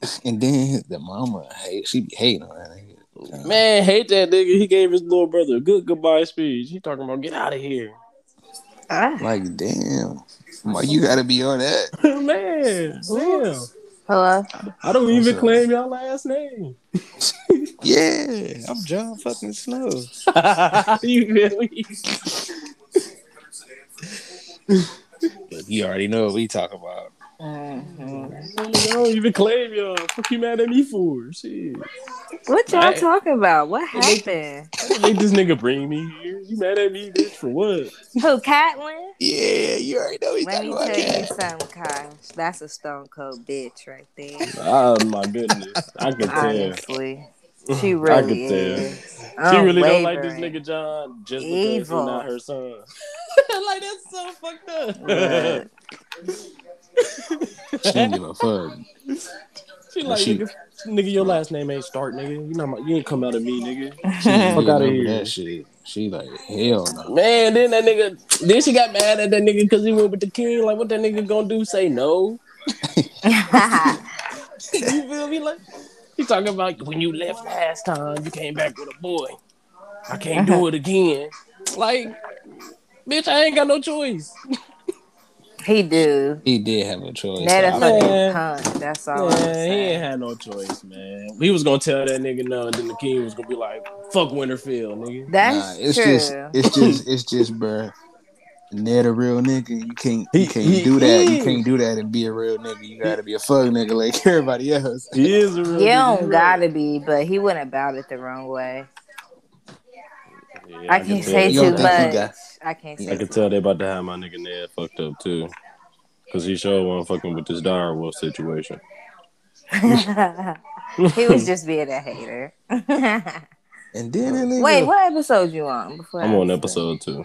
And then the mama hate she be hating on that nigga. Man, hate that nigga. He gave his little brother a good goodbye speech. He talking about get out of here. Ah, Like damn. Why you gotta be on that? man, damn. hello. I don't What's even up? claim your last name. Yeah, I'm Jon fucking Snow. you feel me? You already know what we talk about. Mhm. I don't even claim y'all. Fuck you mad at me for? Shit. What y'all I- talking about? What happened? Make this nigga bring me here. You mad at me, bitch, for what? Who, Catelyn? Yeah, you already know we Let me about tell you something, Kosh. That's a stone cold bitch right there. Oh my goodness. I can tell. Honestly. She I really could tell. is. She really don't like this nigga Jon just because Evil. he's not her son. like that's so fucked up. Look, She don't give a fuck. she like She- nigga, nigga, your last name ain't start, nigga. You know my, you ain't come out of me, nigga. She Fuck fuck outta out here. That shit. She like hell no. Man, then that nigga, then she got mad at that nigga because he went with the king. Like, what that nigga gonna do? Say no? You feel me? Like, he talking about when you left last time, you came back with a boy. I can't do it again. Like, bitch, I ain't got no choice. he do. He did have a choice. Net a I- Man. fucking punk. That's all I'm he ain't saying. had no choice, man. He was gonna tell that nigga no, and then the king was gonna be like, "Fuck Winterfell, nigga." That's Nah, it's true. just it's just it's just bruh. Ned a real nigga. You can't you He- can't he do that. You can't do that and be a real nigga. You gotta be a fuck nigga like everybody else. He is a real. you nigga, don't gotta be, but he went about it the wrong way. Yeah, I can can't say too don't think he much. Got- I can't say I can tell they about to have my nigga Ned fucked up too, cause he sure wasn't fucking with this dire wolf situation. he was just being a hater. And then that nigga, Wait, what episode you on? Before I'm on episode two.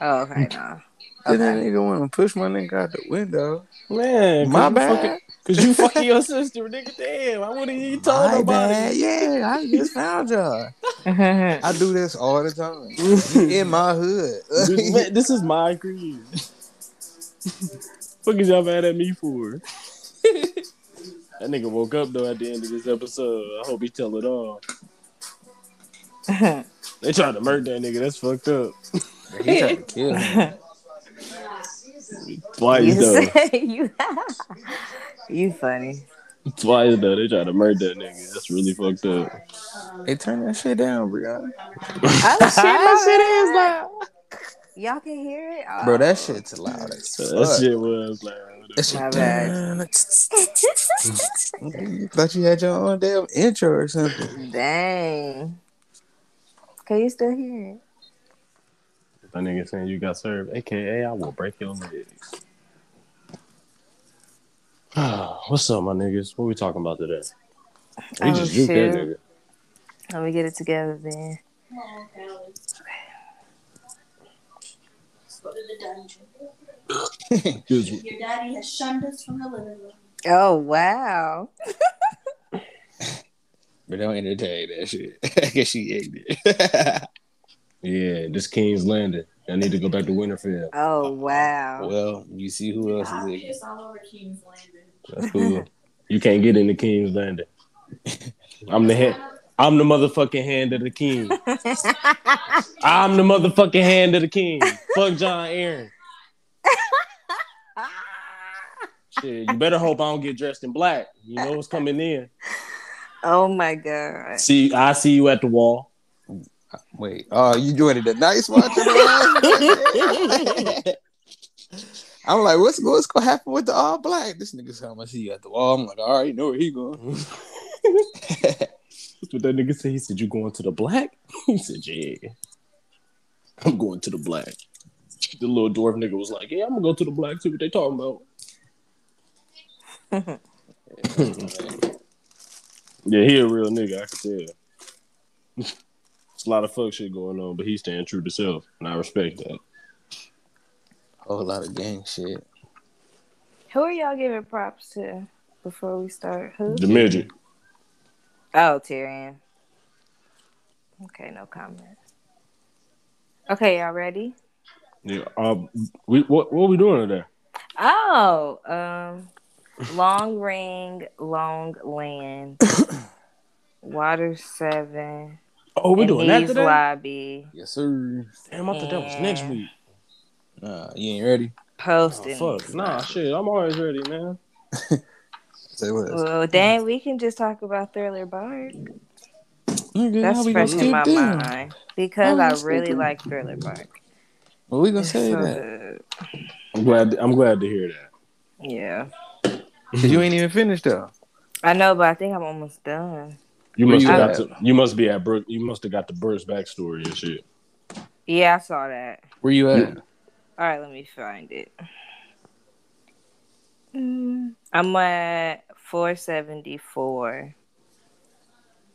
Oh, okay, no. then that Okay. nigga want to push my nigga out the window. Man, My cause bad. fucking- Cause you fucking your sister, nigga. Damn, I wouldn't even told My nobody. bad. Yeah, I just found y'all. I do this all the time in my hood. This, this is my creed. Fuck is y'all mad at me for? that nigga woke up though at the end of this episode. I hope he tell it all. They tried to murder that nigga. That's fucked up. he tried to kill him. Twice you though. you, you funny. Twice though. They tried to murder that nigga. That's really fucked up. Hey, turn that shit down, Brianna. Oh, oh shit, my shit is loud. Y'all can hear it, oh, Bro, that shit's loud as That fuck. shit was like. That shit- My bad. You thought you had your own damn intro or something. Dang. Can you still hear it? That nigga saying you got served, aka I will break your legs. What's up, my niggas? What we talking about today? We Oh, just juked that nigga. Let me get it together then. Let's go to the dungeon. Your daddy has shunned us from the living room. Oh wow. But don't entertain that shit. I guess she ate it. Yeah, this King's Landing. I need to go back to Winterfell. Oh wow. well, you see who else I is piss all over King's Landing. That's cool. you can't get into King's Landing. I'm the hand. I'm the motherfucking hand of the king. I'm the motherfucking hand of the king. Fuck Jon Arryn. Shit, you better hope I don't get dressed in black. You know what's coming in. oh my god. See, I see you at the wall. Wait, oh, you joined the Night's Watch? I'm like, what's what's gonna happen with the all black? This nigga's I see you at the wall. I'm like, all right, know where he going. That's what that nigga said. He said, "You going to the black?" He said, "Yeah, I'm going to the black." The little dwarf nigga was like, "Yeah, I'm gonna go to the black. See what they talking about." yeah, he a real nigga. I can tell. It's a lot of fuck shit going on, but he's staying true to self, and I respect that. A whole lot of gang shit. Who are y'all giving props to before we start? Who? The midget. Oh, Tyrion. Okay, no comment. Okay, y'all ready? Yeah. Um. We what what are we doing today? Oh, um, Long Ring, Long Land, Water Seven, Oh, we're and doing that Eve's today. Lobby, Yes, sir. Damn, I thought that was next week. Nah, you ain't ready. Post Oh, and fuck, nah, shit. I'm always ready, man. Say what? Well, dang, we can just talk about Thriller Bark. Nigga, That's how we gonna fresh in my them? mind because I really them? like Thriller Bark. Well, we gonna It's say so that. good. I'm glad. I'm glad to hear that. Yeah. you ain't even finished though. I know, but I think I'm almost done. You must have got to. You must be at Brook. You must have got the Burst backstory and shit. Yeah, I saw that. Where you at? Yeah. All right, let me find it. Mm, I'm at 474.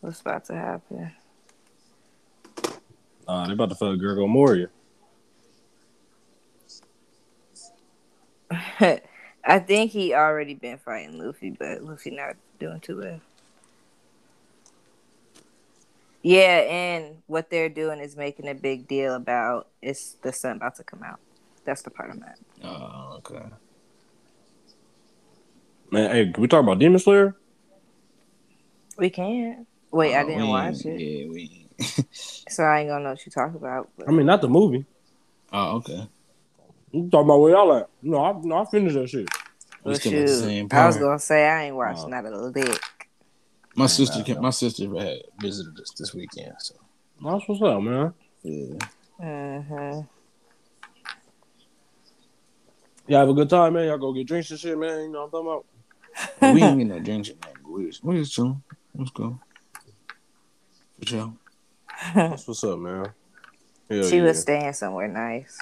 What's about to happen? Uh, they're about to fuck Gurgo Moria. I think he already been fighting Luffy, but Luffy not doing too well. Yeah, and what they're doing is making a big deal about it's the sun about to come out. That's the part I'm at. Oh, okay. Man, hey, can we talk about Demon Slayer? We can. Wait, I Oh, didn't we watch it, Yeah, we. so I ain't gonna know what you talk about. But I mean, not the movie. Oh, okay. You talking about where y'all at? No, I, no, I finished that shit. We Well, the shoot, same I was gonna say I ain't watched Oh. not a lick. My sister, nah, came, my sister had visited us this weekend, so That's what's up, man. yeah. Mm-hmm. Y'all have a good time, man. Y'all go get drinks and shit, man. You know what I'm talking about? we ain't get no drinks in there. but We just, we was chilling. Let's go. For sure. That's what's up, man. Hell she yeah. was staying somewhere nice.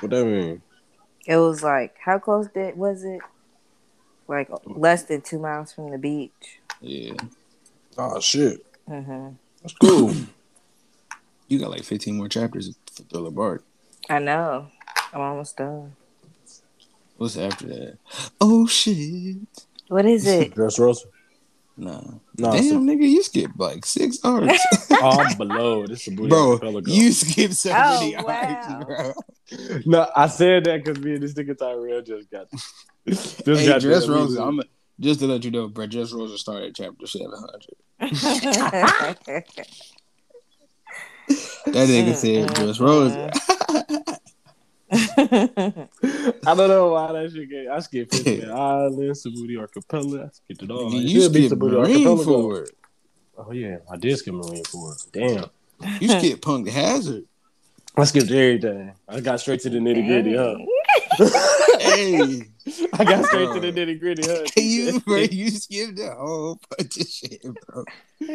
What that mean? It was like how close did was it? Like less than two miles from the beach. Yeah. Oh shit, hmm that's cool. You got like 15 more chapters for Thriller Bark. I know. I'm almost done. What's after that? Oh shit. What is it? Dress Russell. Nah. No, Damn, it's a- nigga, you skipped like six arcs. oh, I'm below. This is a booty bro, archipelago. you skipped so Oh, many wow. arcs, bro. No, I said that because me and this nigga Tyrell just got. Just Hey, got Dress Rosa. I'm just to let you know, bro. Dress Rosa started chapter 700. That nigga said oh, Dress Rosa. I don't know why that shit came. I skipped Fisherman Island, Sabaody Archipelago. I skipped it all. Nigga, you should be skipped Sabaody Marine Archipelago. Ford. Oh yeah, I did skip Marine Ford. Damn, You skipped Punk Hazard. I skipped everything. I got straight to the nitty gritty, huh? Hey, I got straight to the nitty gritty, huh? you, bro, you skipped that whole bunch of shit, bro.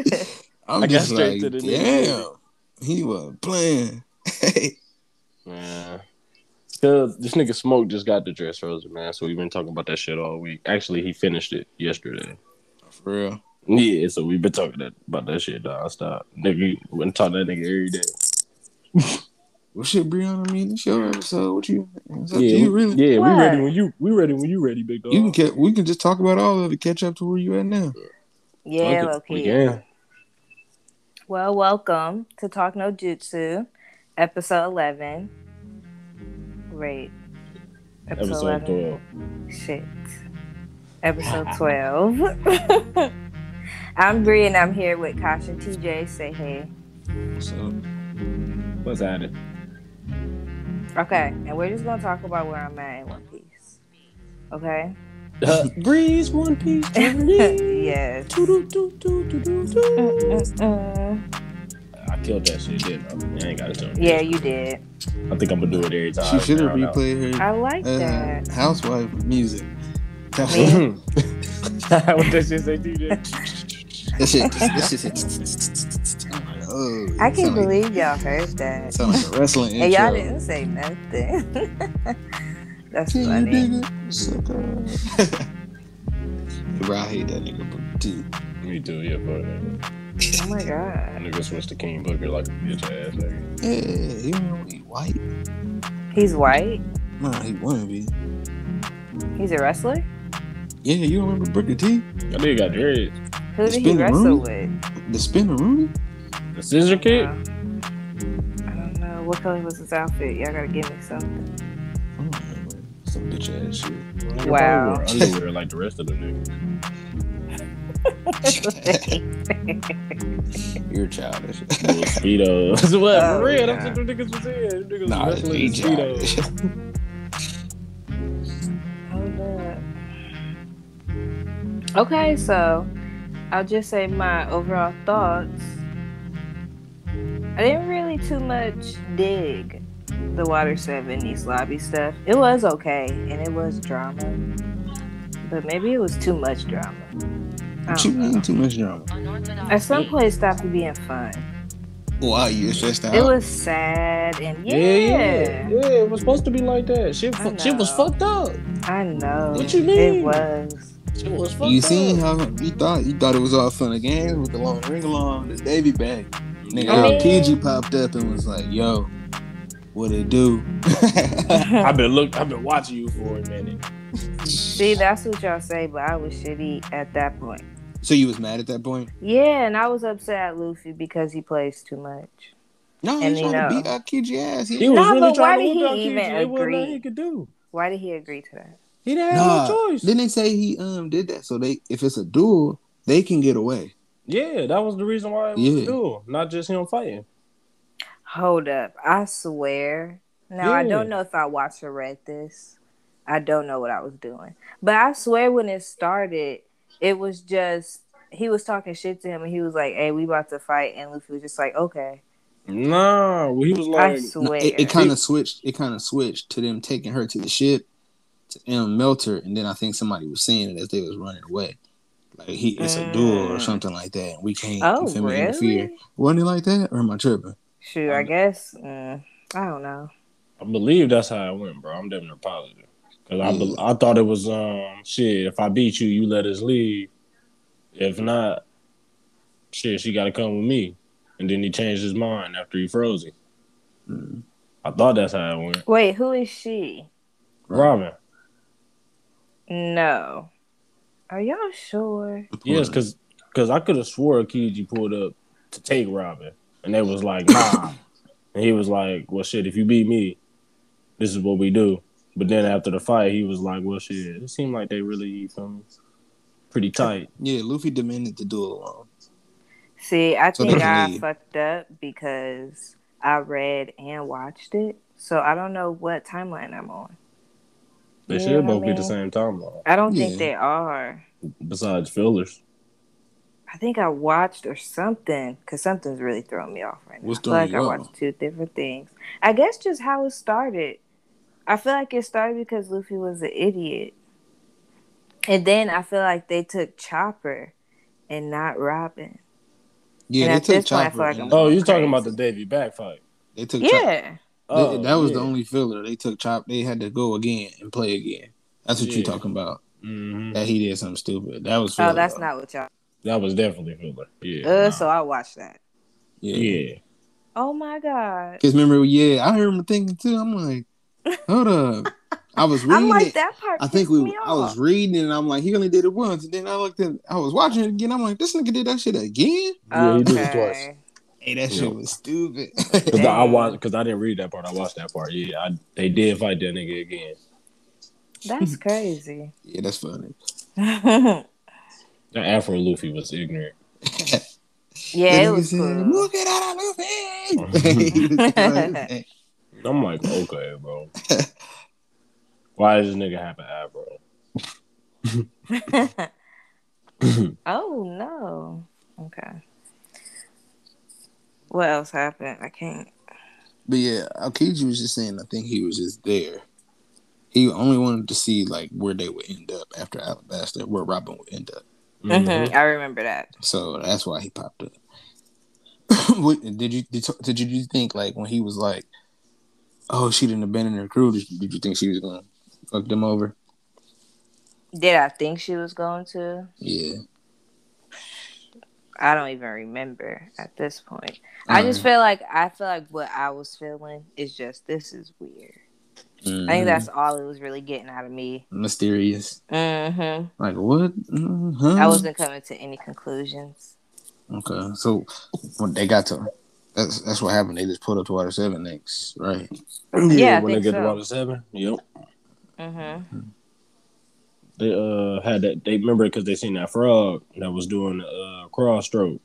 I'm I got just straight like, to the damn, he was playing. Hey, Man. Cause this nigga Smoke just got the dress rosa, man. So we've been talking about that shit all week. Actually, he finished it yesterday. for real. Yeah, so we've been talking that, about that shit nonstop. Nigga, wouldn't talk to that nigga every day. Well, shit, Brianna, I mean, it's your episode. What you? It's up yeah, you, we- really. yeah, What? we ready when you we ready when you ready, big dog. You can ca- we can just talk about all of it. Catch up to where you at now. yeah, Fuck it, we Loki. can. Well, welcome to Talk No Jutsu, episode 11. Wait. Episode, Episode 11. twelve. Shit. Episode 12. I'm Bree and I'm here with Kasha TJ. Say hey. So What's at it? Okay, and we're just gonna talk about where I'm at in One Piece. Okay? Uh, Breeze, One Piece, journey. yes. I killed that shit, didn't I? I ain't got to tell Yeah, you did. I think I'm gonna do it every time. she should have from now replayed her I like uh, that. housewife music. Me? what that shit say, DJ? That shit. That shit. Oh, I can't sound like- believe y'all heard that. Sound like a wrestling intro. And y'all didn't say nothing. That's Can you funny. dig it? Bro, I hate that nigga. But dude, Me too, yeah, fuck that. Oh my god. nigga switched to King Booker like a bitch ass nigga. yeah, he don't he white. He's white. Nah, he wouldn't be. He's a wrestler. Yeah, you don't remember Booker T? That nigga got dreads. Who did he Spin the wrestle room? with? The spinner Rooney? The scissor kick? Uh, I don't know. What color was his outfit? Y'all gotta give me something. I don't remember. Some bitch ass shit. Nigga Wow. wear Underwear like the rest of the niggas. You're childish. Speedos. what? Oh, For real? That's what the niggas was in. Them Niggas Nah, was wrestling they in childish. Okay, so I'll just say my overall thoughts. I didn't really too much dig the Water 7 Enies Lobby stuff. It was okay, and it was drama. But maybe it was too much drama. What you don't know. mean too much drama? At some point, it stopped being fun. Why you stressed out? It was sad and yeah, Yeah, yeah, yeah. It was supposed to be like that. Shit, I fu- shit was fucked up. I know. What you mean? It was. Shit was fucked You up. seen how you thought you thought it was all fun and games with the long ring along, the Davy Back. Nigga, I mean- LPG popped up and was like, "Yo, what it do?" I've been look. I've been watching you for a minute. See, that's what y'all say, but I was shitty at that point. so you was mad at that point? Yeah, and I was upset at Luffy because he plays too much. No, And he you trying to beat out Kiji ass. He, He was No, really but trying why to did whoop out he even Kiji. It wasn't agree? nothing he could do. Why did he agree to that? He didn't nah, have no choice. didn't they say he um did that so they if it's a duel they can get away? Yeah, that was the reason why it was Yeah. a duel, not just him fighting. Hold up. I swear. Now, I don't know if I watched or read this. I don't know what I was doing. But I swear when it started, it was just, he was talking shit to him and he was like, hey, we about to fight. And Luffy was just like, okay. Nah, well, he was I like, No, swear. it, it kind of switched. It kind of switched to them taking her to the ship to um, melt her, and then I think somebody was saying it as they was running away. Like he, it's a duel or Mm. something like that. We can't oh, you feel me, interfere. really? Wasn't it like that, or am I tripping? Shoot, I guess. Mm, I don't know. I believe that's how it went, bro. I'm definitely positive. Cause I, be- I thought it was um shit. If I beat you, you let us leave. If not, shit, she got to come with me. And then he changed his mind after he froze him. Mm. I thought that's how it went. Wait, who is she? Robin, No. Are y'all sure? yes, cause cause I could have swore Kiji pulled up to take Robin, and they was like, nah. and he was like, well, shit, if you beat me, this is what we do. But then after the fight, he was like, well, shit, it seemed like they really, you feel me, pretty tight. Yeah, Luffy demanded the duel alone. See, I So think they I leave. fucked up because I read and watched it. So I don't know what timeline I'm on. They You should know what I both be the same timeline. I don't Yeah. think they are. Besides fillers. I think I watched or something because something's really throwing me off right now. What's I feel like I you off? watched two different things. I guess just how it started. I feel like it started because Luffy was an idiot. And then I feel like they took Chopper and not Robin. Yeah, And they took this point, Chopper. like Oh, you talking crazy. about the Davy back fight? they took Chopper. Yeah. Oh, that was yeah. the only filler. They took Chop. They had to go again and play again. That's what Yeah. you're talking about. Mhm. That he did something stupid. That was. Oh, that's though. not what y'all. That was definitely filler. Yeah. Uh, so I watched that. Yeah. yeah. Oh my god. Because remember, yeah, I remember thinking too. I'm like, hold up. I was reading I'm like it. that part. I think we. Me I was reading it, and I'm like, he only did it once. And then I looked at. I was watching it again. I'm like, this nigga did that shit again. Yeah, he did it Okay. twice. Hey, that Yeah. shit was stupid. Cause I watched, cause I didn't read that part. I watched that part. Yeah, I, they did fight that nigga again. That's crazy. yeah, that's funny. yeah, That Afro Luffy was ignorant. yeah, it was said, cool. Look at that, Luffy. He was like, I'm like, okay, bro. Why does this nigga have an Afro? oh no. Okay. What else happened? I can't. But yeah, Aokiji was just saying. I think he was just there. He only wanted to see like where they would end up after Alabasta, where Robin would end up. Mhm. Mhm, I remember that. So that's why he popped up. What- did you did, did you, did you think like when he was like, "Oh, she didn't abandon her crew"? Did, did you think she was gonna fuck them over? Did I think she was going to? Yeah, I don't even remember at this point. I Uh-huh. just feel like I feel like what I was feeling is just this is weird. I Mhm. think that's all it was really getting out of me. mysterious. hmm Like what? Mhm. I wasn't coming to any conclusions. okay. So when they got to, that's that's what happened. They just put up to water seven next, right? Yeah, I when they think get to. Water Seven. Yep. Mm-hmm. They uh had that. They remember because they seen that frog that was doing the uh, cross stroke.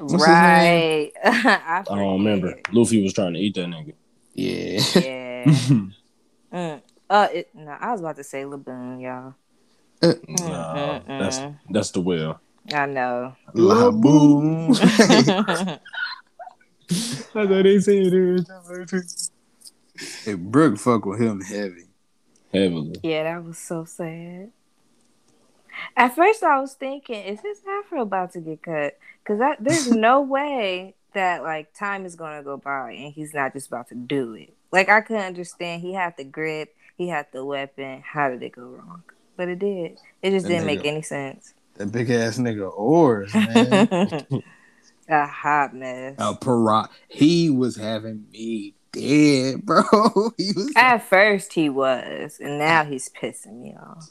What's right. I, I don't remember. Luffy was trying to eat that nigga. Yeah. Yeah. mm. Uh, it, no, I was about to say Laboon, y'all. Uh, Nah, Mm-mm-mm. that's that's the whale. I know. La boom. That's what they said. hey, Brook fuck with him heavy. Heavily. Yeah, that was so sad. At first, I was thinking, is his afro about to get cut? Because there's no way that like time is gonna go by and he's not just about to do it. Like I couldn't understand. He had the grip, he had the weapon. How did it go wrong? But it did. It just That didn't make any sense. That big ass nigga oars, man. A hot mess. A parrot. He was having me dead, bro. He was At first he was, and now he's pissing me off.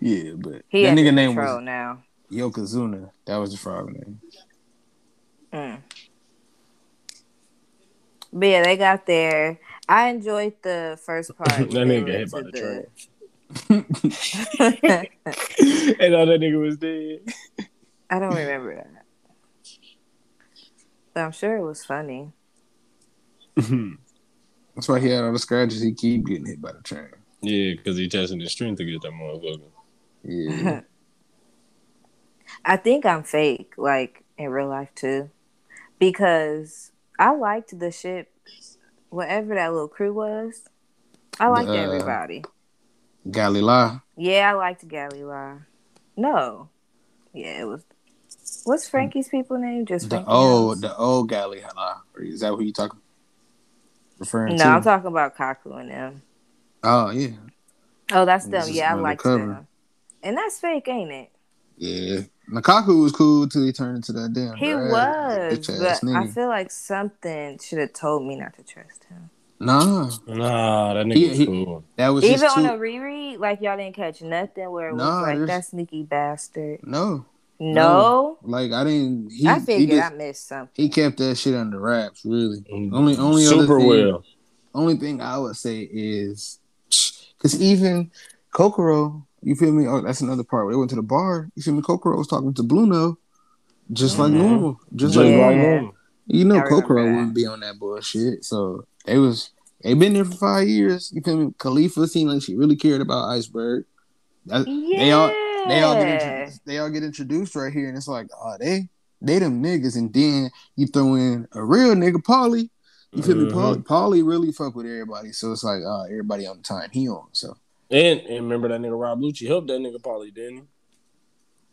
yeah, but He that nigga name control was now. Yokozuna. That was the frog name. Mm. But yeah, they got there. I enjoyed the first part. That when they nigga hit by went the train. and all that nigga was dead. I don't remember that, but I'm sure it was funny. That's why he had all the scratches. He keep getting hit by the train. yeah, because he testing his strength to get that motherfucker. Yeah. I think I'm fake, like in real life too, because I liked the ship, whatever that little crew was. I liked Uh, everybody. Galley-La. Yeah, I liked Galley-La. No, yeah, it was. What's Franky's people name? Just The Franky old, House? the old Galley-La. Is that who you talking? Referring No, to? I'm talking about Kaku and them. oh yeah, Oh, that's This them. Yeah, I like undercover. them. And that's fake, ain't it? yeah. Nakaku was cool till he turned into that damn. He Brad, was, bitch ass I feel like something should have told me not to trust him. Nah, Nah, that nigga He- was he- cool. that was Even just on too. a reread, like y'all didn't catch nothing where it was like there's- that sneaky bastard. no, No, like I didn't. He, I he figured just I missed something. he kept that shit under wraps. Really, Mm, only only other Super thing, well. Only thing I would say is because even Kokoro, you feel me? Oh, that's another part. Where they went to the bar. You feel me? Kokoro was talking to Blueno, just like Mhm. normal, just Just like Yeah. like normal. normal. You know, I remember Kokoro that. wouldn't be on that bullshit. So they was they been there for five years. You feel me? Kalifa seemed like she really cared about Iceberg. That- Yeah, They all they all get introduced, they all get introduced right here, and it's like, oh, they they them niggas, and then you throw in a real nigga, Paulie. You feel me? Mhm. Paulie, Paulie really fuck with everybody, so it's like, uh, everybody on the time he on. So And, and remember that nigga Rob Lucci helped that nigga Paulie, didn't he?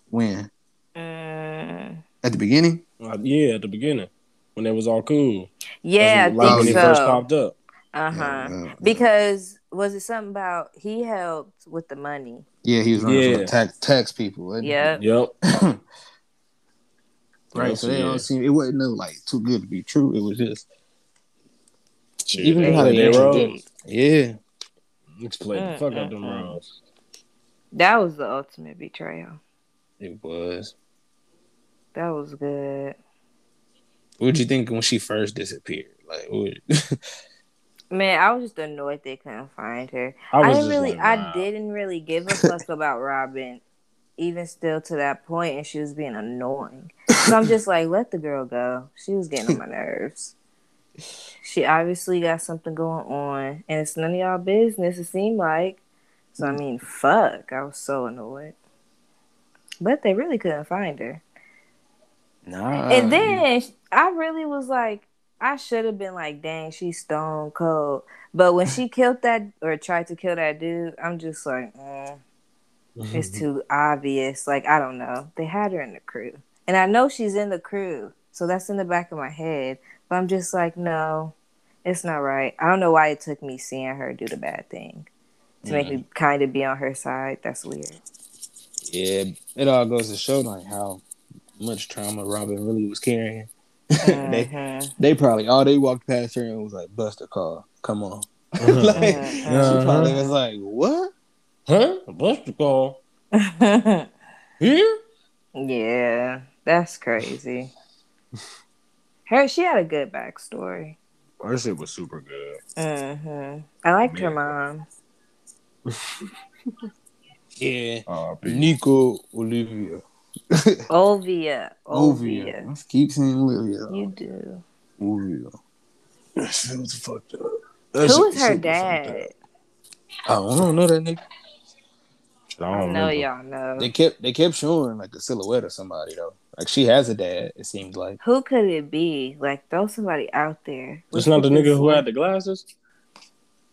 when Mm, at the beginning, Uh, yeah, at the beginning when it was all cool. yeah, I when- like when he first popped up. Uh huh. Yeah, uh, Because was it something about he helped with the money? yeah, he was running from Yeah. the tax tax people. wasn't he? Yep. Yep. right. So they Yeah. all seem it wasn't no like too good to be true. It was just Shit, Even they how played they their introduced- roles. yeah. Niggas played the fuck out them Mm, roles. That was the ultimate betrayal. It was. That was good. What'd you think when she first disappeared? Like, what? Man, I was just annoyed they couldn't find her. I I, didn't really, like, I didn't really give a fuck about Robin, even still to that point, and she was being annoying. So I'm just like, let the girl go. She was getting on my nerves. She obviously got something going on, and it's none of y'all business. It seemed like. So I mean, fuck. I was so annoyed. But they really couldn't find her. nah. And then I really was like, I should have been like, dang, she's stone cold. But when she killed that or tried to kill that dude, I'm just like, mm, it's too obvious. Like, I don't know. They had her in the crew. And I know she's in the crew. So that's in the back of my head. But I'm just like, no, it's not right. I don't know why it took me seeing her do the bad thing to make me kind of be on her side. That's weird. yeah, it all goes to show like how much trauma Robin really was carrying. they, Mhm. they probably all they walked past her and was like, "Buster call, come on." Uh-huh. like, Mhm. she probably was like, "What?" huh? Buster call here? Yeah, that's crazy. Her, she had a good backstory. Her shit was super good. hmm I liked her mom. Yeah. Uh, Nico Olivia. Ovia. Ovia. Ovia. Let's keep saying Olivia. You do. Olivia. That shit was fucked up. Who is her dad? I don't know that nigga. I I don't know remember. y'all know. They kept they kept showing like a silhouette of somebody though. Like she has a dad. It seems like. Who could it be? Like throw somebody out there. It's not the nigga who had the glasses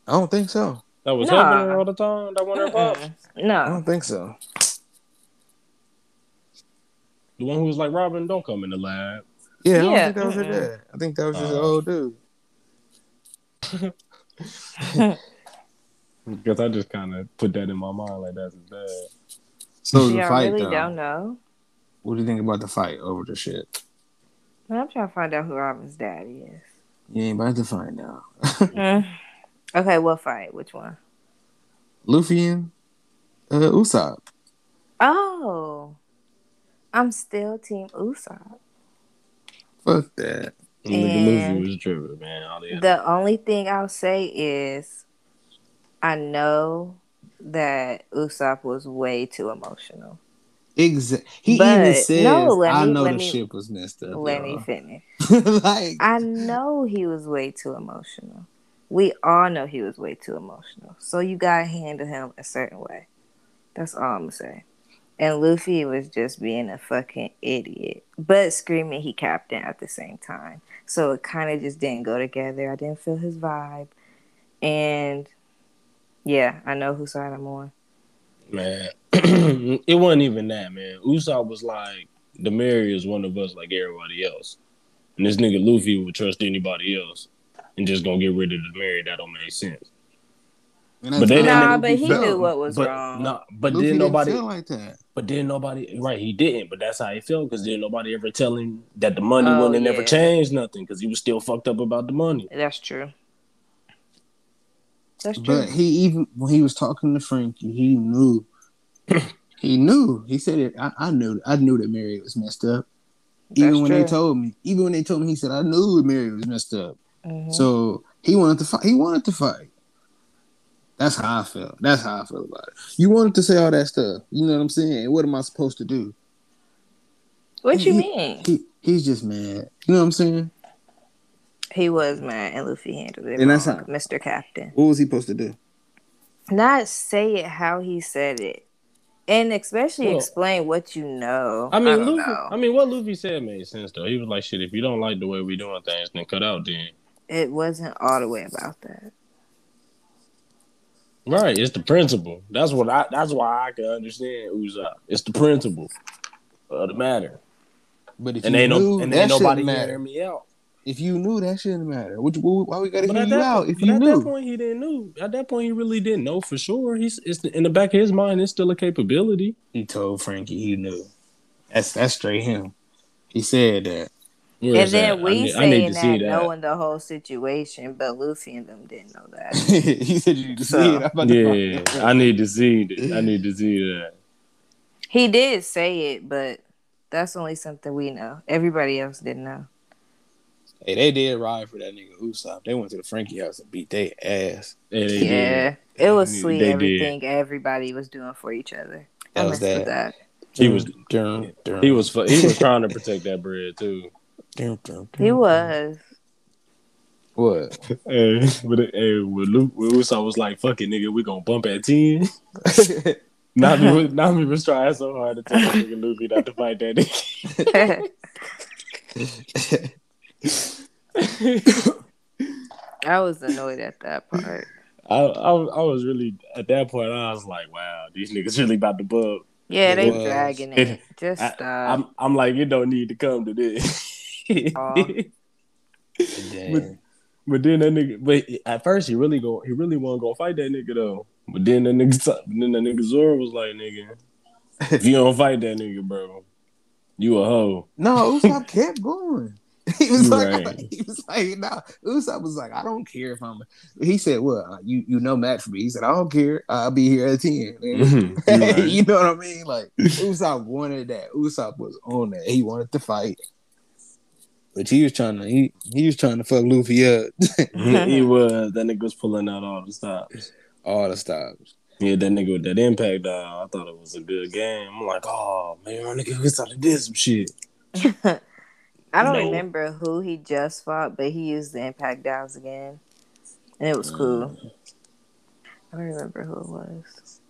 I don't think so. that was Nah. helping her all the time. That one her pop. Mm-mm. I don't think so. The one who was like Robin, don't come in the lab. Yeah, I don't Yeah, think that was her dad. I think that was just an Uh, old dude. Because I just kind of put that in my mind like that's his dad. So the Y'all fight really though. don't know. What do you think about the fight over the shit? I'm trying to find out who Robin's daddy is. You ain't about to find out. Mm. Okay, what fight? Which one? Luffy and uh, Usopp. Oh, I'm still Team Usopp. Fuck that. Nigga And- Luffy was tripping, man. The The only thing I'll say is, I know that Usopp was way too emotional. Exactly. He But- even says, no, let "I me- know the me- ship was messed up." Let me y'all." finish. like, I know he was way too emotional. We all know he was way too emotional. So you gotta handle him a certain way. That's all I'm gonna say. And Luffy was just being a fucking idiot, but screaming he captain at the same time. So it kind of just didn't go together. I didn't feel his vibe, and yeah, I know whose side I'm on. man. it wasn't even that, man. Usopp was like, the Merry is one of us like everybody else. And this nigga Luffy would trust anybody else and just gonna get rid of the Merry. That don't make sense. And but they Nah, didn't- but he felt. knew what was but wrong. no, but Luffy then didn't nobody, feel like that. but then nobody, right? He didn't, but that's how he felt because then nobody ever tell him that the money Oh, wouldn't have never yeah. changed nothing because he was still fucked up about the money. That's true. That's true. But he even when he was talking to Franky, he knew. he knew. He said it. I, I knew. I knew that Merry was messed up. Even That's when true. they told me. Even when they told me, he said, "I knew Merry was messed up." Mhm. So he wanted to fight. He wanted to fight. That's how I felt. That's how I feel about it. You wanted to say all that stuff. You know what I'm saying? What am I supposed to do? what you he- mean? He he's just mad. You know what I'm saying? He was mad, and Luffy handled it And that's how- Mr. Captain. What was he supposed to do? Not say it how he said it, and especially Well, explain what you know. I mean, don't Luffy. know. I mean, what Luffy said made sense though. He was like, "Shit, if you don't like the way we doing things, then cut out." Then it wasn't all the way about that. Right, it's the principle. That's what I. That's why I can understand Usopp. It's the principle of the matter, But if and you ain't knew, no, and that ain't nobody matter. me out. If you knew, that shouldn't matter. You- why we gotta But hear at, you that, out? If you at knew, that point, he didn't know. At that point, he really didn't know for sure. He's it's in the back of his mind. It's still a capability. he told Franky he knew. That's that's straight him. He said that. Where and then that? I we need, I need saying to that, see that. knowing the whole situation, but Luffy and them didn't know that. he said you need to see it. I'm about to Yeah, it. I need to see that. I need to see that. he did say it, but that's only something we know. Everybody else didn't know. Hey, they did ride for that nigga Usopp. They went to the Franky house and beat their ass. Yeah, they yeah, it was They sweet. did. Everything everybody was doing for each other. I That was that. that. He was- Dun, dun. He was he was trying to protect that bread too. Dun, dun, He was. What? Hey, but hey, with Luke, with Usopp was like, "Fuck it, nigga, we gonna bump at ten. Nami was Nami was trying so hard to tell nigga Luffy not to fight that nigga. I was annoyed at that part. I, I I was really at that point. I was like, "Wow, these niggas really about to bump." Yeah, they was. dragging it. Just I, stop. I'm I'm like, you don't need to come to this. Aw. Damn. But then that nigga, but at first he really go, he really wasn't gonna fight that nigga though. But then that nigga, then that nigga Zoro was like, nigga, if you don't fight that nigga, bro, you a hoe. No, Usopp kept going. He was You like, right. he was like, nah. Usopp was like, I don't care if I'm. He said, "Well, you you know match for me." He said, "I don't care. I'll be here at ten." Mhm. You right. you know what I mean? Like Usopp wanted that. Usopp was on that. He wanted to fight, but he was trying to he he was trying to fuck Luffy up he was that nigga was pulling out all the stops. all the stops. Yeah, that nigga with that impact dial. I thought it was a good game. I'm like, oh man, my nigga was started did some shit. I don't No. remember who he just fought, but he used the impact dials again, and it was mm. cool. I don't remember who it was.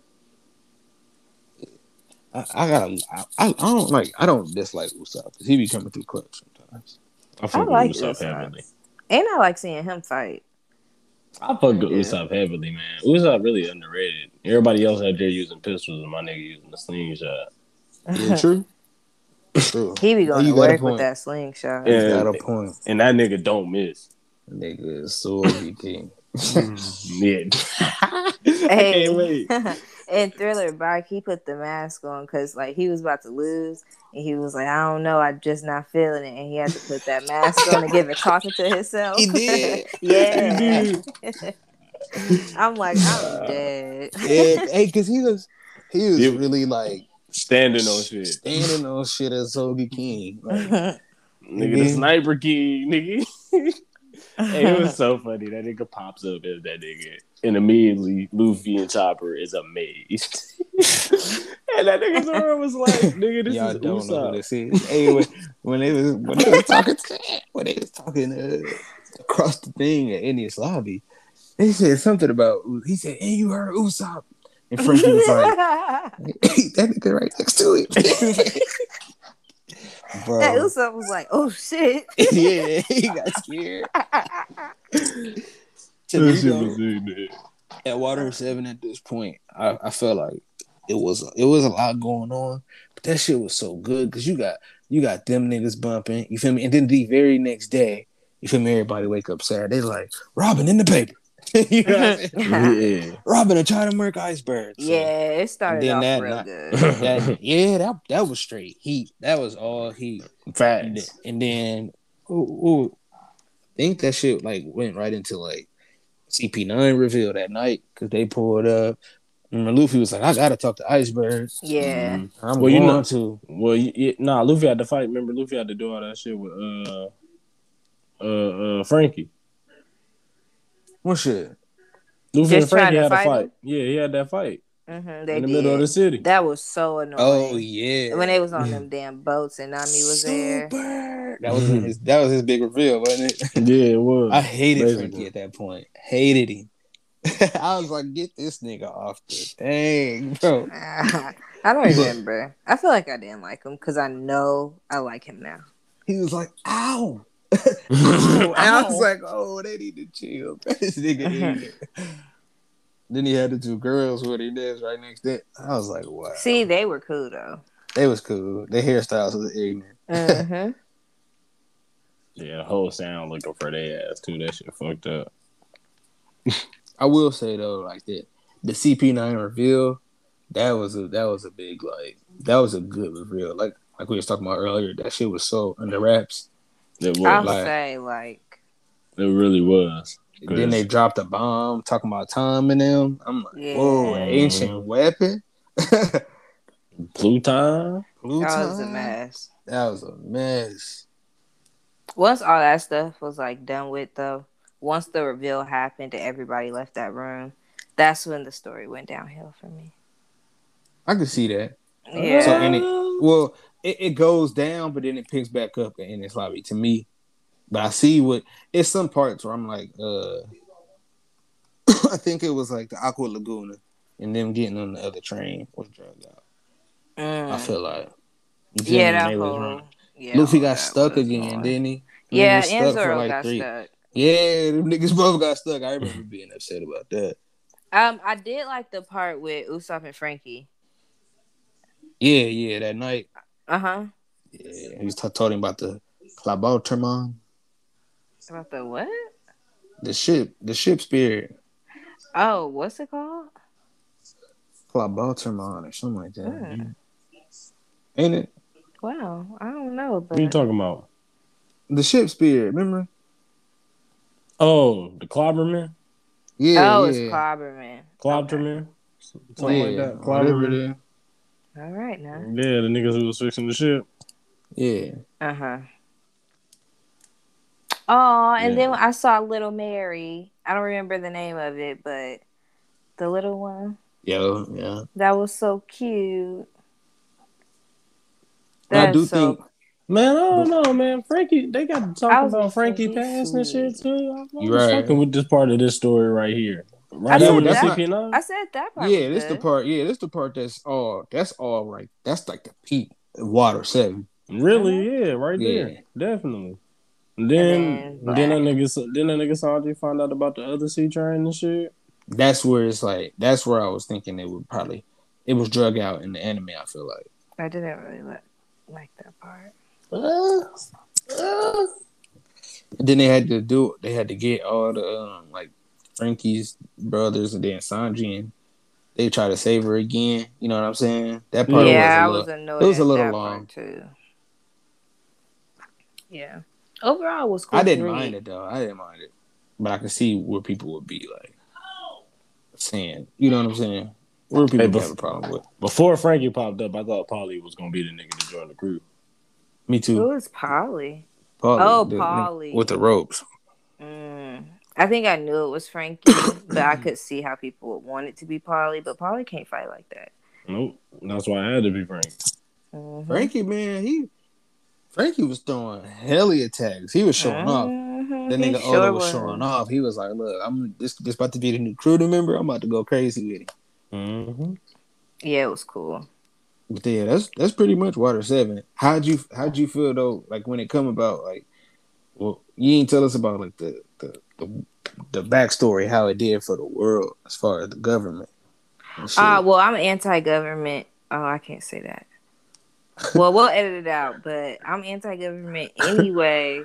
I, I gotta. I, I I don't like. I don't dislike Usopp 'cause he be coming through clutch sometimes. I fuck I like with Usopp Usopp. heavily. And I like seeing him fight. I fuck with Yeah. Usopp heavily, man. Usopp really underrated. Everybody else out there using pistols, and my nigga using the slingshot. Yeah, true. true. He be going You to work with that slingshot. Yeah. Got a point. And that nigga don't miss. Nigga is so king. Yeah. Mm. I Hey. can't wait. In Thriller Bark, he put the mask on because like he was about to lose, and he was like, "I don't know, I'm just not feeling it," and he had to put that mask on to give it talking to himself. He did. yeah. I'm like, I'm dead. Yeah, hey, cause he was he was Yeah. really like Standing on shit. standing on shit as Sogeking. Like, Nigga, the sniper key, nigga. It was so funny. That nigga pops up as that nigga. And immediately Luffy and Chopper is amazed. and that nigga Zoro was like, nigga, this y'all is don't know Usopp. who this is. Hey, when, when they was when they was talking when they was talking uh, across the thing at Enies lobby, they said something about he said, "Hey, you heard Usopp?" And Franky was like, "That nigga right next to it." Bro, that Usopp was like, "Oh shit!" yeah, he got scared. That To me, shit though, was in there. at Water Seven at this point, I, I felt like it was it was a lot going on, but that shit was so good because you got you got them niggas bumping, you feel me, and then the very next day, you feel me, everybody wake up sad, they like Robin in the paper, you know, what I'm saying? Yeah. Robin and try to murk icebergs. So, yeah, it started then off that real night- good. that, yeah, that that was straight heat. That was all heat. And then, Facts. and then ooh, ooh, I think that shit like went right into like CP9 reveal that night because they pulled up. Remember, Luffy was like, "I gotta talk to Iceberg. Yeah, Mhm. I'm Well, you going know- to." Well, y y- nah, Luffy had to fight. Remember, Luffy had to do all that shit with uh, uh, uh, Franky. What shit? Luffy Just and Franky trying to had to fight fight. him? Yeah, he had that fight hmm they in the did. middle of the city. That was so annoying. Oh yeah, when they was on them damn boats and Nami was there. That was his. That was his big reveal, wasn't it? yeah, it was. I hated Basically. Franky at that point. Hated him. I was like, "Get this nigga off the thing, bro." I don't remember. I feel like I didn't like him because I know I like him now. He was like, "Ow." And I was like, oh, they need to chill. this nigga. Then he had the two girls with him there right next to it. I was like, wow. See, they were cool though. They was cool. Their hairstyles was ignorant. hmm yeah, the whole sound looking for their ass too. That shit fucked up. I will say though, like that the CP9 reveal, that was a that was a big like that was a good reveal. Like like we was talking about earlier, that shit was so under wraps. It was. I'll like- say like, it really was. And then they dropped a bomb talking about time and them. I'm like, Yeah. whoa, an mm-hmm. ancient weapon. Pluton. Blue that was a mess. That was a mess. Once all that stuff was like done with though, once the reveal happened and everybody left that room, that's when the story went downhill for me. I could see that. Yeah. So and it well, it, it goes down, but then it picks back up in its lobby to me. But I see what it's some parts where I'm like, uh I think it was like the Aqua Laguna and them getting on the other train was drugged out. Mm. I feel like yeah, that was whole. Yeah, Luffy got stuck again, didn't he? Yeah, He and stuck for Zoro like got three- stuck. Yeah, them niggas both got stuck. I remember being upset about that. Um, I did like the part with Usopp and Franky. Yeah, yeah, that night. Uh huh. Yeah, he was t- told him about the Klabautermann, About the what? the ship, the ship spirit, Oh, what's it called? Klabautermann or something like that. Hmm. Ain't it? Wow, I don't know, What are you talking about? The ship spirit, remember? Oh, the Clobberman? Yeah, oh, yeah. it's Clobberman. Clobberman? Something yeah, like that. Clobberman. Is. All right now. Yeah, the niggas who was fixing the ship. Yeah. Uh huh. Oh, and then I saw Little Merry. I don't remember the name of it, but the little one. Yo, yeah. That was so cute. I do so think Man, I don't know, man. Franky, they got to talk about Franky he's past and shit too. I'm, I'm You right. fucking with this part of this story right here. Right I now said with the that- CP9. I said that part. yeah, was this the part. Yeah, this the part that's all. That's all right. That's like the peak Water Seven. Really? Uh-huh. Yeah, right Yeah. there. Definitely. And then, then then, that nigga, then that nigga Sanji found out about the other sea train and shit. That's where it's like. That's where I was thinking it would probably. It was drug out in the anime. I feel like. I didn't really like, like that part. And then they had to do. They had to get all the um, like Franky's brothers and then Sanji and they try to save her again. You know what I'm saying? That part yeah, I was a was little. annoyed. it was a little long. too. Yeah. Overall, it was cool. I didn't to mind it though. I didn't mind it, but I could see where people would be like saying. You know what I'm saying? Where people Hey, would have a problem with. Before Franky popped up, I thought Paulie was gonna be the nigga to join the crew. Me Who too. was Polly? Paulie, Oh, the- Paulie. with the ropes. Mm. I think I knew it was Franky, but I could see how people would want it to be Paulie. But Paulie can't fight like that. Nope. That's why I had to be Franky. Mhm. Franky, man, he Franky was throwing helly attacks. He was showing off. Mhm, That he nigga sure Oda was showing off. He was like, "Look, I'm this this about to be the new crew member. I'm about to go crazy with him." Mm-hmm. Yeah, it was cool. But yeah, that's that's pretty much Water Seven. How'd you how'd you feel though? Like when it come about, like, well, you ain't tell us about like the the the, the backstory, how it did for the world as far as the government. and shit. Ah, well, I'm anti-government. Oh, I can't say that. well, we'll edit it out, but I'm anti-government anyway.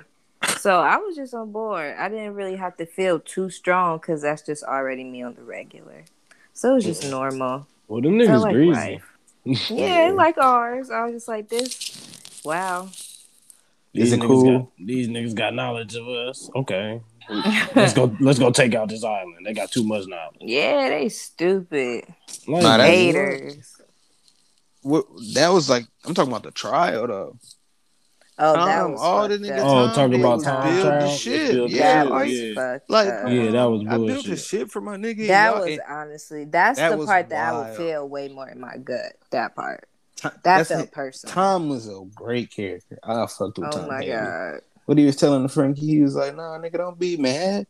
so I was just on board. I didn't really have to feel too strong because that's just already me on the regular. So it was just normal. Well, them niggas like greasy. life. Yeah, like ours. I was just like this. Wow. These Is it niggas cool? got these niggas got knowledge of us. Okay. let's go let's go take out this island. They got too much now. Yeah, they stupid Like, Nah, haters. what that was like. I'm talking about the trial though. Oh, that was all the fucked nigga. Oh, Tom talking about was Tom build Trial? the Let's shit. build the Yeah, that like, was yeah. like up. Yeah, that was I built bullshit. the shit for my nigga. That was and honestly that's that the part that I would feel way more in my gut. That part Tom- that that's felt it. personal. Tom was a great character. I fucked with oh Tom. Oh my heavy. god. What he was telling the Franky, he was like, "Nah, nigga, don't be mad.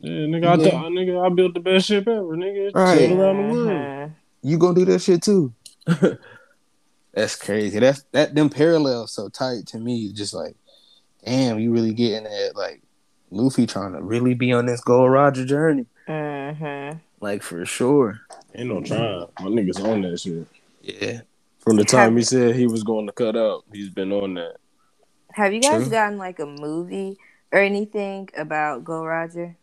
Yeah, nigga, I Yeah. thought nigga, I built the best ship ever, nigga. Right. Around the world. Mhm. You gonna do that shit too." That's crazy. That's that. Them parallels so tight to me. Just like, damn, you really getting at like Luffy trying to really be on this Gold Roger journey. Mhm. Like for sure. Ain't no trying. My niggas on that shit. Yeah. From the time he said he was going to cut up, he's been on that. Have you guys True. gotten like a movie or anything about Gold Roger?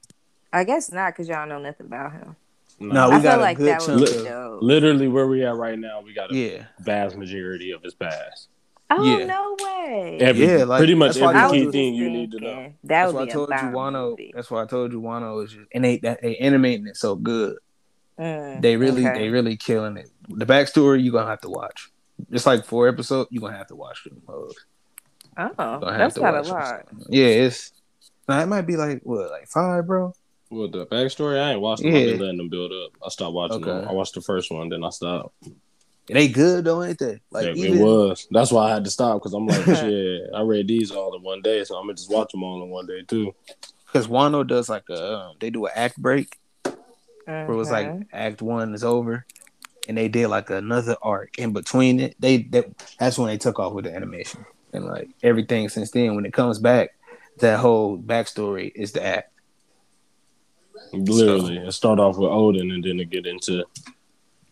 I guess not, cause y'all know nothing about him. No, I we got feel a like good that would chunk be dope. Literally where we at right now, we got a Yeah. vast majority of his past. Oh Yeah. no way! Every, Yeah, like, pretty much that's why every I I key thing just you need to know. thinking That That's would why I be a told you bomb Wano. movie. That's why I told you Wano is just and they that they animating it so good. Mm, They really okay. they really killing it. The backstory you gonna have to watch. Just like four episodes, you gonna have to watch them. hoes. Oh, Gonna that's not a watch them. lot. Yeah, it's nah, it might be like what, like five, bro. Well, the backstory, I ain't watched them. Yeah. I've been letting them build up. I stopped watching Okay. them. I watched the first one, then I stopped. They good though, ain't they? Like Yeah, even it was. That's why I had to stop because I'm like, shit. I read these all in one day, so I'm gonna just watch them all in one day too. because Wano does like a um, they do an act break where it was like act one is over, and they did like another arc in between it. They, they that's when they took off with the animation and like everything since then. When it comes back, that whole backstory is the act. Literally, it start off with Oden, and then to get into,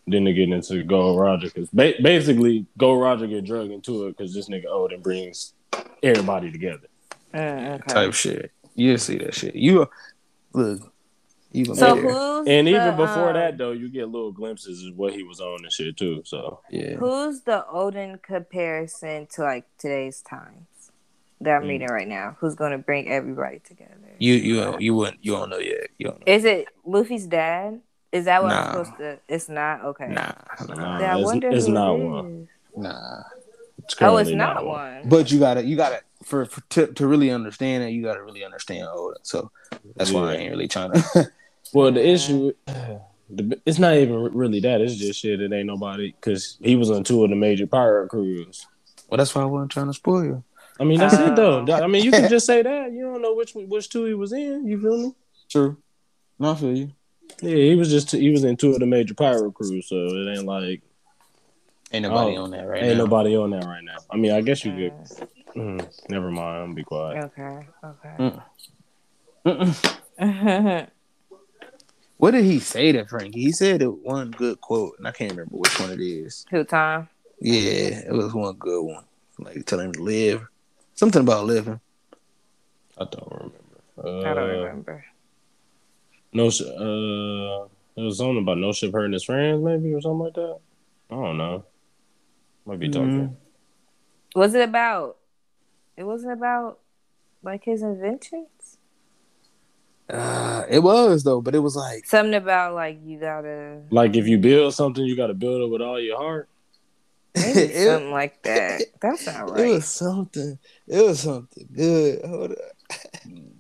then to get into Gold Roger, because ba- basically Gold Roger get drugged into it because this nigga Oden brings everybody together. Mm, okay. type shit. You'll see that shit. You look, you gonna So be there. who's And the, even before um, that, though, you get little glimpses of what he was on and shit too. So yeah. Who's the Oden comparison to like today's times that I'm Mm. reading right now? Who's going to bring everybody together? You you you wouldn't you don't know yet. You don't know. Is it Luffy's dad? Is that what Nah. I'm supposed to? It's not okay. Nah, nah, Nah. I it's- wonder it's who not it one. is. nah. it's Oh, it's currently not one. But you gotta you gotta for, for to, to really understand it, you gotta really understand Oda. So that's why I ain't really trying to. Well, the issue, The- It's not even really that. It's just shit. It ain't nobody because he was on two of the major pirate crews. Well, that's why I wasn't trying to spoil you. I mean, that's it though. Oh. I mean, you can just say that. You don't know which which two he was in. You feel me? True. No, I feel you. Yeah, he was just he was in two of the major pirate crews, so it ain't like Ain't nobody Oh, on that right ain't now. nobody on that right now. I mean, I guess you could. Mm, never mind. I'm be quiet. Okay. Okay. Mm. What did he say to Franky? He said it one good quote, and I can't remember which one it is. Who Tom? Yeah, it was one good one. Like telling him to live. Something about living. I don't remember. Uh, I don't remember. No, uh, it was something about no ship hurting his friends, maybe or something like that. I don't know. Might be talking. Was it about? It wasn't about like his inventions. Uh, it was though, but it was like Something about like you gotta Like if you build something, you got to build it with all your heart. maybe it, something like that. That's not right. it was something. It was something good. Hold up. I'm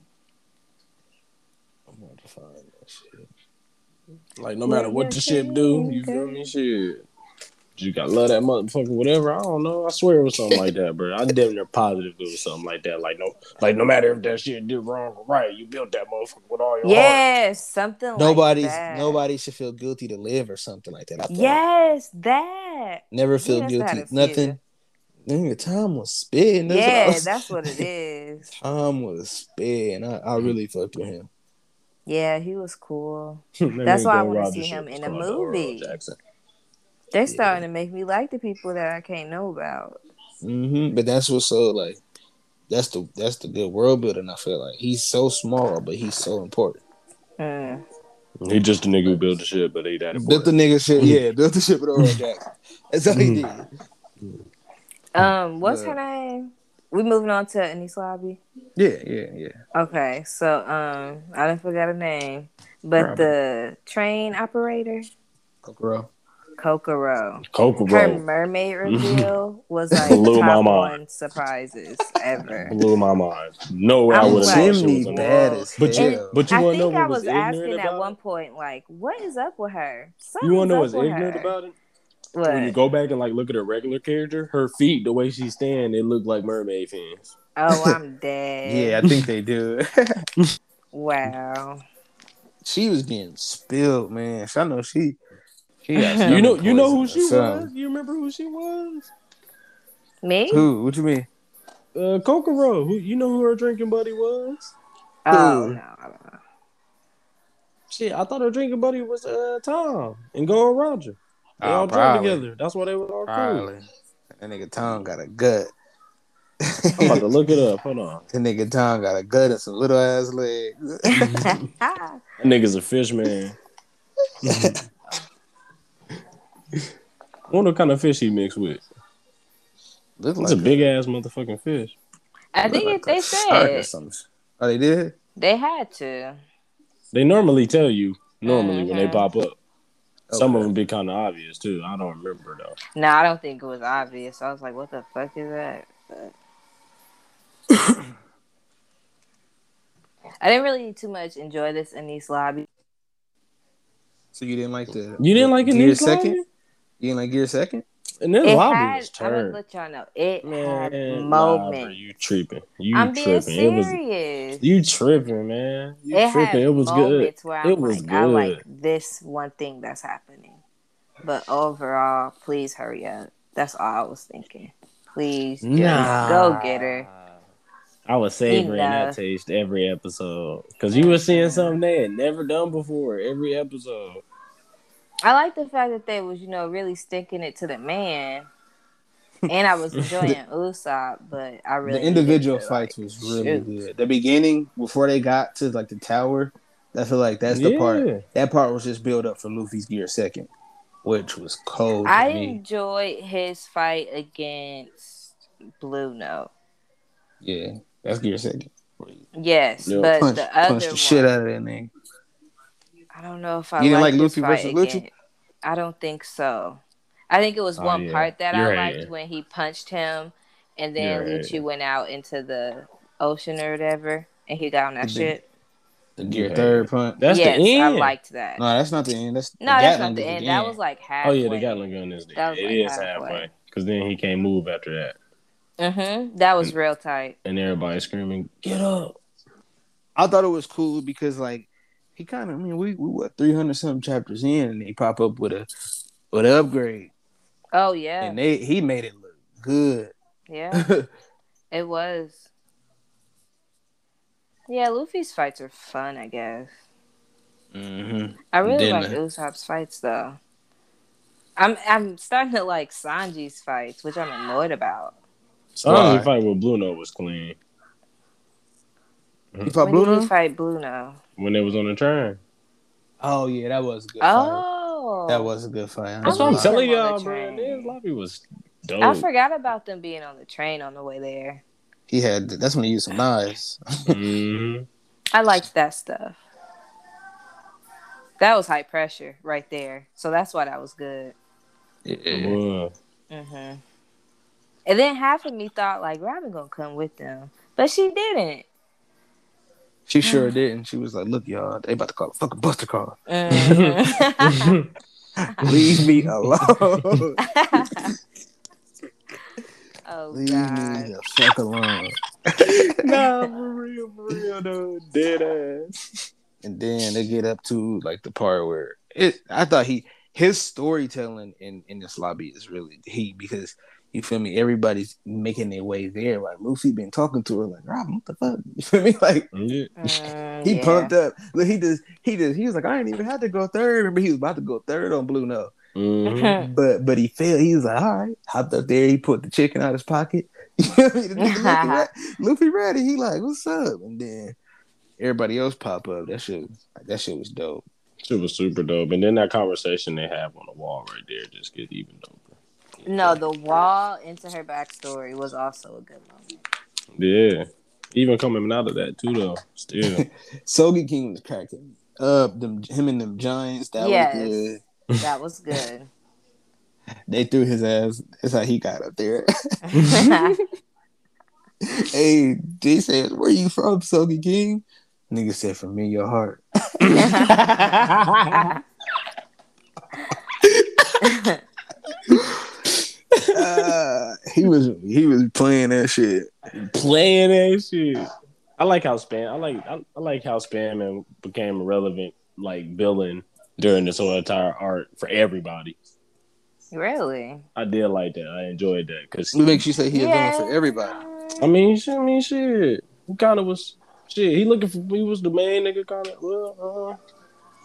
going to find that shit. Like no matter what the ship do, you feel me? Shit. You gotta love that motherfucker, whatever. I don't know. I swear it was something like that, bro. I damn near positive it was something like that. Like no, like no matter if that shit did wrong or right, you built that motherfucker with all your heart. Yes, something Nobody's like that. nobody should feel guilty to live or something like that. I. Yes, that. Never feel Yes, I had guilty. a few. Nothing. Nigga, Tom was spitting. That's what yeah, was- that's what it is. Time was spitting. I, I really fucked with him. Yeah, he was cool. That's why I wanna see him in a called the Earl movie. Jackson. They're starting to make me like the people that I can't know about. hmm But that's what's so like. That's the that's the good world building. I feel like he's so small, but he's so important. Mm. He just a nigga who built the shit, but he that Built the nigga shit. Yeah, built the shit with Earl Jackson. That's all he did. Um, what's Yeah. her name? We moving on to Enies Lobby. Yeah, yeah, yeah. Okay, so um, I didn't forget her name, but Probably. the train operator, Kokoro. Kokoro. Her mermaid mm-hmm. reveal was like Blew my top mind. one surprises ever. blew my mind. No way I I'm would have like- thought she was bad that. as But you, but you I want to know think I was, was asking at one point, like, what is up with her? You want to know what's ignorant her. about it? What? When you go back and like look at her regular character, her feet, the way she's standing, it looked like mermaid fins. Oh, I'm dead. Yeah, I think they do. Wow. she was getting spilled, man. I know she. She You know, you know who she or was. You remember who she was? Me? Who? What you mean? Uh, Kokoro. Who? You know who her drinking buddy was? Oh Who? no, I don't know. Shit, I thought her drinking buddy was uh Tom and Go Roger. They Oh, all drank together. That's why they were all cool. Probably. That nigga Tom got a gut. I'm about to look it up. Hold on. That nigga Tom got a gut and some little ass legs. That nigga's a fish man. Wonder what kind of fish he mixed with. Look It's a big ass motherfucking fish. I think like they a shark or said something. Oh, they did. they had to. They normally tell you normally when they Mhm. pop up. Some of them be kind of obvious too. I don't remember though. No, I don't think it was obvious. I was like, what the fuck is that? But... I didn't really too much enjoy this Enies lobby. So you didn't like the? You didn't like it Gear in second? second? You didn't like Gear second? And this It lobby had, was I'm gonna let y'all know, it had Man, nah, bro, moments. you tripping? You I'm being tripping? It was serious. you tripping, man. You it tripping? had It was good. moments where I'm It was like, I like good. this one thing that's happening. But overall, please hurry up. That's all I was thinking. Please just go get her. I was savoring that taste every episode because you were seeing something they had never done before every episode. I like the fact that they was, you know, really sticking it to the man. And I was enjoying Usopp, but I really the individual needed fights like, was really shoot. good. The beginning before they got to like the tower, I feel like that's the Yeah. part. That part was just build up for Luffy's Gear second, which was cold I enjoyed his fight against Blueno. Yeah, that's Gear second. Yes, Yeah. but Punch, the other punch the one, shit out of that nigga. I don't know if I You didn't liked like this Luffy versus Lucci? again. I don't think so. I think it was Oh, one yeah. part that You're I right. liked when he punched him, and then You're right. Lucci went out into the ocean or whatever, and he got on that The shit. The gear Yeah. third punch. That's yes, the end. I liked that. No, that's not the end. That's No, that's not Gatling the is end. That was like half. oh halfway. yeah, the Gatling gun is the end. was It like is halfway. halfway. Because then he can't move after that. Mm-hmm. That was real tight. And everybody screaming, get up. I thought it was cool because like he kind of. I mean, we we what three hundred something chapters in, and they pop up with a with an upgrade, Oh yeah, and they he made it look good. yeah, it was. Yeah, Luffy's fights are fun, I guess. hmm I really Didn't like I? Usopp's fights though. I'm I'm starting to like Sanji's fights, which I'm annoyed about. Sanji Why? fight with Blueno was clean. You fought when Blue did he Note? fight Blueno? When it was on the train. Oh yeah, that was a good fight. Oh, That was a good fight. That's what I'm telling y'all, the bro. train. This lobby was dope. I forgot about them being on the train on the way there. He had. That's when he used some knives. hmm I liked that stuff. That was high pressure right there, so that's why that was good. Yeah. Well, hmm And then half of me thought like Robin gonna come with them, but she didn't. She sure didn't. She was like, "Look, y'all, they about to call a fucking buster car. Mhm. Leave me alone. oh Leave god. me the fuck alone." nah, for real, for real, though. Dead ass. And then they get up to like the part where it. I thought he his storytelling in in this lobby is really heat because you feel me. Everybody's making their way there. Like Luffy been talking to her like, "Robin, what the fuck?" You feel me? Like Yeah. Mm, he yeah. pumped up. Look, he just he just he was like, "I ain't even had to go third. Remember, he was about to go third on Blueno. Mhm. But but he failed. He was like, all right. Hopped up there. He put the chicken out his pocket. You know what I mean? The nigga Luffy, ready, He like, what's up? And then everybody else pop up. That shit, that shit was dope. Shit was super dope. And then that conversation they have on the wall right there just get even doper. No, the wall into her backstory was also a good moment. Yeah. Even coming out of that too though. Still. Sogeking was cracking up. Them him and them giants. That Yes. was good. That was good. They threw his ass. That's how he got up there. hey, they said, "Where you from, Sogeking?" Nigga said, "From in your heart." Uh, he was he was playing that shit. Playing that shit. I like how spam I like I, I like how Spandam became a relevant like villain during this whole entire art for everybody. really? I did like that. I enjoyed that because What makes you say he a villain for everybody? I mean, shit, I mean, shit. He kind of was shit. He looking for. He was the main nigga. Kind of. Well,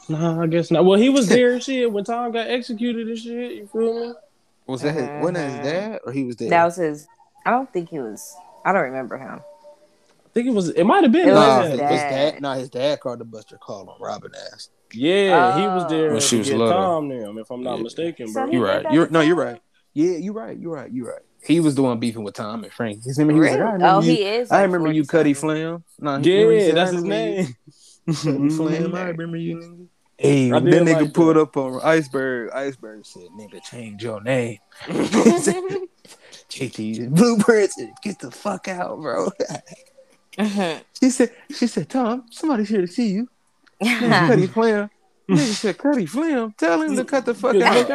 uh, nah, I guess not. Well, he was there. shit, when Tom got executed and shit. You feel me? Was that his, wasn't that his mm-hmm. dad or he was there? That was his. I don't think he was. I don't remember him. I think it was. It might have been. It was nah, his his his, dad. his dad. dad. Nah, his dad called the Buster call on Robin ass. Yeah, he was Oh. there When to she was get little. Tom them, if I'm not Yeah. mistaken, bro. he You're right. You're no, you're right. Yeah, you're right. You're right. You're right. He was the one beefing with Tom and Frank. His name. He was like, oh, you. he is. I remember you, 40 Cuddy something. Flam. Nah, he- he Yeah, said, that's his name. Cuddy mm-hmm. Flam. I remember you, nigga. Hey, I when did that nigga like pulled that. up on Iceberg, Iceberg said, "Nigga, change your name." Take these blueprints and get the fuck out, bro. She said, "She said, Tom, somebody's here to see you." Cutty Flam. Nigga said, "Cutty Flam, tell him to cut the fuck out."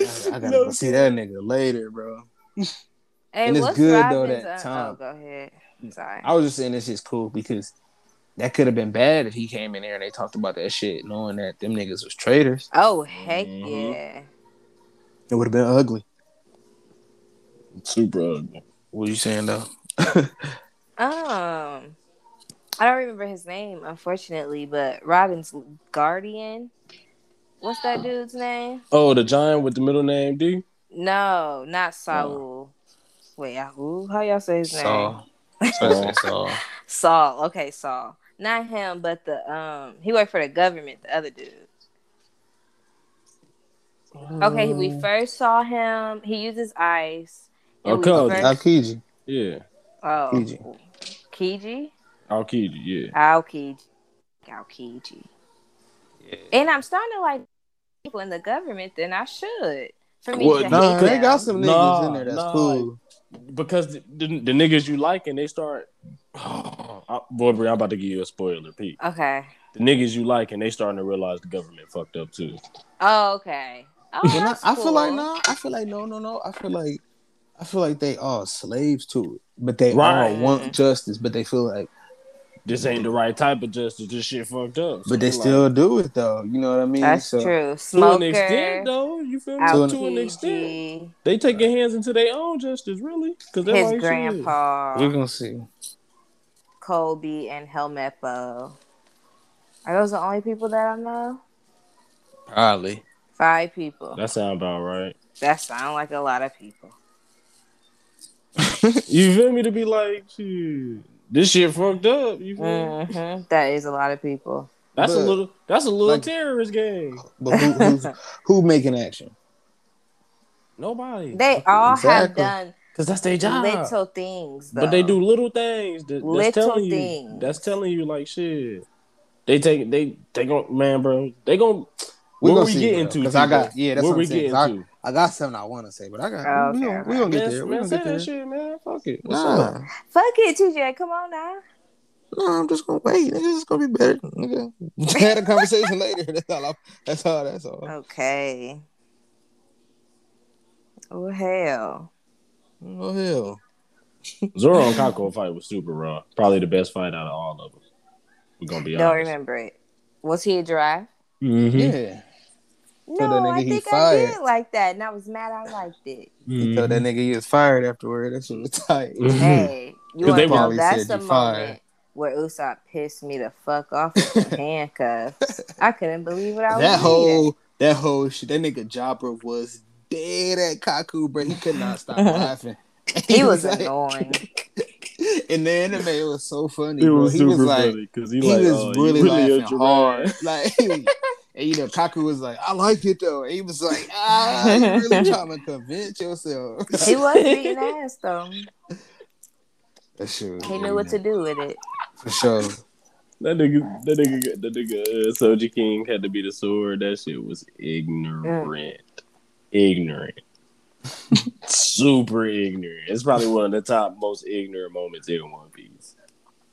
I, I gotta go see that nigga later, bro. Hey, And it's what's good, though, that uh, Tom- Oh, go ahead. Sorry. I was just saying this is cool because that could have been bad if he came in there and they talked about that shit, knowing that them niggas was traitors. Oh heck Mhm. yeah! It would have been ugly. Super ugly. What are you saying though? Um, I don't remember his name, unfortunately, but Robin's guardian. What's that dude's name? Oh, the giant with the middle name D. No, not Saul. Wait, who? How y'all say his name? Saul. Saul. Saul. Saul. Okay, Saul. Not him, but the um. He worked for the government. The other dude. Okay, we first saw him. He uses ice. and we Okay. first- Aokiji. Yeah, Oh, Kiji. Kiji. Aokiji. Yeah. Aokiji. Aokiji. And I'm starting to like people in the government. Then I should. For me Well, to Nah, they got some niggas Nah, in there that's nah. cool. Because the, the, the niggas you like and they start. Oh, boy, Brie, I'm about to give you a spoiler, Pete. Okay. The niggas you like and they starting to realize the government fucked up too. Oh, okay. Oh, Well, nah, that's I feel like cool. no. I feel like no, no, no. I feel like I feel like they are slaves to it, but they Right. all want justice. But they feel like, This ain't the right type of justice. This shit fucked up. So but they it's like, still do it though. You know what I mean? That's So- true. to an extent though. You feel me? To an- To an extent, they take their hands into their own justice, really, because they're his like shit. grandpa, We're gonna see. Koby, and Helmeppo. Are those the only people that I know? Probably. Five people. That sound about right. That sound like a lot of people. You feel me? To be like, shit, this shit fucked up. You feel me? hmm That is a lot of people. That's a little. That's a little like- terrorist game. But who, who's who making action? Nobody. They all have done Because that's their job. little things, though. But they do little things. That, that's Little telling you. That's telling you like shit. They take they they gon' man, bro. They gon' We Where gonna we see, getting bro, to? 'cause I got yeah. That's where what we I'm saying, to. I, I got something I want to say, but I got Oh, we, okay, gonna, we okay. gonna get there. We man, gonna get there. shit, man. Fuck it. What's up? Nah, Fuck it, TJ. Come on now. no, I'm just gonna wait. Nigga, it's gonna be better. Nigga, had a conversation later. That's all. I, that's all. That's all. Okay. Oh hell. Oh hell. Zoro and Kaku fight was super raw. Probably the best fight out of all of them. We're gonna be Don't honest. remember it. Was he a giraffe? Mhm. Yeah. No, that nigga I he think I did like that, and I was mad. I liked it. He told that nigga he was fired afterward. That shit was tight. Mhm. Hey, you 'Cause want to know? That's said the you fired. moment where Usopp pissed me the fuck off with the handcuffs. I couldn't believe what I was that reading. whole that whole shit. That nigga Jabra was dead at Kaku, bro. He could not stop laughing. He was like- annoying. And the anime it was so funny, It bro. was He super was like, funny because he, he like, was oh, you really, a laughing hard. Like, and you know, Kaku was like, I like it though. And he was like, ah, you really trying to convince yourself. He was beating ass though. That shit was He knew what to do with it. for sure. That nigga, that nigga, that nigga, uh, Sogeking had to be the sword. That shit was ignorant, ignorant, super ignorant. It's probably one of the top most ignorant moments in One Piece.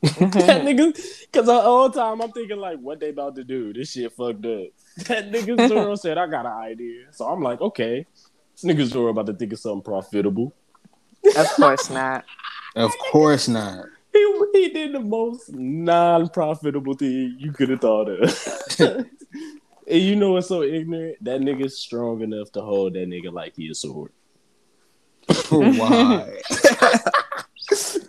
That mm-hmm. nigga, because the whole time I'm thinking like, what they about to do? This shit fucked up. That nigga Zoro said, I got an idea. So I'm like, okay, this nigga Zoro about to think of something profitable. Of course not. Of course not. He, he did the most non-profitable thing you could have thought of. and you know what's so ignorant? That nigga's strong enough to hold that nigga like he a sword. Why?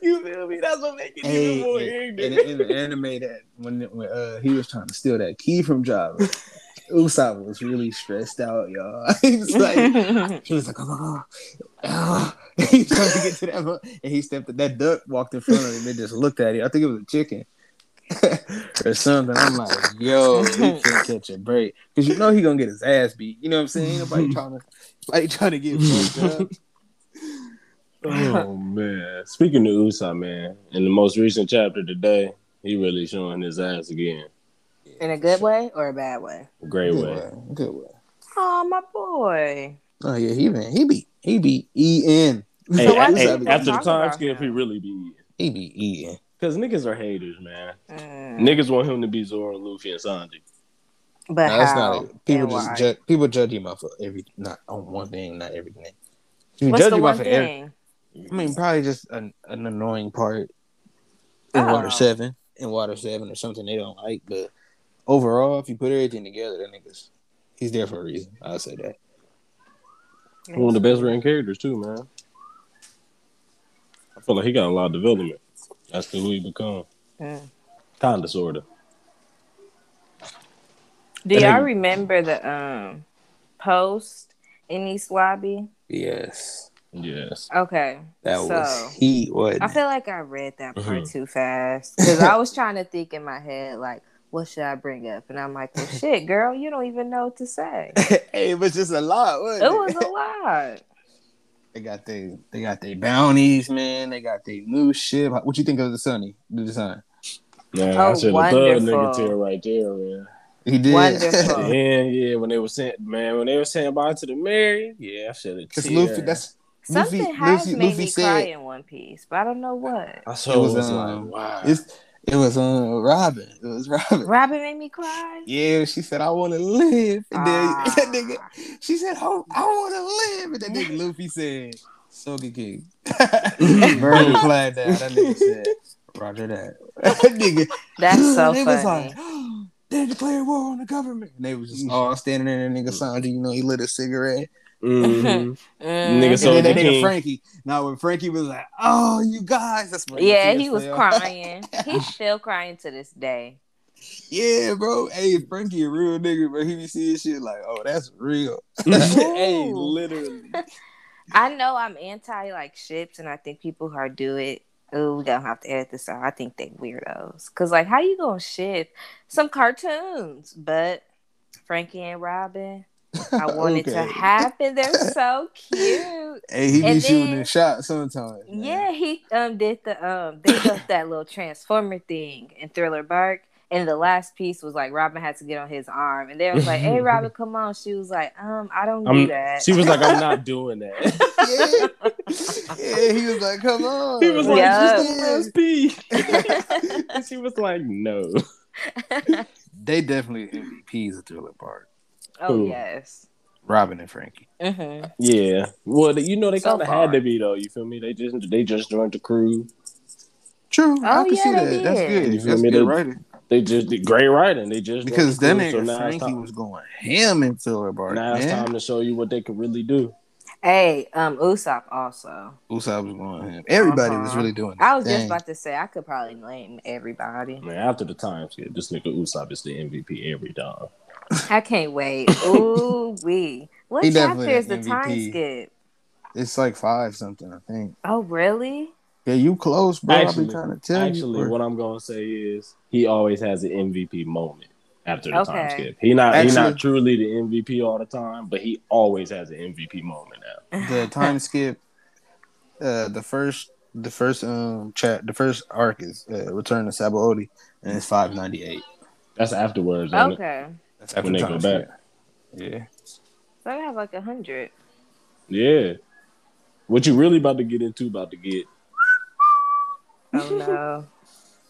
You feel me? That's what makes it Hey, even more in, ignorant. in the anime that when, when uh, he was trying to steal that key from Java, Usopp was really stressed out, y'all. he was like, he was like, oh, oh, oh. he was trying to get to that, mo- and he stepped. That duck walked in front of him and just looked at him. I think it was a chicken or something. I'm like, yo, he can't catch a break because you know he gonna get his ass beat. You know what I'm saying? Ain't nobody trying to, nobody trying to get fucked up. Oh man. Speaking of Usopp, man, in the most recent chapter today, he really showing his ass again. In a good way or a bad way? Great Good way. way, good way. Oh my boy. Oh yeah, he been he be he be eating. Hey, So why hey, after the time about skip, he really be. He be eating. Cause niggas are haters, man. Mm. Niggas want him to be Zoro, Luffy, and Sanji. But No, that's how? not it. People and just why? judge. People judge him off of every not on one thing, not everything. You What's judge the him one off of every, thing? I mean, probably just an, an annoying part in Oh. Water Seven, in Water Seven, or something they don't like. But overall, if you put everything together, that niggas, he's there for a reason. I'll say that. One of the best written characters too, man. I feel like he got a lot of development. That's who he become. Mm. Kinda, sorta. Do And y'all remember the um post in East Lobby? Yes, Yes. Okay. that so was he. What? I feel like I read that part Mhm. too fast because I was trying to think in my head like, what should I bring up? And I'm like, well, shit, girl, you don't even know what to say. hey, it was just a lot. Wasn't It was a lot. They got they they got their bounties, man. They got their new ship. What you think of the Sunny? The design? Man, Oh, I should have thugged nigga wonderful. tail right there, man. He did. Wonderful. Yeah, yeah. When they were saying, man, when they were saying bye to the Merry, yeah, I should have. Because Luffy, that's Something Luffy- has Luffy- made Luffy me said- cry in One Piece, but I don't know what. I It saw was, it was um, like, wow. It's it was um Robin. It was Robin. Robin made me cry. Yeah, she said I want to live, and then Ah. that nigga, she said, "Oh, I want to live," and that nigga Luffy said, "Sogeking." Bird flag down. That nigga said, "Roger that." that nigga. That's so they funny. was like, "They declared war on the government," and they was just all standing there. And nigga Sanji, you know, he lit a cigarette. Mhm. Mm. Nigga And So then the nigga king- Franky. Now when Franky was like, "Oh, you guys," that's when yeah, he was fell. crying. He's still crying to this day. Yeah, bro. Hey, Franky a real nigga, bro. He be seeing shit like, oh, that's real. hey, literally. I know I'm anti like ships, and I think people who are do it. Oh, we don't have to edit this out. I think they weirdos. Cause like, how you gonna ship some cartoons? But Franky and Robin, I want it to happen. They're so cute. Hey, he be And shooting then- a shot sometimes. man. Yeah, he um did the um they built that little transformer thing in Thriller Bark. And the last piece was like Robin had to get on his arm, and they was like, "Hey, Robin, come on." She was like, "Um, I don't do I'm- that." She was like, I'm not doing that. yeah. yeah, he was like, come on. he was like, Yeah. just the last P. and she was like, no. They definitely MVPs of Thriller Bark. Oh Who? yes. Robin and Franky. hmm Yeah. Well, you know, they So kind of had to be though. You feel me? They just they just joined the crew. True. I Oh, can yeah, see they that. That's good. You feel That's me? good They- writing. They just did great writing. They just Because joined that crew, nigga so now Franky time, was going ham in Thriller Bark. now it's time to show you what they can really do. Hey, um, Usopp also. Usopp was going ham. Everybody was Uh-huh. really doing it. I was just about to say I could probably name everybody. Man, after the time skip, this nigga Usopp is the MVP every time. I can't wait. Ooh wee. What He chapter is the an time skip? It's like five something, I think. Oh really? Yeah, you close, bro. I'll Actually- be trying to tell Actually, you. what I'm gonna say is he always has an MVP moment after the time skip. He not he not truly the MVP all the time, but he always has an MVP moment now. the time skip, uh, the first, the first um chat, the first arc is uh, Return to Sabaody, and it's five ninety eight. That's afterwards. Okay. it? Okay. That's after When they go back. Yeah. So I have like a hundred. Yeah. What you really about to get into about to get Oh no.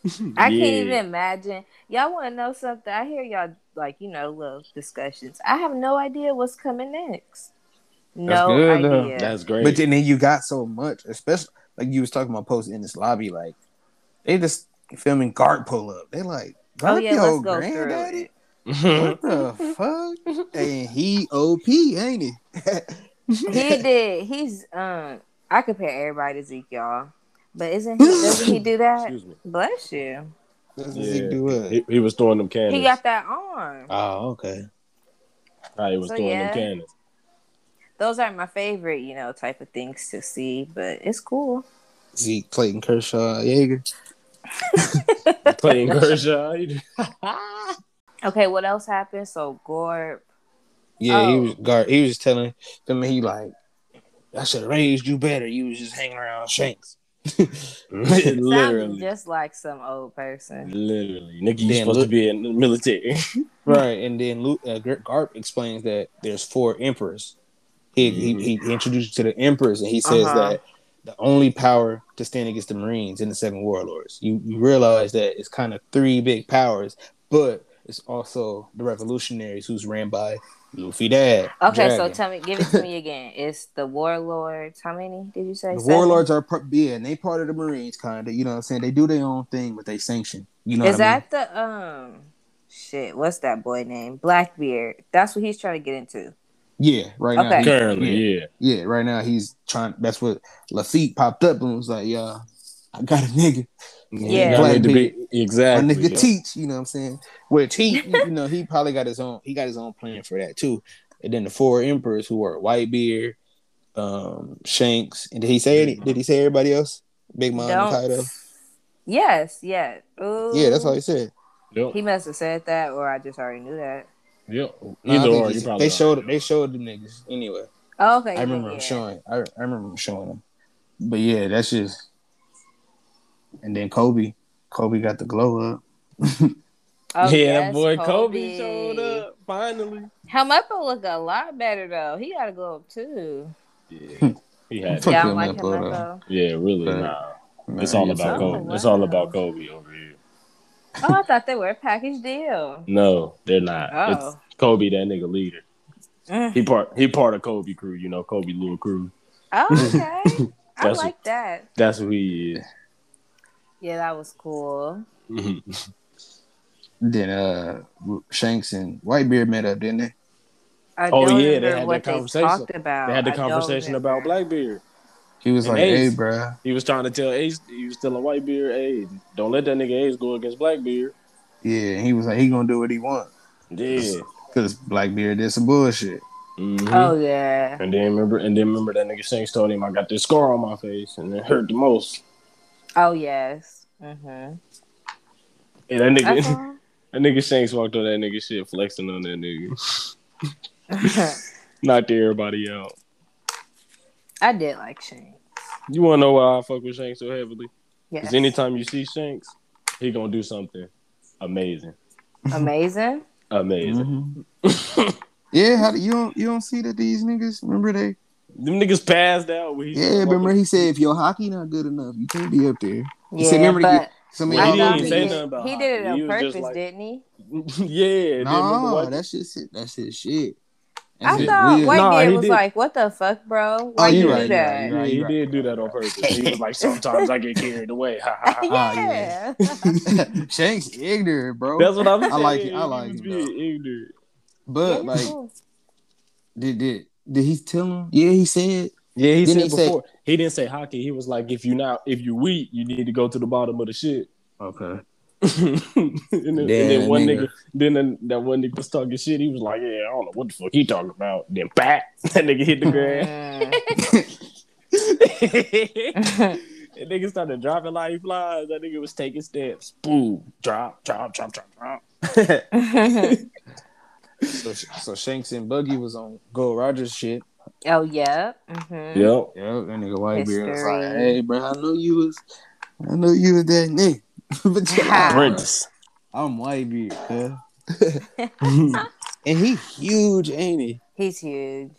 I Yeah. can't even imagine. Y'all want to know something? I hear y'all like you know little discussions. I have no idea what's coming next. No good, though. idea. That's great. But then, then you got so much, especially like you was talking about posting in this lobby, like they just filming guard pull up. They like, oh Garp yeah, let's go through granddaddy? it. What the fuck? And he OP, ain't he? He did. He's um. I compare everybody to Zeke, y'all. But isn't he? Doesn't he do that? Excuse me. Bless you. Doesn't Yeah. he do what? He, he was throwing them cannons. He got that arm. Oh, okay. How he was So, throwing yeah. them cannons. Those aren't my favorite, you know, type of things to see, but it's cool. Zeke, Clayton Kershaw, Jaeger. Clayton Kershaw. Okay, what else happened? So Garp. Yeah, he Oh. was guard. He was telling them he like, I should have raised you better. You was just hanging around Shanks. Literally. just like some old person. Literally. Nigga, you Then supposed look- to be in the military. right, and then Luke, uh, Garp explains that there's four emperors. He, he he introduced you to the emperors, and he says Uh-huh. that the only power to stand against the Marines and the Seven Warlords. You you realize that it's kind of three big powers, but it's also the revolutionaries who's ran by Luffy Dad. Okay, so tell me, give it to me again. It's the warlords. How many did you say? The Seven? warlords are part, yeah, and they part of the Marines, kind of. You know what I'm saying? They do their own thing, but they sanction. You know Is what I mean? that the um? Shit, what's that boy name? Blackbeard. That's what he's trying to get into. Yeah, right now. Okay. he- Currently, yeah, yeah. yeah, right now he's trying. That's what Lafitte popped up and was like, "Yeah, I got a nigga. Yeah. Y'all need to be exactly. My nigga yeah. teach." You know what I'm saying? Where he, you know, he probably got his own. He got his own plan for that too. And then the four emperors who were Whitebeard, um, Shanks, and did he say any? Did he say everybody else? Big Mom and Don't. Kaido. Yes, yeah. Ooh. Yeah, that's all he said. Yep. He must have said that, or I just already knew that. Yeah, Either think or, you probably they showed already They showed the niggas anyway. Oh, okay. I remember yeah, him showing. I, I remember him showing them. But yeah, that's just. And then Koby, Koby got the glow up. Oh, yeah, yes, boy, Koby. showed up finally. Helmeppo look a lot better though. He got to go up too. Yeah. He had Fuck Y'all to. like up, him hold on. though? Yeah, really. Right. Nah. Man, It's all about Koby. It's all about Koby over here. Oh, I thought they were a package deal. No, they're not. Oh. It's Koby, that nigga leader. Mm. He part he part of Koby crew, you know, Koby little crew. Oh, okay. I That's- like that. That's who he is. Yeah, that was cool. Then uh, Shanks and Whitebeard met up, didn't they? I Oh, yeah, they had what that conversation. talked about. they had the I conversation remember. about Blackbeard. He was And like, "Hey, Ace. bruh. He was trying to tell Ace he was telling Whitebeard, hey, don't let that nigga Ace go against Blackbeard. Yeah." He was like, "He gonna do what he want." Yeah. Cause Blackbeard did some bullshit. Mhm. Oh yeah. And then remember, and then remember that nigga Shanks told him I got this scar on my face, and it hurt the most. Oh yes. Mm-hmm. And that I nigga, saw. that nigga Shanks walked on that nigga shit, flexing on that nigga, knocked everybody out. I did like Shanks. You wanna know why I fuck with Shanks so heavily? Yes. Because anytime you see Shanks, he gonna do something amazing, Amazing. amazing. Mhm. yeah, how do, you don't you don't see that these niggas remember they? Them niggas passed out. When he Yeah, remember he said if your haki not good enough, you can't be up there. He said, remember to but Some Well, he didn't say nothing about he did it on He was just purpose, like- didn't he? yeah. No, what- that's just it. That's his shit. I That's thought weird. Whitebeard Nah, he was did. like, "What the fuck, bro? Why Oh, you you do right, you that?" right, you Yeah, right. he did do that on purpose. He was like, sometimes I get carried away. Ha, ha, ha. Ah, yeah. Shank's ignorant, bro. That's what I'm saying. I like it. I like it, being ignorant. but Yeah, like, did did did he tell him? Yeah, he said. Yeah, he Didn't said he say- before. he didn't say haki. He was like, if you not, if you weak, you need to go to the bottom of the shit. Okay. and, then, and then one nigga. nigga, then that- that one nigga was talking shit. He was like, "Yeah, I don't know what the fuck he talking about." Then bat, that nigga hit the ground. That nigga started dropping like he flies. That nigga was taking steps. Boom, drop, drop, drop, drop, drop. So so Shanks and Buggy was on Gold Rogers shit. oh yeah. hmm Yep. Yeah, that nigga Whitebeard was like, "Hey, bro, I know you was, I know you was that nigga, but yeah, Apprentice. I'm Whitebeard, yeah. and he huge, ain't he? He's huge.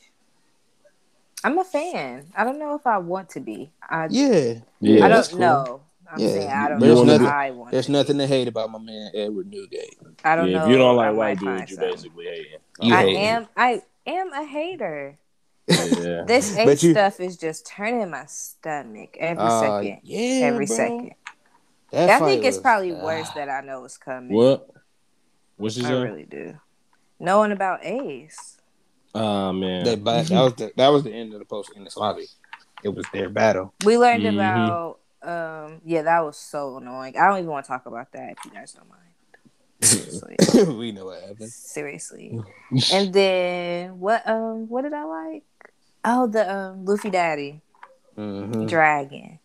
I'm a fan. I don't know if I want to be. I, Yeah, Yeah, I don't cool. know. I'm Yeah, saying I don't there's know if nothing- I want. There's to nothing to hate about my man Edward Newgate. I don't yeah, know. if you don't like white dudes, you some. basically hating. You I hate him. am. I am a hater. Yeah. This But H you- stuff is just turning my stomach every Uh, second. yeah, Every bro. second. That I fight think it's probably ah. worse that I know it's coming. What? What's you I say? really do. Knowing about Ace. Oh man. That, that was the that was the end of the post in the lobby. It was their battle. We learned Mhm. about um yeah, that was so annoying. I don't even want to talk about that if you guys don't mind. Seriously. we know what happened. Seriously. And then what um what did I like? Oh the um Luffy Daddy. Mm-hmm. Dragon.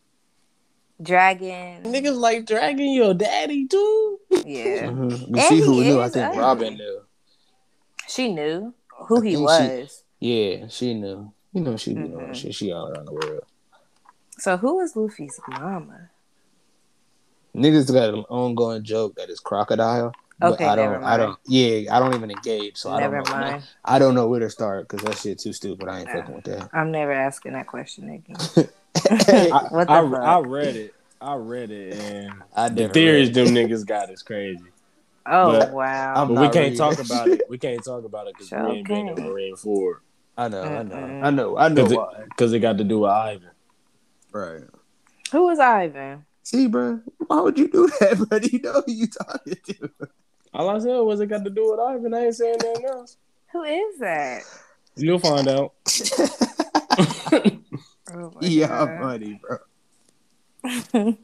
Dragon. Niggas like dragging your daddy too. Yeah. Mm-hmm. And see who knew. I think ugly. Robin knew. She knew who I he think she- was. Yeah, she knew. You know she knew. Mhm. She she all around the world. So who is Luffy's mama? Niggas got an ongoing joke that is crocodile. But Okay, I don't. never I don't. Yeah, I don't even engage. So Never I don't know. mind. I don't know where to start because that shit too stupid. I ain't fucking with that. I'm never asking that question again. I, What the I, fuck? I read it. I read it, and I the never theories them niggas got is crazy. Oh But wow. I'm But we can't reading talk about it. We can't talk about it because Sure we ain't been in can. Marineford I know. I know. I know. I know because it, it got to do with Ivan. Right. Who was Ivan? See, bro, why would you do that, bro? You know who you talking to. All I said was it got to do with Ivan. I ain't saying nothing else. Who is that? You'll find out. Oh my yeah, God. funny, bro.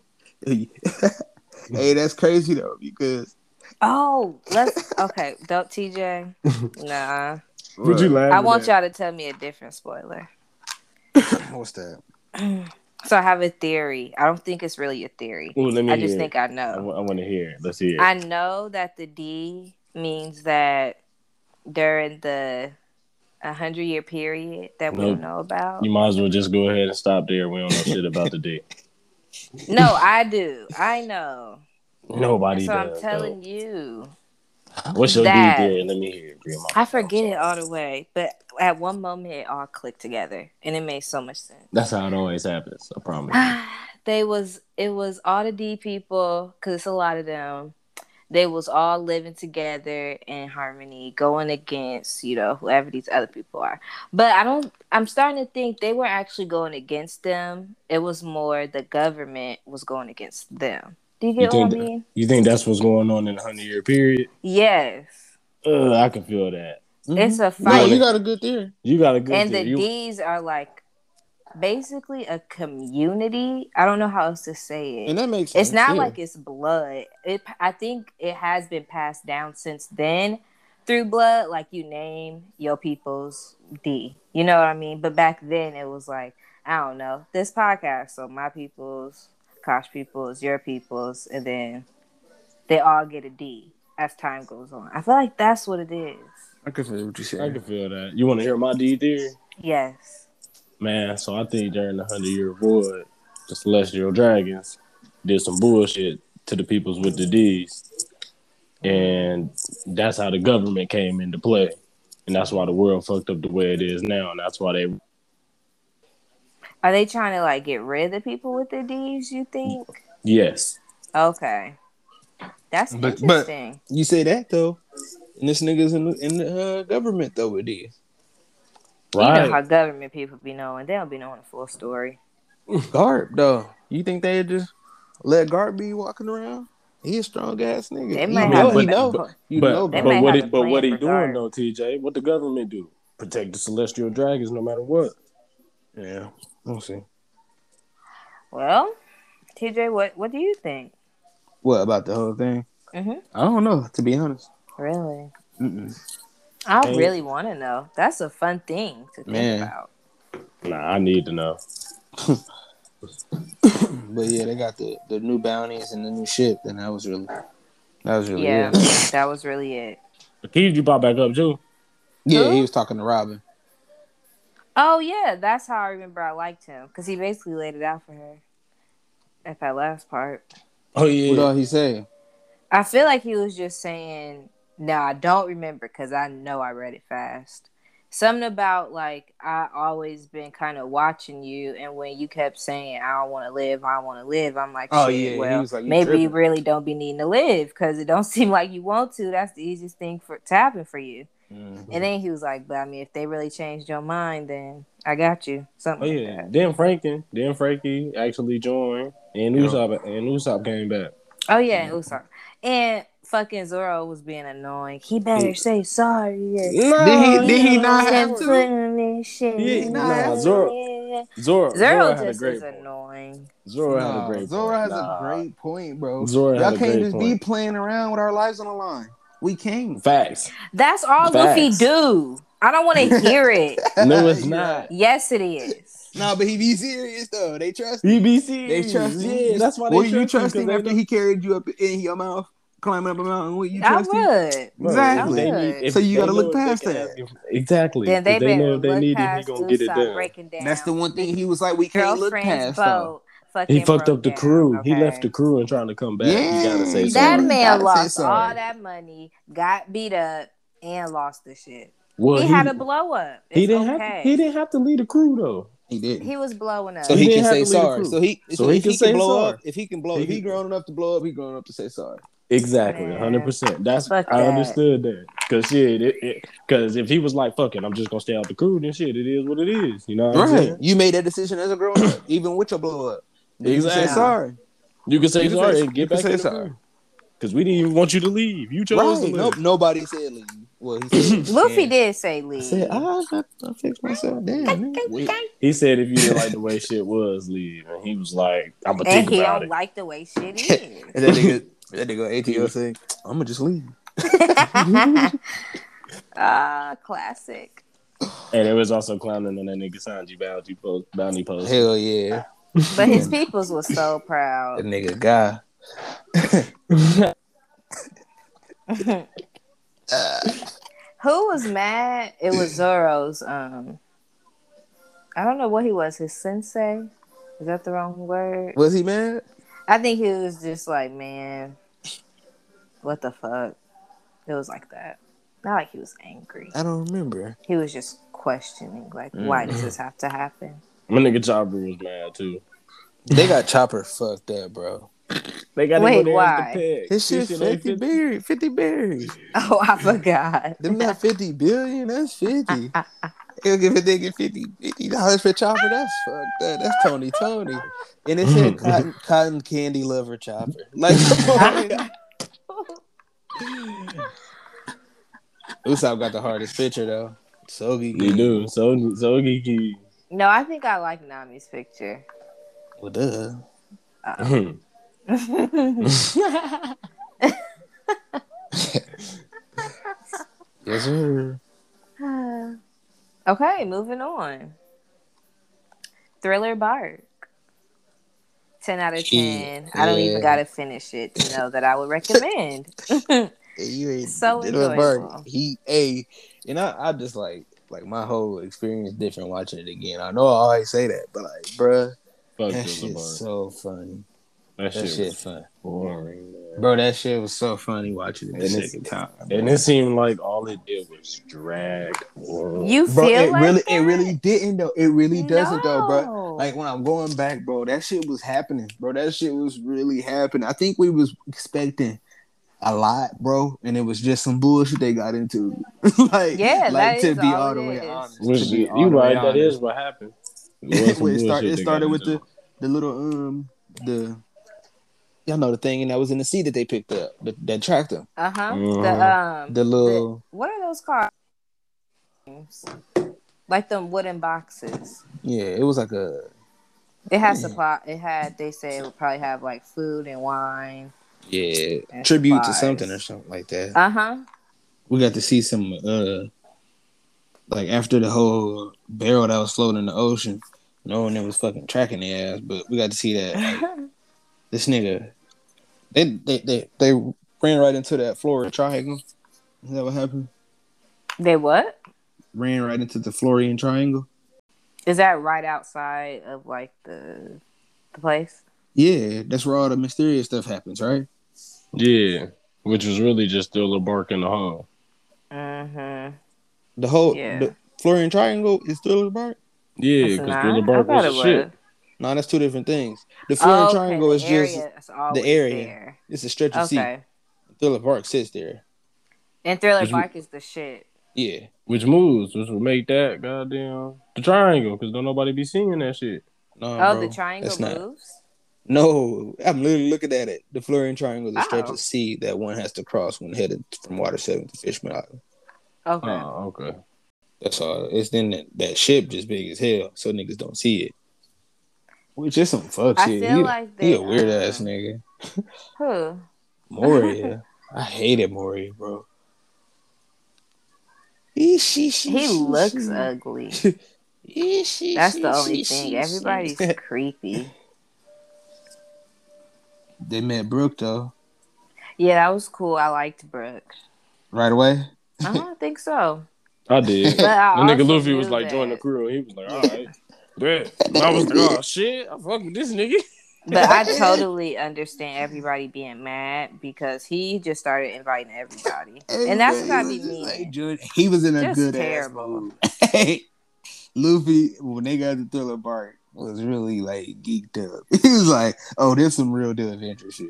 hey, that's crazy though because Oh, let's okay. Don't TJ. Nah. Would you laugh? I want y'all to tell me a different spoiler. What's that? So I have a theory. I don't think it's really a theory. Ooh, let me I just think. I I, know. want to hear it. Let's hear it. I know that the D means that during the a hundred year period that we don't know about. you might as well just go ahead and stop there. We don't know shit about the D. No, I do. I know. Nobody so I'm telling though. you. What's your That- D theory? Let me hear it. Grandma. I forget it all the way, but at one moment it all clicked together, and it made so much sense. That's how it always happens. I promise. they was it was all the D people because it's a lot of them. They was all living together in harmony, going against you know whoever these other people are. But I don't. I'm starting to think they were actually going against them. It was more the government was going against them. Do you You get what I think that- mean? You think that's what's going on in the hundred year period? Yes, Uh, I can feel that. it's a No, fight, you got a good theory. You got a good. and the. You- D's are like basically a community. I don't know how else to say it. And that makes sense. it's not yeah. like it's blood. It I think it has been passed down since then through blood. Like you name your people's D. You know what I mean? But back then it was like I don't know this podcast. So my people's, Kosh people's, your people's, and then they all get a D as time goes on. I feel like that's what it is. I can feel what you I can feel that. You want to hear my D theory? Yes. Man, so I think during the hundred year void, the celestial dragons did some bullshit to the peoples with the D's. And that's how the government came into play. And that's why the world fucked up the way it is now. And that's why they Are they trying to like get rid of the people with the D's? You think? yes. Okay. That's But- but- interesting. You say that though, and this nigga's in the, in the uh, government though with these. You know how government people be knowing. They don't be knowing the full story. Garp though, you think they just let Garp be walking around? He a strong ass nigga. They He might know, have he a- know. You but know, They but what he but what he doing Garp. though, TJ? What the government do? Protect the celestial dragons no matter what. yeah, we'll see. Well, TJ, what what do you think? What about the whole thing? Mhm. I don't know. To be honest, Really? Mm-mm. I Hey. really want to know. That's a fun thing to think Man. about. Nah, I need to know. but yeah, they got the the new bounties and the new ship, and that was really that was really Yeah, it. that was really it. Keith, you pop back up too. Yeah, Who? he was talking to Robin. Oh yeah, that's how I remember I liked him because he basically laid it out for her at that last part. Oh yeah. What all he say? I feel like he was just saying, "No, I don't remember because I know I read it fast." Something about like I always been kind of watching you, and when you kept saying, "I don't want to live, I want to live," I'm like, Oh, yeah, well, like, you maybe you really don't be needing to live because it don't seem like you want to. That's the easiest thing for to happen for you." Mm-hmm. And then he was like, "But I mean, if they really changed your mind, then I got you." Something. Oh Something yeah. like that. Then Franken, then Franky actually joined, and Yeah. Usopp and Usopp came back. Oh yeah, and Usopp. And fucking Zoro was being annoying. He better say sorry. or- Did he? Did he not have to? putting this shit He- in nah, my Zoro- Zoro, Zoro, Zoro a just great is point. annoying. Zoro had a great Zoro point. has Nah. a great point, bro. Zoro Y'all had a can't great just be playing around with our lives on the line. We can't. Facts. That's all Facts. Luffy do. I don't want to hear it. No, it's not. Yes, it is. Nah, but he be serious though. They trust. him. BBC. They trust him. Yeah, that's why they Will trust you trust him, him 'cause after he carried you up in your mouth, climbing up a mountain? Will you I trust him? would. Bro, Exactly. I would. So you gotta look past that. him- Exactly. Then they they better know if they look need it, he past gonna get it Usopp done. breaking down. That's the one thing he was like, we can't look past. Though. boat. Fucking He fucked up the down, crew. He left the crew and trying to come back. you gotta say Yeah, That sorry. Man gotta lost sorry. all that money, got beat up, and lost the shit. Well, he, had a blow up. It's he didn't okay. have. He didn't have to lead the crew though. He did. He was blowing up. so He he, didn't can have say to lead the sorry. crew. So he, So so he if can he say can blow sorry. up, if he can blow, if he grown enough to blow up, he grown up to say sorry. Exactly, hundred percent. That's Fuck I that. understood that. Cause shit, it, cause if he was like, "Fuck it, I'm just gonna stay out the crew," then shit, it is what it is. You know what I'm Right. saying? You made that decision as a grown up, even with your blow up. You Exactly. say sorry. You can say You can sorry say- and you get can back say in sorry. Cause we didn't even want you to leave. You chose to leave. Nope. Nobody said leave. Well, he said Luffy yeah. did say leave. I leave. said I, I, I fixed myself. Damn. he said if you didn't like the way shit was, leave. And he was like, "I'm gonna think about it. and think he about don't it." like the way shit is. And that nigga, that nigga ATO say, I'm gonna just leave. Ah, classic. And it was also clowning on that nigga Sanji bounty post. Bounty post. Hell yeah. But his peoples was so proud. proud. nigga guy. Who was mad? It was Zoro's. Um, I don't know what he was. His sensei. Is that the wrong word? Was he mad? I think he was just like, man, what the fuck? It was like that. Not like he was angry. I don't remember. He was just questioning, like, why does this have to happen? My nigga Chopper was mad too. They got Chopper fucked up, bro. They got Wait, go why? as the pick. His shit He said they 50 berries. 50 berries. Oh, I forgot. Them not 50 billion, that's 50. Ah, ah, ah. He'll give a nigga 50 50 dollars for Chopper. That's fucked up. That's Tony Tony. And it said mm. cotton, cotton candy lover Chopper. Like, come on. Usopp got the hardest picture though. So You do. So so geeky. No, I think I like Nami's picture. Well, duh. Yes, sir. okay, moving on. Thriller Bark. 10 out of 10. I don't even got to finish it to know that I would recommend. You ain't So enjoyable. He a and I, I just like like my whole experience different watching it again. I know I always say that, but like, bruh, Fuck that this shit's bar. so funny. That That shit shit was fun, boring. man. bro. That shit was so funny watching it the And it's- second time. And it seemed like all it did was drag. on. You Bro, feel it like really, that? it really didn't though. It really doesn't though, bro. Like when I'm going back, bro, that shit was happening, bro. That shit was really happening. I think we was expecting a lot, bro, and it was just some bullshit they got into. like, Yeah, like that to be all all the way is. honest. Which, you all the way right, that honest. is what happened. It, was some Well, it, start, it started with the the little um the y'all know the thing and that was in the seat that they picked up that, that tracked them. Uh-huh. Mhm. The um The little what are those cars? Like them wooden boxes. yeah, it was like a It had Yeah. supply it had they say it would probably have like food and wine. Yeah tribute to something or something like that. Uh-huh. we got to see some uh like after the whole barrel that was floating in the ocean, no one was fucking tracking the ass, but we got to see that like, this nigga they they they they ran right into that Florida triangle. Is that what happened? they what? Ran right into the Florian triangle. Is that right outside of like the the place? Yeah, that's where all the mysterious stuff happens, right? Yeah, which was really just Thriller Bark in the hole. Mm-hmm. The whole Yeah. the Florian triangle is Thriller Bark. Yeah, because not- Thriller Bark thought was it shit. was. No, that's two different things. The Florian Oh, okay, triangle the is just area is always area. there. it's a stretch of sea. Okay. Thriller Bark sits there. And Thriller Which- Bark is the shit. Yeah. Which moves, which would make that goddamn the triangle, because don't nobody be seeing that shit. No, Oh, bro, the triangle that's not- moves? No, I'm literally looking at it. The Florian triangle is a stretch Oh. of sea that one has to cross when headed from Water Seven to Fishman Island. Okay. Oh, okay. That's all. It's then that, that ship just big as hell, so niggas don't see it. Which is some fuck I shit. feel he, like he a weird ass um, nigga. Who? Moria. I hated Moria, bro. He she, she, He looks ugly. That's the only thing. Everybody's creepy. They met Brook though. Yeah, that was cool. I liked Brook. Right away. Uh-huh, I don't think so. I did. But I the nigga Luffy was knew like join the crew, and he was like, all right. Bet. I was like, oh shit, I fuck with this nigga. But I totally understand everybody being mad because he just started inviting everybody. And that's what I be He was mean. like, he was in a Just good terrible. ass mood. Hey, Luffy, when they got the Thriller Bark, was really like geeked up. He was like, "Oh, there's some real deal adventure shit."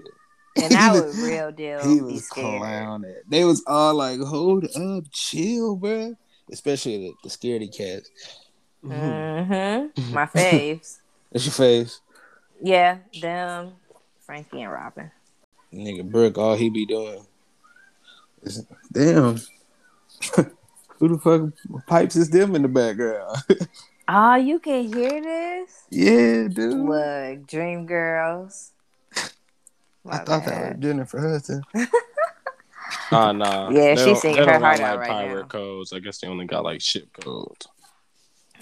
And that was real deal. He was clowning. They was all like, "Hold up, chill, bro." Especially the, the scaredy cats. Mm-hmm. My faves. That's your face, Yeah, them, Franky and Robin. nigga. Brook, all he be doing is damn. Who the fuck pipes is them in the background? Oh, you can hear this? yeah, dude. Look, Dream Girls. I My thought that bad. was Jennifer Hudson. Nah, nah. Yeah, They she don't- singing they don't her got, heart like out right pirate now. codes. I guess they only got like ship codes. Oh,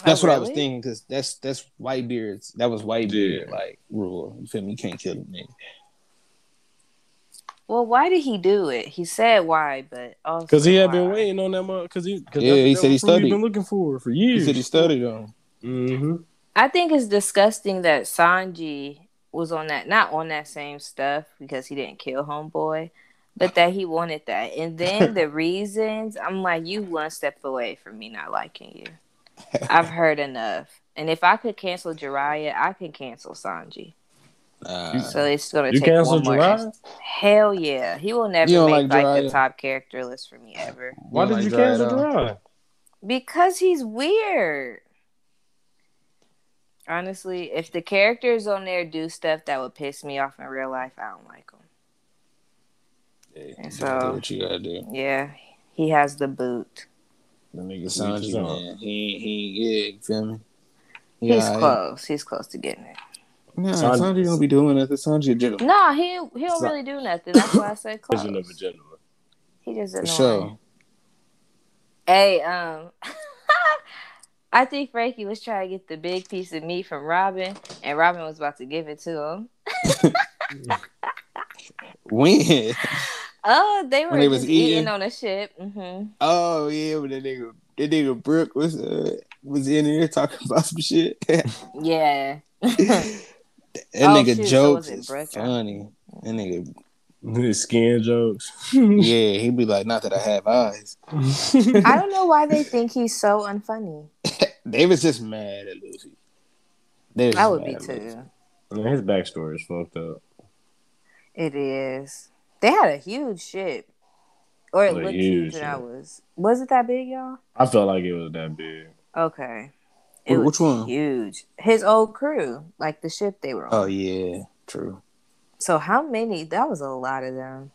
that's Oh, what I was thinking because that's that's Whitebeard's. That was Whitebeard Yeah. like rule. You feel me? You can't kill the nigga. Well, why did he do it? He said why, but also Because he had been waiting on that month. Because he, cause Yeah, that- he that said he was he'd studied. been looking for for years. He said he studied on. Mm-hmm. I think it's disgusting that Sanji was on that, not on that same stuff because he didn't kill Homeboy, but that he wanted that. And then the reasons, I'm like, you one step away from me not liking you. I've heard enough. And if I could cancel Jiraiya, I can cancel Sanji. Nah. So it's gonna You take one more. Jiraiya? Hell yeah, he will never You make like like, the top character list for me ever Why don't did you like Jiraiya cancel at? Jiraiya? because he's weird. Honestly, if the characters on there do stuff that would piss me off in real life, I don't like them. Hey, And so- do what you gotta do. Yeah, he has the boot. The nigga Each Sanji, his man. He he yeah, you feel me? He's alright. close. He's close to getting it. Nah, Sanji- Sanji don't be doing nothing. Sanji a gentleman. No, he he don't So- really do nothing. That's why I said close. Vision of a gentleman. He just For annoying. sure. Hey, um, I think Franky was trying to get the big piece of meat from Robin, and Robin was about to give it to him. When? Oh, they were When they was just eating. eating? on a ship. hmm Oh yeah, when that nigga that nigga Brook was uh, was in there talking about some shit. Yeah. that Yeah. nigga shoot, jokes was it is Brook? funny. That nigga, His skin jokes. yeah, he'd be like, not that I have eyes. I don't know why they think he's so unfunny. They was just mad at Luffy. They I would be mad at Luffy. too. His backstory is fucked up. It is. They had a huge ship. Or it A looked huge huge when I was. Was it that big, y'all? I felt like it was that big. Okay. It Wh- was which one? Huge. His old crew, like the ship they were oh, on. Oh yeah, true. So how many? That was a lot of them.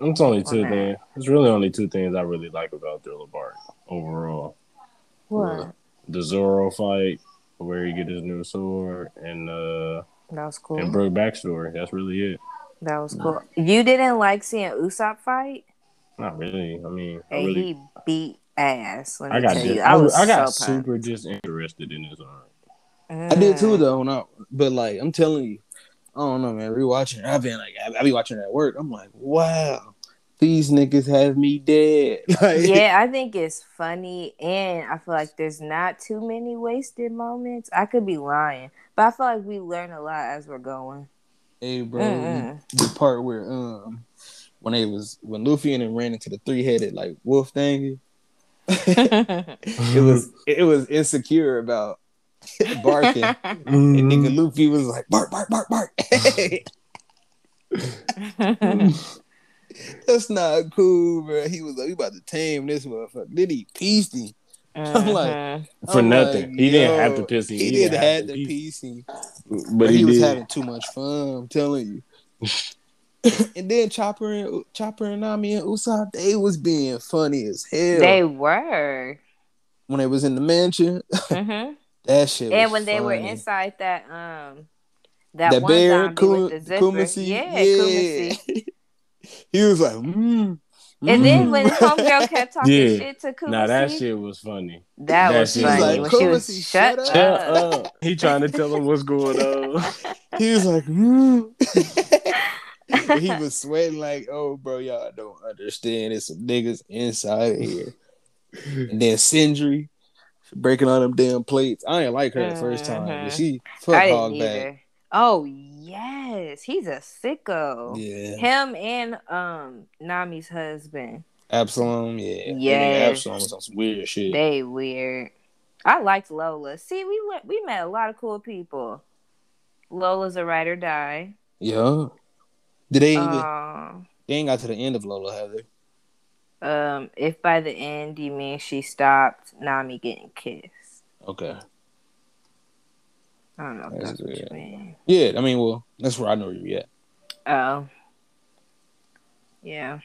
It's only two things. It's really only two things I really like about Thriller Bark overall. What? The Zoro fight, where he get his new sword, and uh That was cool. and Brook backstory. That's really it. That was cool. You didn't like seeing Usopp fight? Not really. I mean, I really, he beat ass. Let me I got, tell dis- you, I, I was I got so pumped. super disinterested in his arc. I did too Mm. though. When I, but like I'm telling you, I don't know, man. Rewatching, I've been like, I, I be watching it at work. I'm like, wow, these niggas have me dead. Like, yeah, I think it's funny, and I feel like there's not too many wasted moments. I could be lying, but I feel like we learn a lot as we're going. Hey, bro, Mm-mm. the, part where um when they was when Luffy and them ran into the three headed like wolf thing, it was it was insecure about barking, and nigga Luffy was like bark bark bark bark. That's not cool, bro. He was like, we about to tame this motherfucker. Then he pieced him. I'm like. For I'm nothing. like, he didn't have to piss him. He, didn't have to piece him. But he, he, was having too much fun. I'm telling you. and then Chopper and Chopper and Nami and Usopp, they was being funny as hell they were. when they was in the mansion. Mhm. That shit. and was when they were inside that um that, that one bear, zombie Kuma- with the zipper, Kumashi, yeah, Kumashi. He was like, mm, And then mm. when homegirl kept talking Yeah. shit to Kumashi, Nah, that shit was funny. that that was funny was when she was shut, shut up. Up. He trying to tell him what's going on. he was like, mm. He was sweating like, oh, bro, y'all don't understand. There's some niggas inside of here. And then Cindry breaking all them damn plates. I ain't like her the first time, but Mhm. she I fuck didn't Hogback. Oh yes, he's a sicko. Yeah, Him and um Nami's husband, Absalom. Yeah, Yeah. Absalom on some weird shit. they weird. I liked Lola. See, we went, we met a lot of cool people. Lola's a ride or die. yeah. Did they even? Um, they ain't got to the end of Lola, have they? um, if by the end you mean she stopped Nami getting kissed, Okay. I don't know if That's that's, what you mean. Yeah, I mean, well, that's where I know you at. Oh, yeah.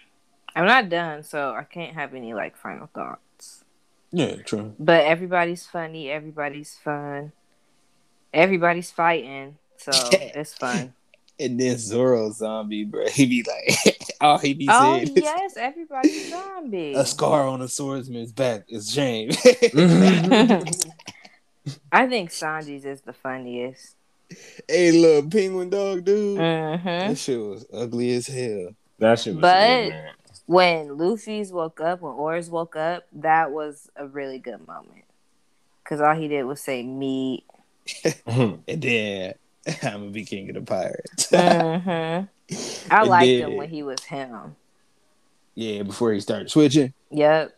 I'm not done, so I can't have any like final thoughts. Yeah, true. But everybody's funny. Everybody's fun. Everybody's fighting, so it's fun. And then Zoro zombie, bro. He be like, all he be oh saying is, yes, everybody's zombie. a scar on a swordsman's back is shame. I think Sanji's is the funniest. hey, little penguin dog, dude. hmm That shit was ugly as hell. That shit was But- good, man. When Luffy's woke up, when Oars woke up, that was a really good moment. Cause all he did was say meat. And then I'm gonna be king of the pirates. hmm I And liked then- him when he was him. Yeah, before he started switching. Yep.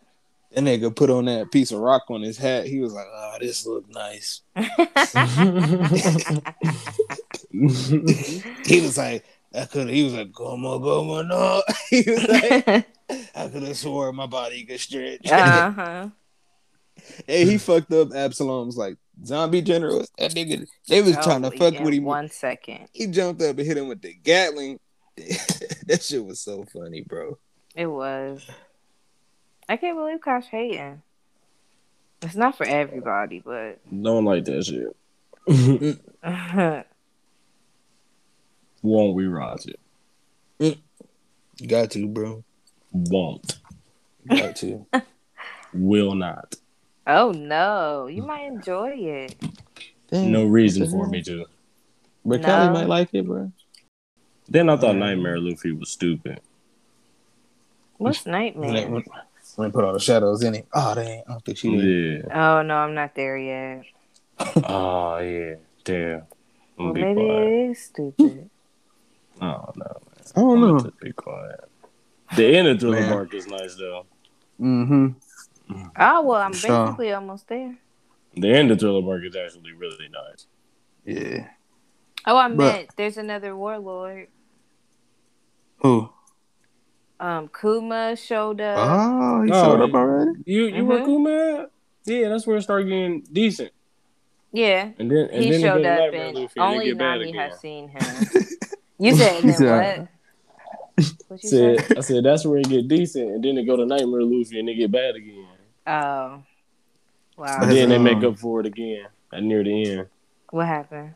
That nigga put on that piece of rock on his hat. He was like, "Oh, this look nice." He was like, "I could." He was like, "Como, como, no." He was like, "I could have swore my body could stretch." uh huh. hey, he fucked up Absalom's like zombie general. That nigga, they was trying to fuck with him. One second. He jumped up and hit him with the Gatling. that shit was so funny, bro. It was. I can't believe Kosh hating. It's not for everybody, but Don't like that shit. Won't rewatch it. You got to, bro. Won't. Got to. Will not. oh no, you might enjoy it. Damn. No reason for me to. But No. Kelly might like it, bro. Then I thought Nightmare Luffy was stupid. What's nightmare? They, when, when put all the shadows in it. Oh, dang. I don't think she did. Yeah. Oh no, I'm not there yet. Oh yeah. Damn. Well, maybe quiet. it is stupid. Oh no. I don't I'm know. gonna be quiet. The end of Thriller Man. Bark is nice though. Mm-hmm. oh well, I'm Sure. basically almost there. The end of Thriller Bark is actually really nice. Yeah. Oh, I But- meant there's another warlord. Who? Um, Kuma showed up. Oh, he Oh, showed up already. You you were Mhm. cool, man. Yeah, that's where it started getting decent. yeah, And then and he then showed it goes up, Nightmare and Luffy, and they only get bad Nami again. has seen him. You said then said- what? What you said? Said, I said that's where it get decent, and then they go to Nightmare Luffy and they get bad again. Oh, wow. And then they make up for it again at near the end. What happened?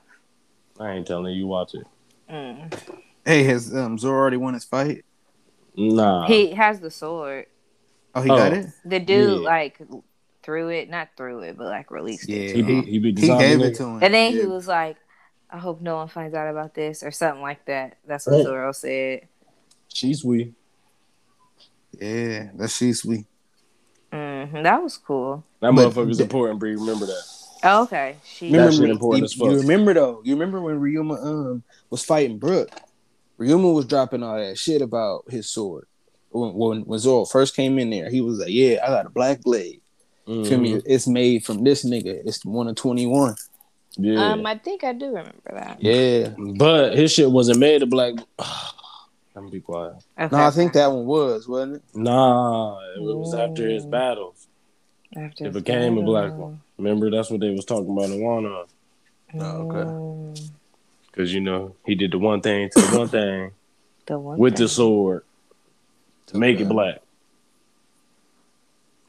I ain't telling you, you watch it. Mm. Hey, has um, Zoro already won his fight? Nah. He has the sword. Oh, he Oh. got it? The dude Yeah. like threw it, not threw it, but like released it. Yeah. he, He, beat he beat he gave it to him. And then he was like, "I hope no one finds out about this" or something like that. That's what Right. Zoro said. She's we. Yeah, that's she sweet. hmm That was cool. That But- motherfucker's important, Bree. Remember that. Oh, okay, she. That Remember, important you, as fuck. you remember though? You remember when Ryuma um was fighting Brook? Ryuma was dropping all that shit about his sword. When, when when Zoro first came in there, he was like, "Yeah, I got a black blade. Feel Mhm. me? It's made from this nigga. It's one of twenty one. Yeah. Um, I think I do remember that. Yeah. but his shit wasn't made of black. Let me be quiet. Okay. No, I think that one was, wasn't it? Nah, it was after his Mm. battles. After it became a black one. Remember, that's what they was talking about in Wano. Oh, okay. Because, you know, he did the one thing to the one thing the one with the sword to make it Okay. black.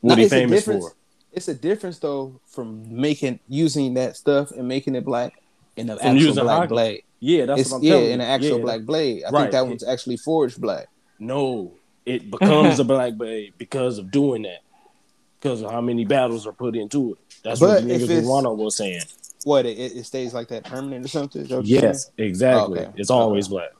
No, What he famous difference. for. It's a difference though from making using that stuff and making it black in an From actual black haki. blade. Yeah, that's It's what I'm yeah, telling you. in an actual Yeah. black blade. I Right. think that one's actually forged black. No, it becomes a black blade because of doing that. Because of how many battles are put into it. That's But what the if niggas in it's- Wano was saying. What it, it stays like that permanent or something? Is that what you're Yes, exactly. Okay. It's always black.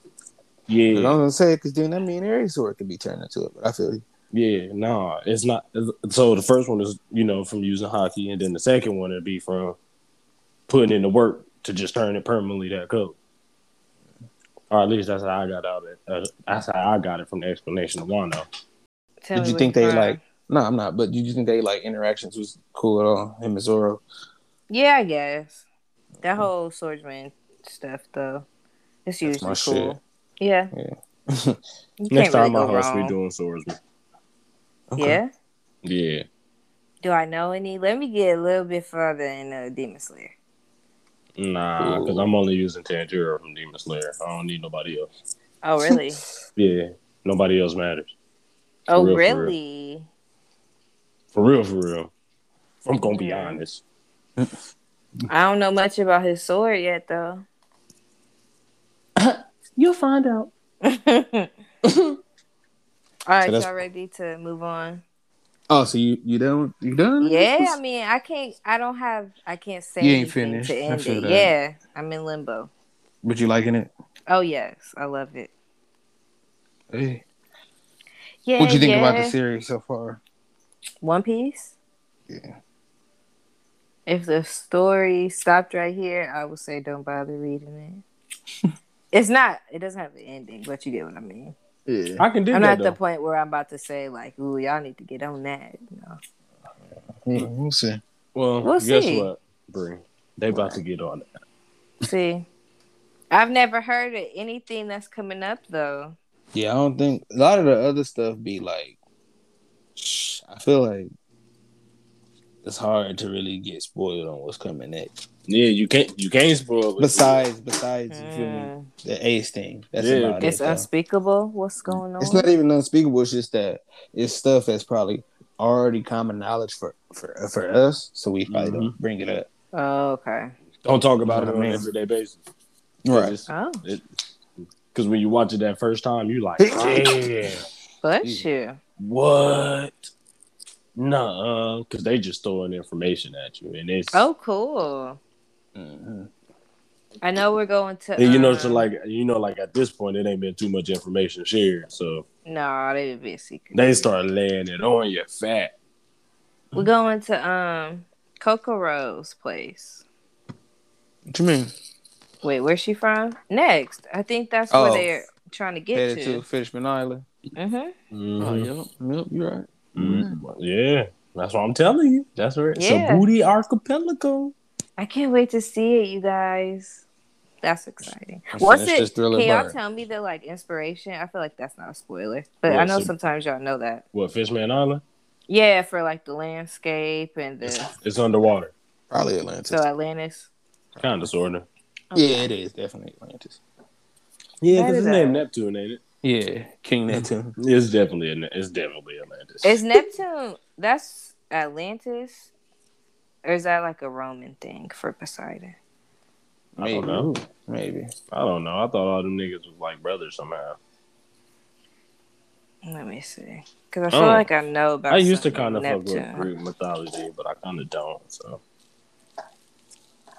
Yeah, I'm Yeah, gonna say because then that mean every sword could be turned into it. But I feel you. yeah, nah, it's not. So the first one is, you know, from using haki, and then the second one would be from putting in the work to just turn it permanently that color. Or at least that's how I got out of it. Uh, that's how I got it from the explanation of Wano. Tell Did you think they like? No, I'm not. But did you think they like interactions was cool at all? Him and Zoro. Yeah, I guess that whole swordsman stuff though. It's That's usually my cool. shit. Yeah, Yeah. Next can't really time my go house wrong. we doing swordsman. Okay. Yeah. Yeah. Do I know any? Let me get a little bit further in uh, Demon Slayer. Nah, because I'm only using Tanjiro from Demon Slayer. I don't need nobody else. Oh, really? Yeah, nobody else matters. For oh, real, for real. really? For real, for real. I'm gonna be honest. I don't know much about his sword yet, though. You'll find out. All right, that's- y'all ready to move on? Oh, so you you done? You done? Yeah, I mean, I can't. I don't have. I can't say You ain't finished. to end it. that. Yeah, I'm in limbo. But you liking it? Oh yes, I love it. Hey. Yeah. What'd you think about the series so far? One Piece? Yeah. If the story stopped right here, I would say don't bother reading it. It's not. It doesn't have an ending, but you get what I mean. Yeah. I can do I'm that not at the point where I'm about to say like, "Ooh, y'all need to get on that." You know. Yeah, we'll see. Well, We'll guess see. what, Bree? They about to get on it. See, I've never heard of anything that's coming up though. Yeah, I don't think a lot of the other stuff be like. I feel like it's hard to really get spoiled on what's coming next. Yeah, you can't you can't spoil it. Besides, besides, you feel me? Mm. The Ace thing. That's Yeah, about It's it. though. unspeakable. What's going on? It's not even unspeakable. It's just that it's stuff that's probably already common knowledge for for for us, so we probably Mm-hmm. don't bring it up. Oh, okay. Don't talk about You know it on an everyday basis. Right. Oh, Because when you watch it that first time, you like, damn, bless you. what? No, nah, because they just throwing information at you, and it's Oh, cool. hmm I know we're going to. and you know, so um, like you know, like at this point, it ain't been too much information shared, so no, they would be secret. they start laying it on you fat. We're going to um Coco Rose place. What you mean? Wait, where's she from? Next, I think that's Oh. where they're trying to get Headed to. to Fishman Island. hmm Oh, Mhm. yep, yep, you're right. Mhm. Yeah, that's what I'm telling you. That's where it's Yeah. a booty archipelago. I can't wait to see it, you guys. That's exciting. What's it? this Thriller Can y'all Bird. tell me the like inspiration? I feel like that's not a spoiler, but I know so- sometimes y'all know that. What Fishman Island? Yeah, for like the landscape and the It's, it's underwater, Probably Atlantis. so Atlantis. kind of, sort of. Yeah, it is definitely Atlantis. Yeah, because is it's named a- Neptune, ain't it? Yeah, King Neptune. It's definitely a, it's definitely Atlantis. Is Neptune that's Atlantis, or is that like a Roman thing for Poseidon? I don't know. Maybe. I don't know. I thought all them niggas was like brothers somehow. Let me see, because I feel Oh. like I know about. I used to kind of fuck with Greek mythology, but I kind of don't. So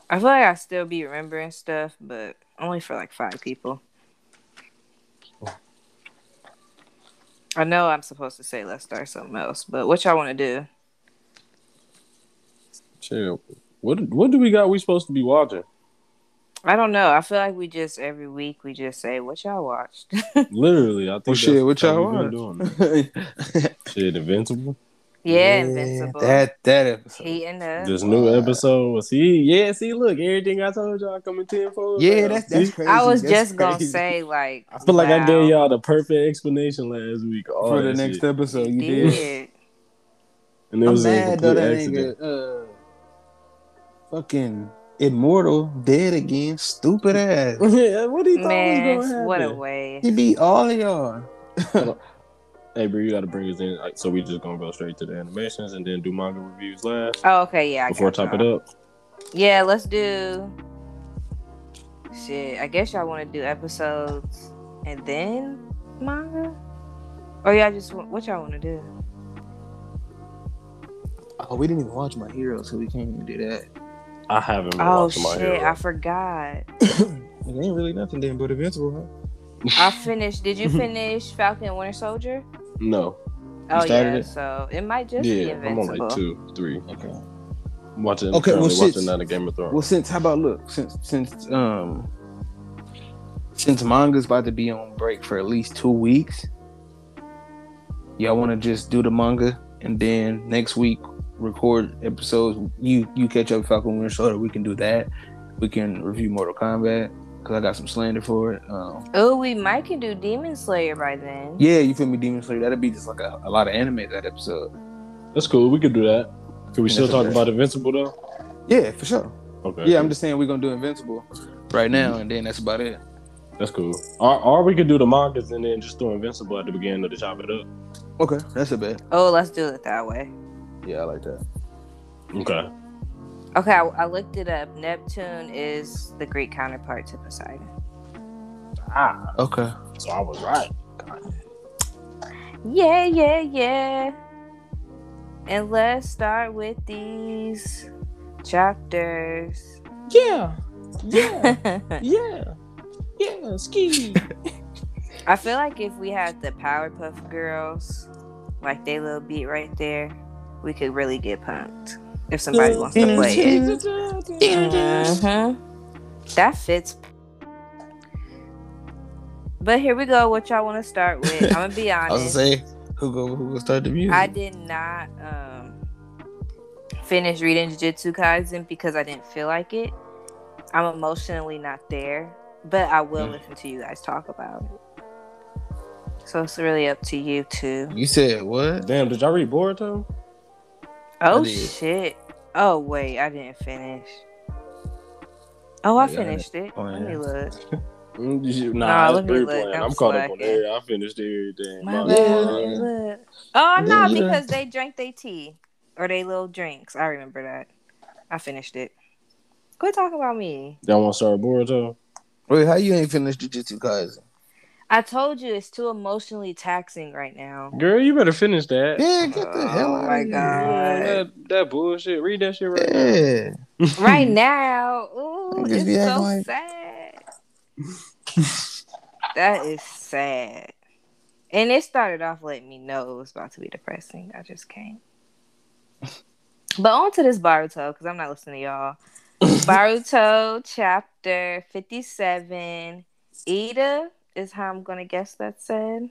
I feel like I still be remembering stuff, but only for like five people. I know I'm supposed to say let's start something else, but what y'all want to do? shit. What what do we got? We supposed to be watching? I don't know. I feel like we just every week we just say what y'all watched. Literally, I think. Well, shit, what y'all we been want? doing. Shit, Invincible. Yeah, Invincible. That that episode. Heating up. This new episode. See, yeah, see, look, everything I told y'all coming tenfold. Yeah, that's that's crazy. I was That's just gonna say like I feel like I gave y'all the perfect explanation last week. All for the next shit. episode. You You did. did. and it I'm was a mad though that accident. nigga, uh, fucking immortal dead again. Stupid ass. yeah, what do you thought was gonna happen? what a way. He beat all of y'all. Hey, bro, you got to bring us in. Like, so we just gonna go straight to the animations and then do manga reviews last Oh, okay, yeah. I before top y'all. it up. Yeah, let's do. Shit, I guess y'all want to do episodes and then manga, or y'all just wa- what y'all want to do? Oh, we didn't even watch my hero, so we can't even do that. I haven't been Oh watching my shit, hero. I forgot. It ain't really nothing then but Invincible, huh? I finished. Did you finish Falcon and Winter Soldier? No, Oh started yeah, it? so it might just be yeah, I'm on like two, three. Okay. I'm watching. Okay, well, currently since- watching that Game of Thrones. Well, since how about look since since um since manga's about to be on break for at least two weeks, y'all want to just do the manga and then next week record episodes. You you catch up with Falcon Winter Soldier. We can do that. We can review Mortal Kombat because I got some slander for it. Um, Oh, we might can do Demon Slayer by then. yeah, you feel me, Demon Slayer? That'd be just like a, a lot of anime that episode. That's cool. We could do that. Can we Yeah, still talk about Invincible though? Yeah, for sure. Okay. Yeah, I'm just saying we're gonna do Invincible right now, and then that's about it. That's cool. Or, or we could do the mangas and then just throw Invincible at the beginning of the chop it up. Okay, that's a bet. Oh, let's do it that way. Yeah, I like that. Okay. Okay, I, I looked it up. Neptune is the Greek counterpart to Poseidon. Ah, Okay. so I was right. Yeah, yeah, yeah. And let's start with these chapters. Yeah. Yeah. Yeah. Yeah. Ski. I feel like if we had the Powerpuff Girls, like they little beat right there, we could really get pumped. If somebody wants to play it. Mhm. That fits. But here we go. What y'all want to start with? I'm gonna be honest. I was gonna say who go who go start the music. I did not um finish reading Jujutsu Kaisen because I didn't feel like it. I'm emotionally not there, but I will Mm. listen to you guys talk about it. So it's really up to you too. You said what? Damn, did y'all read Boruto? Oh shit. Oh wait, I didn't finish. Oh, I Yeah, finished it. oh, Let me look. Mm, Nah, Nah, let me look. I'm I'm caught up on slacking. everything. I finished everything. My My bad. bad. Let me look. Oh no, you because they drank their tea or they little drinks. I remember that. I finished it. Quit talking about me. Y'all want to start Boruto? Wait, how you ain't finished Jujutsu Kaisen? I told you it's too emotionally taxing right now. Girl, you better finish that. Yeah, get the hell Oh out my of here. God. That, that bullshit. Read that shit right now. Right now, ooh, it's so like- sad. that is sad. And it started off letting me know it was about to be depressing. I just can't. But on to this Boruto, because I'm not listening to y'all. Boruto chapter 57. Ida is how I'm gonna guess that said.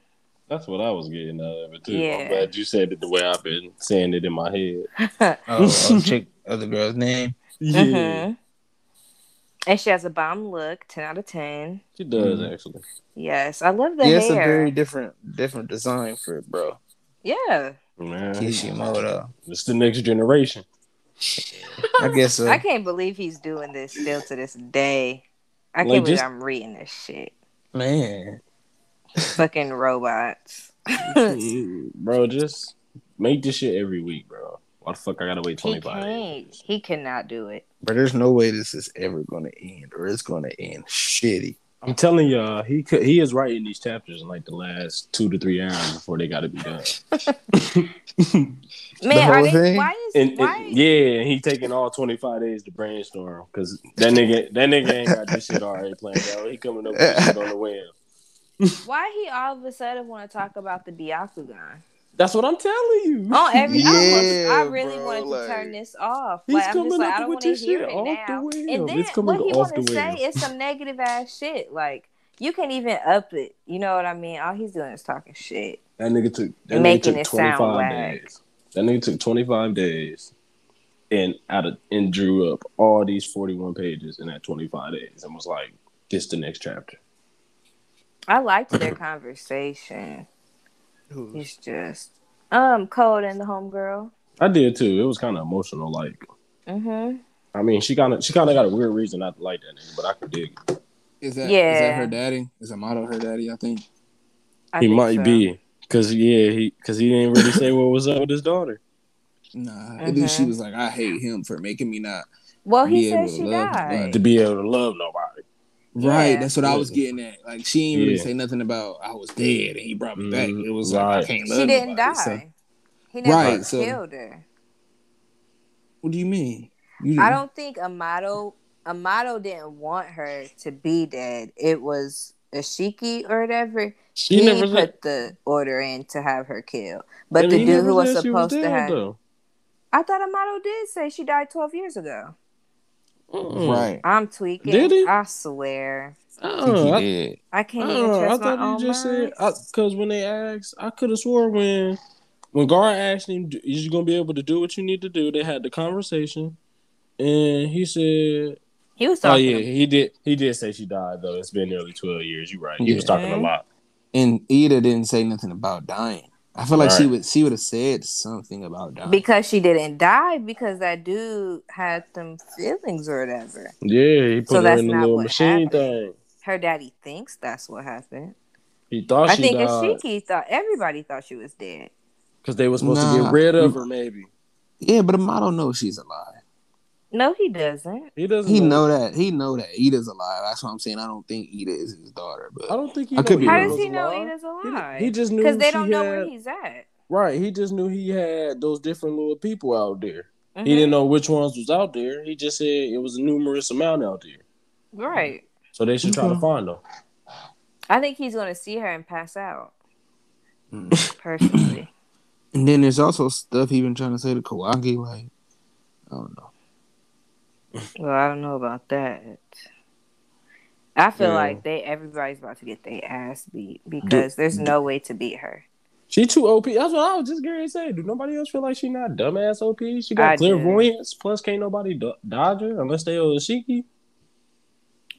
That's what I was getting out of it too. Yeah. I'm glad you said it the way I've been saying it in my head. Oh, oh chick, other girl's name. Yeah, Mhm. And she has a bomb look, 10 out of 10. she does Mhm. actually. Yes, I love the yeah, it's a very different different design for it, bro. Yeah. Man, Kishimoto. it's the next generation. I guess so. I can't believe he's doing this still to this day. I can't Like, believe just- I'm reading this shit. Man. Fucking robots. bro, just make this shit every week, bro. Why the fuck I gotta wait he 25 can't. He cannot do it. But there's no way this is ever gonna end or it's gonna end shitty. I'm telling y'all, he could, he is writing these chapters in like the last two to three hours before they gotta be done. Man, are whole they thing? why is And, why and- yeah, he taking all 25 days to brainstorm because that nigga that nigga ain't got this shit already planned out. He coming up with shit on the whim. why he all of a sudden want to talk about the Byakugan? That's what I'm telling you. On oh, every I, was, I really bro, wanted to like- turn this off. He's Like I'm coming just like up I don't with want to this hear shit it off the now. And then It's coming what he off want to say is some negative ass shit. Like you can't even up it. You know what I mean? All he's doing is talking shit. That nigga took that nigga took 25 days. That nigga took 25 days and out of and drew up all these 41 pages in that 25 days and was like, this the next chapter. I liked their conversation. It's just um Code and the homegirl. I did too. It was kind of emotional. Like, Mm-hmm. I mean, she kind of she kind of got a weird reason not to like that nigga, but I could dig. It. Is that Yeah. is that her daddy? Is Amado her daddy? I think. I he think might so. be because yeah, he because he didn't really say what was up with his daughter. Nah. And then she Mhm. was like, "I hate him for making me not." Well, he be said she love died. to be able to love nobody. Right. Yeah. That's what I was getting at. Like she didn't really Yeah. say nothing about I was dead and he brought me back. Mhm. It was like I can't love She didn't nobody. die. So, he never Right, so- killed her. what do you mean? You I don't think Amado Amado didn't want her to be dead. It was Isshiki or whatever. She he never put said. the order in to have her killed. But and the dude who was said she supposed to have though. I thought Amado did say she died twelve years ago. Mm. Right. I'm tweaking. Did he? I swear. I Uh, I. I can't I, even don't. I trust my thought own just mind. said because when they asked, I could have swore when when Gar asked him, "Is you gonna be able to do what you need to do?" They had the conversation, and he said, he was talking." "Oh talking. yeah, he did. He did say she died though. It's been nearly twelve years. You're right. He was talking a lot. And Ida didn't say nothing about dying. I feel like she Right. would she would have said something about dying. because she didn't die because that dude had some feelings or whatever. Yeah, he put So her that's in the not little what machine happened. thing. Her daddy thinks that's what happened. He thought she I she think died Isshiki thought everybody thought she was dead. because they were supposed to get rid of her. Maybe yeah, but Amado knows she's alive. No, he doesn't. he doesn't. He know that. He know that Ida's alive. That's what I'm saying. I don't think Ida is his daughter, but I don't think he. I could be How does he know alive. Ida's He- alive? He, just knew Because they don't know had- where he's at. Right, he just knew he had those different little people out there. Mhm. He didn't know which ones was out there. He just said it was a numerous amount out there. Right. So they should try to find them. I think he's gonna see her and pass out. Mm. Personally. and then there's also stuff he been trying to say to Kawaki. Like I don't know. Well, I don't know about that. I feel Yeah. like they everybody's about to get their ass beat because there's no way to beat her. She too OP. That's what I was just going to say. Do nobody else feel like she not dumbass OP? She got I do. clairvoyance. Plus, can't nobody do- dodge her unless they Oshiki.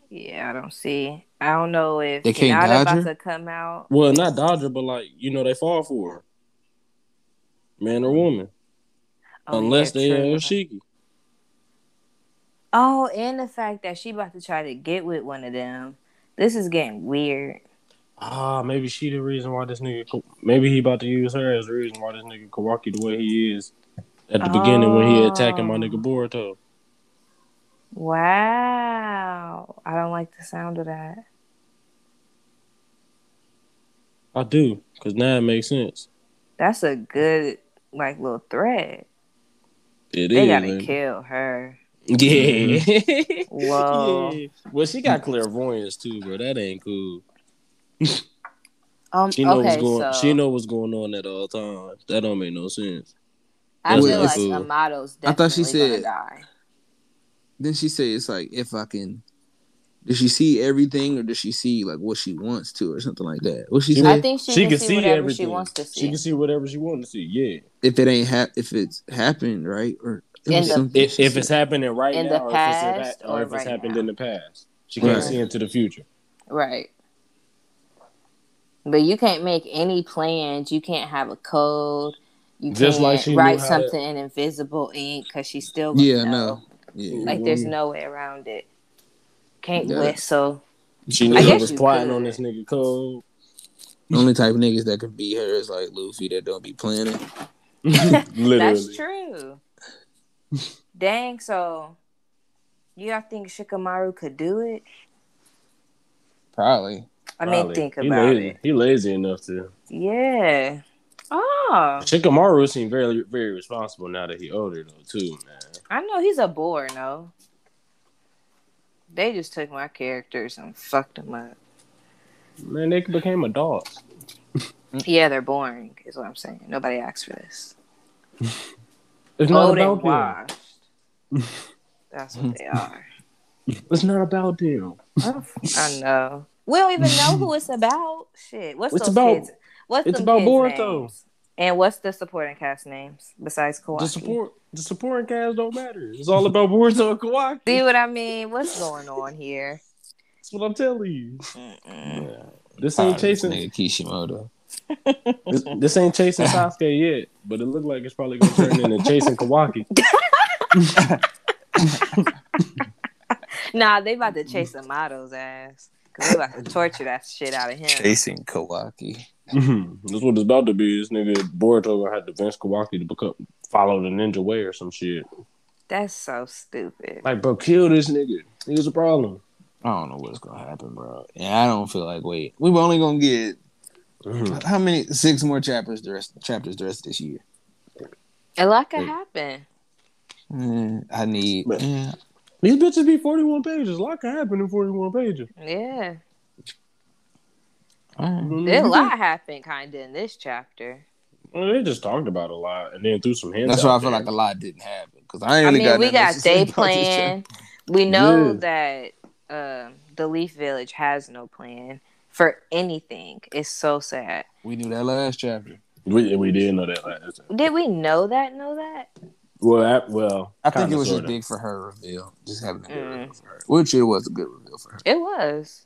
Yeah, I don't see. I don't know if They can't Hinata dodge about her? to come out. Well, not dodge her, but like you know, they fall for her, man or woman, Oh, unless yeah, they true. Oshiki. Oh, and the fact that she about to try to get with one of them. This is getting weird. Ah, maybe she the reason why this nigga. Maybe he about to use her as the reason why this nigga Kawaki the way he is at the beginning when he attacking my Oh. nigga Boruto. Wow. I don't like the sound of that. I do, cause now it makes sense. That's a good like little thread. It They is, gotta kill her. Yeah. Whoa. yeah. Well, she got clairvoyance too, bro. That ain't cool. Um She know okay, what's going. so She know what's going on at all times. That don't make no sense. I That's feel what like cool. Amado's I thought she said- die. Then she say it's like if I can. Does she see everything, or does she see like what she wants to, or something like that? What she She- say? I think she, She can, can see, see whatever everything. she wants to see. She can see whatever she wants to see. Yeah. if it ain't hap, if it's happened, right? Or it In the- If, if it's happening right In now, the or past if it's, or or if it's right happened now. in the past, she can't Right. see into the future. Right. But you can't make any plans. You can't have a code. You Just can't like she knew write how to- something in invisible ink because she's still yeah, know. no, yeah, Like there's no way around it. Can't Yeah. whistle. She I knew he guess was plotting could. on this nigga code. the only type of niggas that can beat her is like Luffy that don't be planning. Literally. That's true. Dang, so you all think Shikamaru could do it? Probably. I mean, Probably. think he about lazy. it. He lazy enough to. Yeah. Oh, Shikamaru seemed very, very responsible now that he older though too, man. I know he's a bore, no. They just took my characters and fucked them up. Man, they became adults. Yeah, they're boring, is what I'm saying. Nobody asked for this. It's not Old and about them. washed. That's what they are. It's not about them. Oh, I know. We don't even know who it's about. Shit. What's It's those about- kids? What's it's them about Boruto. names? And what's the supporting cast names besides Kawaki? The support, the supporting cast don't matter. It's all about Boruto and Kawaki. See what I mean? What's going on here? That's what I'm telling you. Mm-mm. This ain't Probably this chasing. nigga Kishimoto. This, this ain't chasing Sasuke yet, but it looked like it's probably gonna turn into chasing Kawaki. Nah, they about to chase Amado's ass. Cause they about to torture that shit out of him. Chasing Kawaki. Mhm. That's what it's about to be. This nigga Boruto gonna have to convince Kawaki to become follow the ninja way or some shit. That's so stupid. Like, bro, kill this nigga. Nigga's a problem. I don't know what's gonna happen, bro. And I don't feel like wait. We were only gonna get Mhm. how many six more chapters the rest chapters the rest of this year. A lot could happen. Mm, I need But- yeah. These bitches be 41 pages. A lot can happen in 41 pages. Yeah. All right. Did a lot happened kind of in this chapter. Well, they just talked about a lot and then threw some hints. That's why I out feel there. like a lot didn't happen because I ain't I really mean, got we nothing else got day about plan. We know Yeah. that um, the Leaf Village has no plan for anything. It's so sad. We knew that last chapter. we, we did know that last time. Did we know that? Know that? Well, I, well, I think kinda, it was just sorta. big for her reveal, just having a good Mm. reveal for her, which it was a good reveal for her. It was.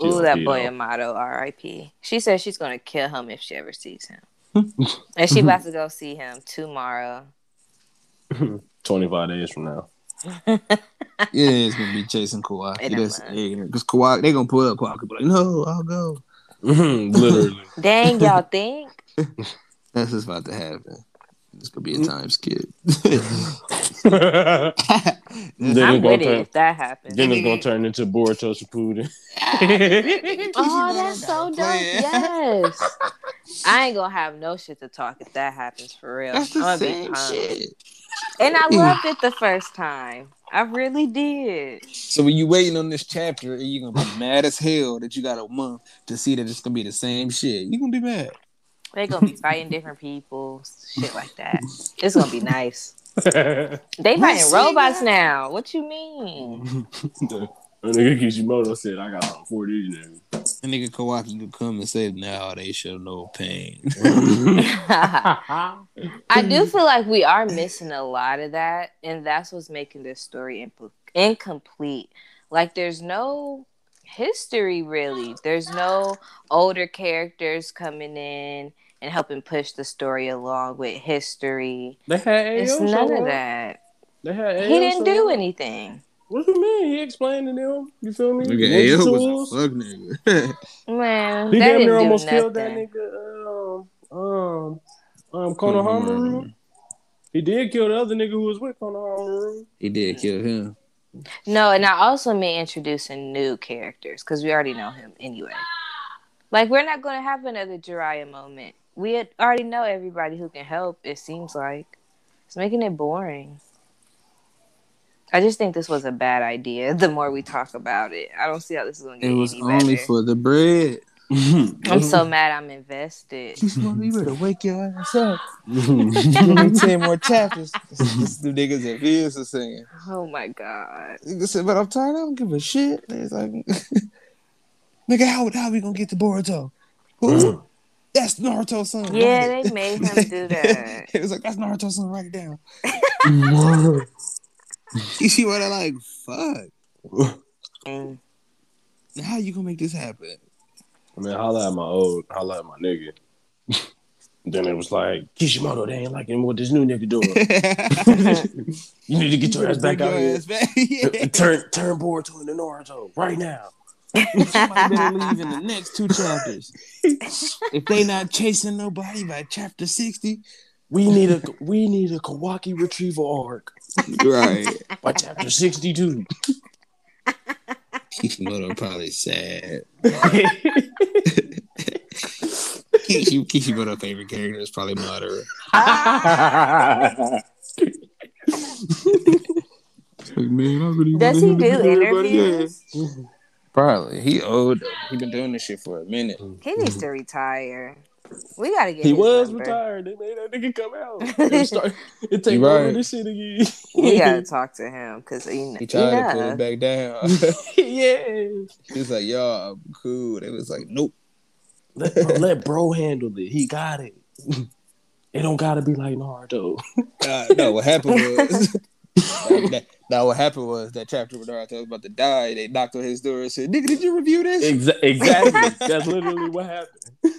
She Ooh, that OP, boy though. Amado, R.I.P. She says she's gonna kill him if she ever sees him, and she about to go see him tomorrow. 25 days from now. Yeah, it's gonna be chasing Kawaki. It don't That's matter. because Kawaki they gonna pull up Kawaki, be like, no, I'll go. Literally. Dang, y'all think? That's what's about to happen. It's gonna be a time skip. then I'm it's gonna it if that happens. Then it's gonna turn into Boruto Shippuden. Oh, that's so dope. Yes. I ain't gonna have no shit to talk if that happens for real. That's the I'ma same shit. And I loved it the first time. I really did. So when you waiting on this chapter, you're gonna be mad as hell that you got a month to see that it's gonna be the same shit. You gonna be mad. They're gonna be fighting different people, shit like that. It's gonna be nice. They fighting robots now. What you mean? the, the nigga Kishimoto said, "I got uh, something for these niggas." The nigga Kawaki could come and say, "Now they show no pain." I do feel like we are missing a lot of that, and that's what's making this story imp- incomplete. Like, there's no history really. There's no older characters coming in and helping push the story along with history. They had Ao It's none of that. They had Ao He didn't do up. anything. What do you mean? He explained to them. You feel me? Nigga, Ninja Ao tools. was a fuck nigga. Man, He that damn didn't near almost nothing. killed that nigga. Um, um, um, Konohamaru. He did kill the other nigga who was with Konohamaru. He did kill him. No, and I also mean introducing new characters because we already know him anyway. Like we're not going to have another Jiraiya moment. We already know everybody who can help. It seems like it's making it boring. I just think this was a bad idea. The more we talk about it, I don't see how this is going to get. It was any only better. for the bread. I'm so mad. I'm invested. you better wake your ass up. Give me ten more chapters. This is the niggas that Fizz is singing. Oh my god. Nigga said, but I'm tired. I don't give a shit. It's like, nigga, how how we gonna get to Boruto? Who? That's Naruto's son. Yeah, Write they made him do that. it was like that's Naruto's son. right it down. You see what I like? Fuck. And How you gonna make this happen? I mean, holla at my old, holla at my nigga. then it was like, Kishimoto, they ain't liking what this new nigga doing. you need to get your ass back Bring out here. ass back. Yeah. turn turn Boruto into Naruto right now. Somebody better leave in the next two chapters. if they not chasing nobody by chapter sixty, We need a we need a Kawaki retrieval arc right? by chapter sixty two. Kishimoto probably sad. Kishi, Kishimoto favorite character is probably Madara. Like, man, I really does wanted he him to do beat everybody interviews? Probably. He old. though. He been doing this shit for a minute. He needs to retire. We gotta get. he his was number. retired. They made that nigga come out. It, start, it take You over right. this shit again. We gotta talk to him because he, He tried to put it back down. yeah. He's like, "Y'all, I'm cool." They was like, "Nope." Let bro, let bro handle it. He got it. It don't gotta be like Naruto. Uh, no, what happened was that, that- what happened was that chapter where Naruto was about to die. They knocked on his door and said, "Nigga, did you review this?" Exa- exactly. That's literally what happened.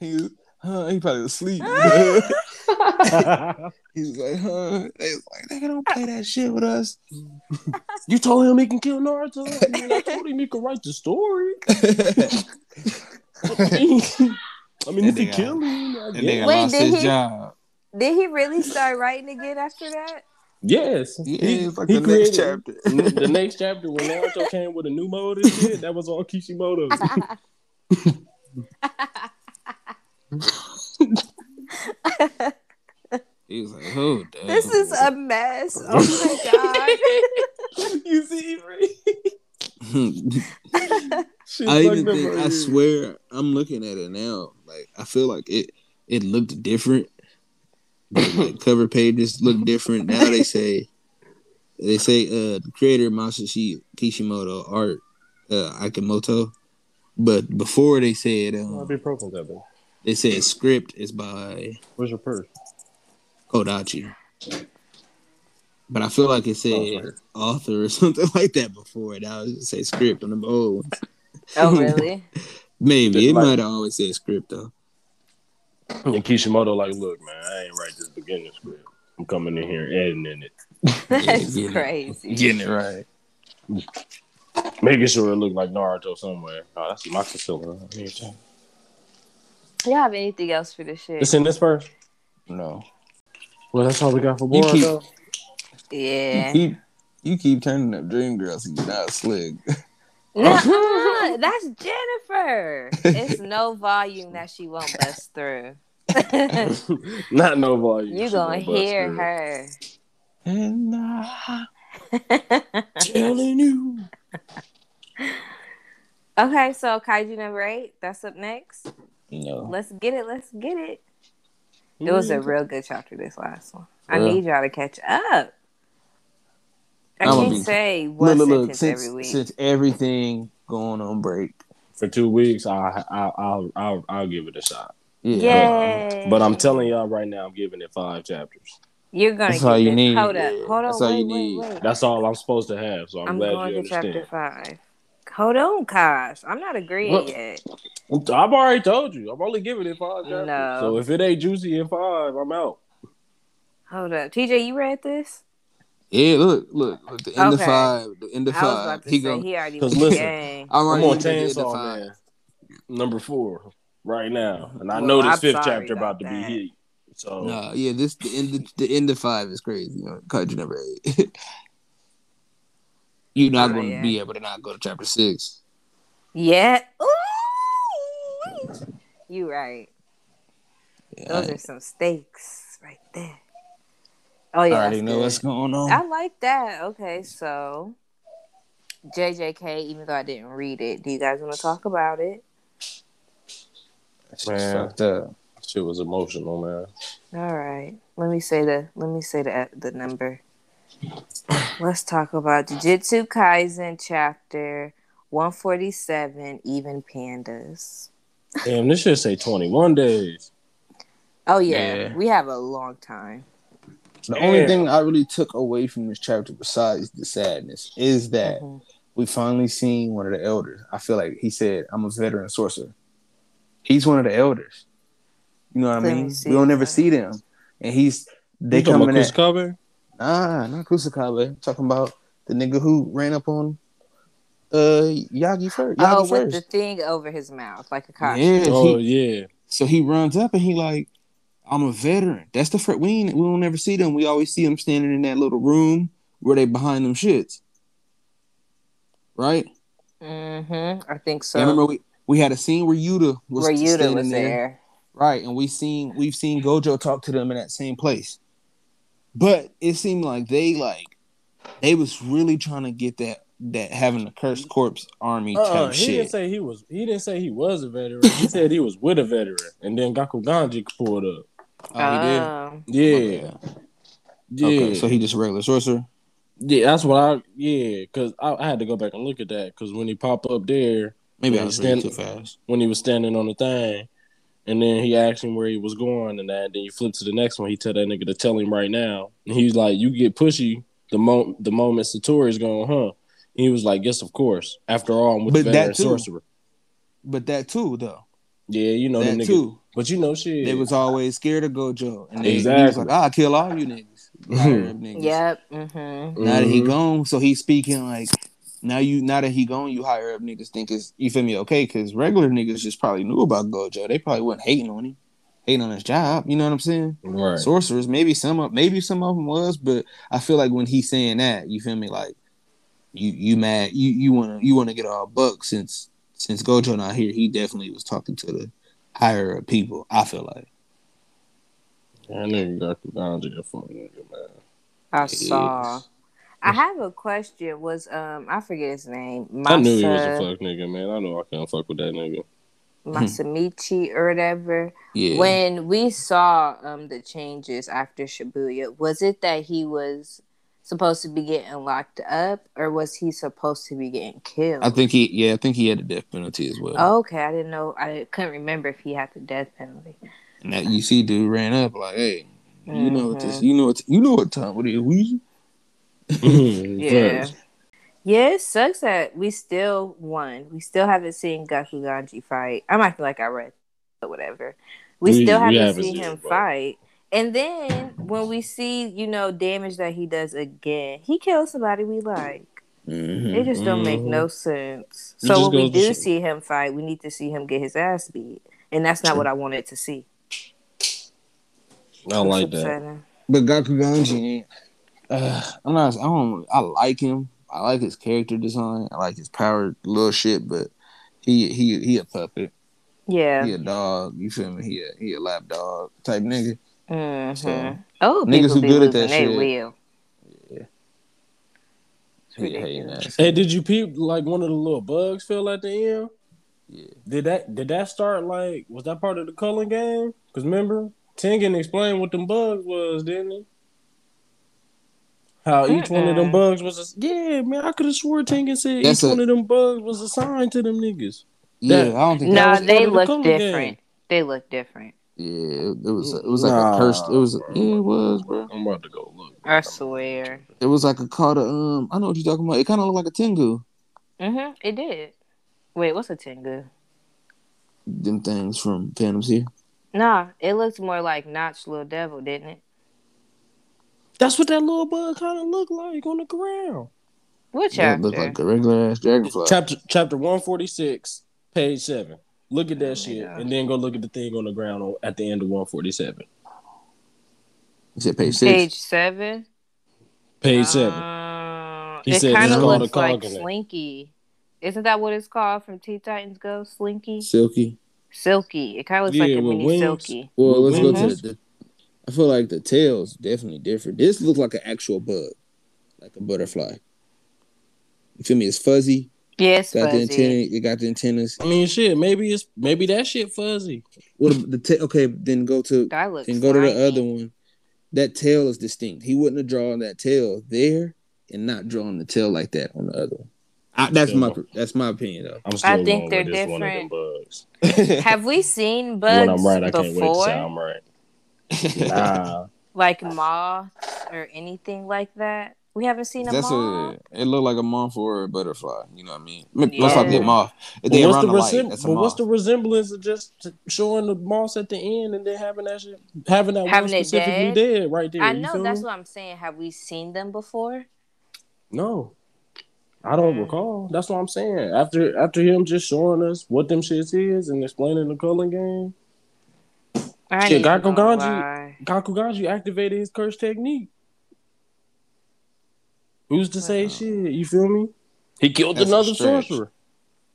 He, was, huh, he probably was asleep. he was like, "Huh?" They was like, "Nigga, don't play that shit with us." you told him he can kill Naruto. I, mean, I told him he could write the story. I mean, if he nigga- kill him, I And guess. Wait, lost did his he- job. Did he really start writing again after that? Yes. Yeah, He- it's like he the next created- chapter. the next chapter when Naruto came with a new mode and shit, that was all Kishimoto. He was like, "Oh, damn." This is a mess. Oh my god. you see, right? I even think right I swear I'm looking at it now. Like I feel like it it looked different. The like, cover pages look different. Now they say they say uh the creator Masashi Kishimoto art uh Ikemoto. But before they said I'll um, be broken, Devin. they said script is by Where's your purse? Kodachi. But I feel like it said it's right author or something like that before. Now it say script on the old ones. Oh really? Maybe it Like- might have always said script though. And Kishimoto, like, look, man, I ain't write this beginning script. I'm coming in here and editing it, That's getting it. crazy. Getting it right. making sure it looked like Naruto somewhere. Oh, that's Maxilla. Y'all have anything else for this shit? It's in this first. No. Well, that's all we got for You keep- Boruto. Yeah. You keep you keep turning up dream girls and you're not slick. Nuh-uh, that's Jennifer. It's no volume that she won't bust through. Not no volume. you She gonna hear through. her. And I Telling you. Okay, so Kaiju number eight, that's up next. you know. Let's get it. Let's get it. It was a real good chapter, this last one. I Well. need y'all to catch up. I I'ma can't be- say one Look, look, look. sentence Since every week. since everything going on break, For two weeks, I, I, I'll, I'll, I'll give it a shot. yeah. Yay! But I'm telling y'all right now, I'm giving it five chapters. you're gonna That's get all you this. need. Hold up, Yeah, hold on, that's all wait, you wait, need. wait. That's all I'm supposed to have. So I'm, I'm glad going you to chapter five. Hold on, Kosh. I'm not agreeing What? yet. I've already told you. I'm only giving it five chapters. No. So if it ain't juicy in five, I'm out. Hold up, TJ. You read this? Yeah, look, look, look. The end of five. The end of five. about to He say going he already 'cause went listen, gang. I'm I'm already on at the end of Chainsaw five. Man, number four, right now, and I Well, know this I'm fifth chapter about about to be that. hit. So No, yeah, this the end. Of, the end of five is crazy. You know, Country number eight. You're not Oh, going to yeah. be able to not go to chapter six. Yeah. Ooh. You right. Yeah, Those are some stakes right there. Oh yeah, I already that's know good. what's going on. I like that. Okay, so JJK, even though I didn't read it, do you guys want to talk about it? That's Man. fucked up. shit was emotional, man. All right. Let me say the let me say the the number. Let's talk about Jujutsu Kaisen chapter 147 even pandas. Damn, this should say 21 days. Oh yeah, Yeah. we have a long time. The only thing I really took away from this chapter, besides the sadness, is that Mhm. we finally seen one of the elders. I feel like he said, "I'm a veteran sorcerer." He's one of the elders. You know what Let I mean? We don't ever see them, and he's they You talking coming about at Kusakabe? nah, not Kusakabe. Talking about the nigga who ran up on uh Yaga first. Yaga Oh, with the thing over his mouth, like a costume. yeah, Oh he, yeah. so he runs up and he like, I'm a veteran. That's the first. We ain't, we don't ever see them. We always see them standing in that little room where they behind them shits. Right? Mm-hmm. I think so. I remember we, we had a scene where Yuta was Where Yuta standing was there. Right, and we seen we've seen Gojo talk to them in that same place. But it seemed like they like they was really trying to get that that having a cursed corpse army type Uh-uh, he didn't say he was. He didn't say he was a veteran. He said he was with a veteran, and then Gakuganji pulled up. Oh, he did. Um, Yeah, yeah, Okay, so he just a regular sorcerer. yeah. That's what I. Yeah, because I, I had to go back and look at that because when he popped up there, Maybe I was reading too fast. when he was standing on the thing, and then he asked him where he was going, and that. Then you flip to the next one. He tell that nigga to tell him right now, and he's like, "You get pushy the mo the moment Satoru's going, huh?" He was like, "Yes, of course. After all, I'm with But the that too. sorcerer." But that too, though. Yeah, you know the that nigga. too. But you know shit. They was always scared of Gojo. And they, he was like, I'll kill all you niggas. Higher up niggas. yep. Mm-hmm. Now that he Mhm. gone, so he's speaking like now you now that he gone, you higher up niggas think it's you feel me okay? Because regular niggas just probably knew about Gojo. They probably wasn't hating on him, hating on his job. You know what I'm saying? Right. Sorcerers, maybe some of maybe some of them was, but I feel like when he's saying that, you feel me? Like you you mad you you wanna you wanna get all buck since since Gojo not here. He definitely was talking to the higher people. I feel like That nigga got the Ganji a fuck nigga, man. I It saw. is. I have a question. Was um I forget his name. Masa, I knew he was a fuck nigga, man. I know I can't fuck with that nigga. Masamichi or whatever. yeah. When we saw um the changes after Shibuya, was it that he was supposed to be getting locked up, or was he supposed to be getting killed? I think he yeah I think he had the death penalty as well. Oh, okay, I didn't know. I couldn't remember if he had the death penalty. And that UC dude ran up like, "Hey, you know what Mm-hmm. this? You know what? You know what time it is? We Yeah. Facts. Yeah, it sucks that we still won. We still haven't seen Gakuganji fight. I'm acting like I read or whatever. We, We- still haven't, haven't seen seen him it, fight. And then when we see, you know, damage that he does again, he kills somebody we like. It just don't make Mhm. no sense. It So when we do show- see him fight, we need to see him get his ass beat. And that's not what I wanted to see. I don't like that. But Gakuganji, ain't- uh, I'm not. I don't. I like him. I like his character design. I like his power, little shit. But he he he a puppet. Yeah. He a dog. You feel me? He a he a lap dog type nigga. Hmm So, oh, niggas people who be good at that their shit. will. He hating Hey, did you peep like one of the little bugs fell at the end? Yeah. Did that did that start like was that part of the culling game? Cause remember Tengen explained what them bugs was, didn't he? How each one of them bugs was a yeah, man. I could have swore Tengen said That's each a- one of them bugs was assigned to them niggas. Yeah, That- I don't think No, that was. part they of the look different. game. They look different. Yeah, it, it was. It was like Nah, a cursed. It was. bro. Yeah, it was, bro. I'm about to go look. I swear. It was like a called a um. I know what you're talking about. It kind of looked like a Tengu. Mm-hmm. It did. Wait, what's a Tengu? Them things from Phantoms here. Nah, it looked more like Notch Little Devil, didn't it? That's what that little bug kind of looked like on the ground. What That chapter? looked like a regular ass dragonfly. Chapter chapter one forty six, page seven. Look at that Oh, shit, yeah. and then go look at the thing on the ground on, at the end of one forty seven. You said page six. Page seven. Page seven. Uh, He it said kind it's of called looks a like cog in it. Slinky. Isn't that what it's called from Teen Titans Go? Slinky? Silky. Silky. It kind of looks Yeah, like a with mini wings. Silky. Well, let's go to the, the. I feel like the tail's definitely different. This looks like an actual bug, like a butterfly. You feel me? It's fuzzy. Yeah, it's Got the fuzzy. antenna. It got the antennas. I mean, shit. Maybe it's maybe that shit fuzzy. What ab- the ta- okay? Then go to That looks then go to the other one. That tail is distinct. He wouldn't have drawn that tail there and not drawn the tail like that on the other one. I, that's Still my that's my opinion though. I'm still I think going they're with this one of different. bugs. Have we seen when bugs I'm right, I can't wait to before? say I'm right. Nah, Like moths or anything like that? We haven't seen a That's moth. a. It looked like a moth or a butterfly. You know what I mean? Most Yeah. likely a moth. They what's the, the resem- that's a but what's the resemblance of just showing the moss at the end and then having that shit, having that Having one specifically dead? dead? right there? I know feel that's me? what I'm saying. Have we seen them before? No, I don't Mm. recall. That's what I'm saying. After after him just showing us what them shits is and explaining the culling game, I Shit, ain't even Gakko gonna Ganji- lie. Gakuganji activated his curse technique. Who's to say shit? You feel me? He killed That's another sorcerer.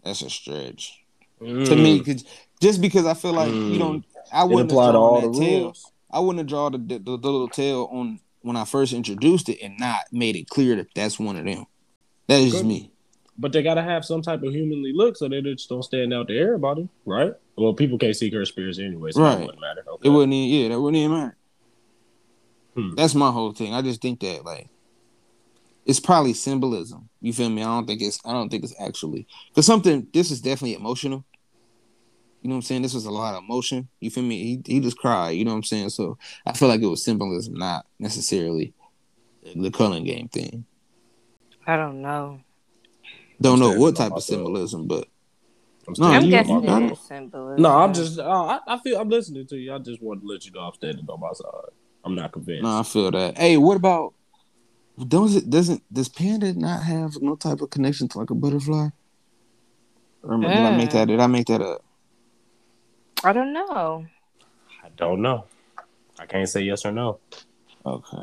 That's a stretch to Mm. me. Cause, just because I feel like you Mm. don't. I wouldn't applied to all that the tail. rules. I wouldn't have drawn the, the, the little tail on when I first introduced it and not made it clear that that's one of them. That is just Good. me. But they gotta have some type of humanly look so they just don't stand out to everybody, right? Well, people can't see curse spirits anyway, so Right. it wouldn't matter. Okay. It wouldn't even, yeah, that wouldn't even matter. Hmm. That's my whole thing. I just think that like it's probably symbolism. You feel me? I don't think it's I don't think it's actually because something this is definitely emotional. You know what I'm saying? This was a lot of emotion. You feel me? He he just cried, you know what I'm saying? So I feel like it was symbolism, not necessarily the culling game thing. I don't know. Don't I'm know what type of symbolism, but I'm, No, I'm standing you- on guessing my you got it thought. is symbolism. No, I'm just. Uh, I, I feel. I'm listening to you. I just want to let you know I'm standing on my side. I'm not convinced. no, I feel that. Hey, what about does it doesn't does panda not have no type of connection to like a butterfly? Or did I make that? Did I make that up? I don't know. I don't know. I can't say yes or no. Okay.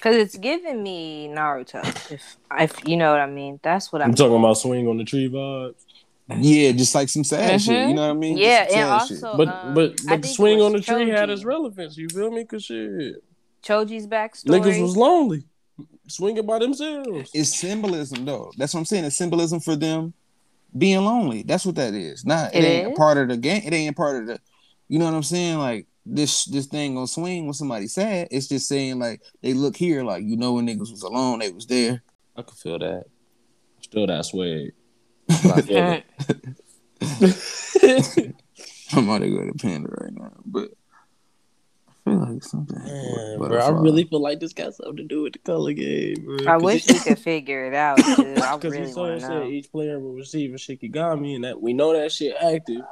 Cause it's giving me Naruto. If if you know what I mean. That's what I'm I'm talking about swing on the tree vibes. Yeah, just like some sad shit. You know what I mean? Just Yeah, and sad shit. also But um, but but the swing on the tree had its relevance. You feel me? Cause shit, Choji's backstory. niggas was lonely, swinging by themselves. It's symbolism though. That's what I'm saying. It's symbolism for them being lonely. That's what that is. Not it, It ain't is? part of the game. It ain't part of the. You know what I'm saying? Like this this thing gonna swing when somebody sad. It's just saying like they look here like you know when niggas was alone they was there. I could feel that. Still that swag. But I feel it. I'm about to go to Panda right now, but I feel like something. Man, bro, I really feel like this got something to do with the culling game. Bro. I 'Cause wish we could figure it out. Because really he saw want it said each player will receive a Shikigami, and that we know that shit active.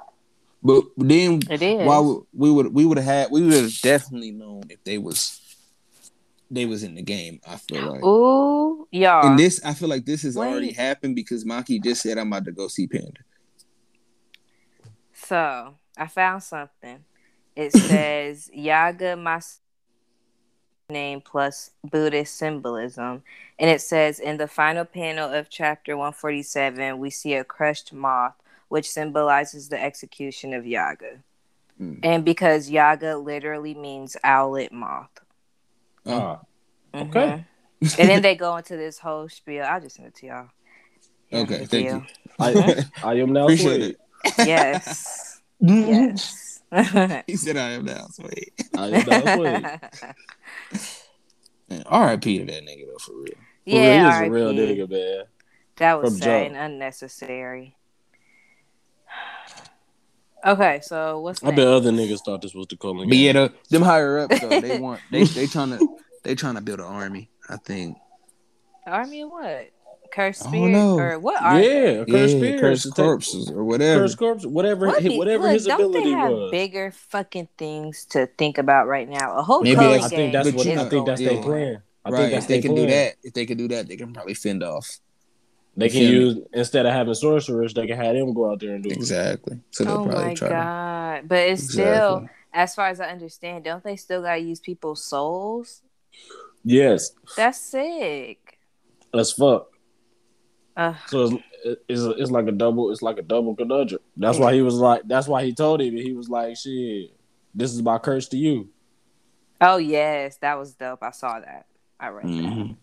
But then why would we would we would have had we would have definitely known if they was they was in the game. I feel like. Ooh, y'all. And this, I feel like this has Wait. already happened because Maki just said I'm about to go see Panda. So I found something. It says Yaga Mas name plus Buddhist symbolism. And it says in the final panel of chapter 147, we see a crushed moth, which symbolizes the execution of Yaga. Mm. And because Yaga literally means owlet moth. Oh. Ah, Okay. Mhm. And then they go into this whole spiel. I'll just send it to y'all. Okay, thank deal. you. I, I am now Appreciate swayed. Yes. yes. he said I am now. Sweet. I am now swayed. Man, R.I.P. to that nigga though, for real. For Yeah, real, he is a real RIP. nigga, man. That was From sad unnecessary. Okay, so what's I bet other niggas thought this was the calling. But yeah, the, them higher up though, they want they they trying to they trying to build an army. I think. Army of what? Curse I don't spirit or what? Are they? yeah, curse yeah, spirits, cursed corpses or whatever. curse corpse, whatever, What hi- be- whatever look, his don't ability they have was. bigger fucking things to think about right now? A whole Maybe code I game think that's But what you I think that's yeah. their plan. I right. think that's if they their can do that, if they can do that, they can probably fend off. They can Feel use instead of having sorcerers, they can have them go out there and do it. Exactly. So they'll Oh probably my try god! But it's to. still, as far as I understand, don't they still gotta use people's souls? Yes, That's sick. as fuck. Uh, So it's, it's it's like a double. It's like a double conundrum. That's why he was like. That's why he told him. He was like, "Shit, this is my curse to you." oh yes, that was dope. I saw that. I read that. Mhm.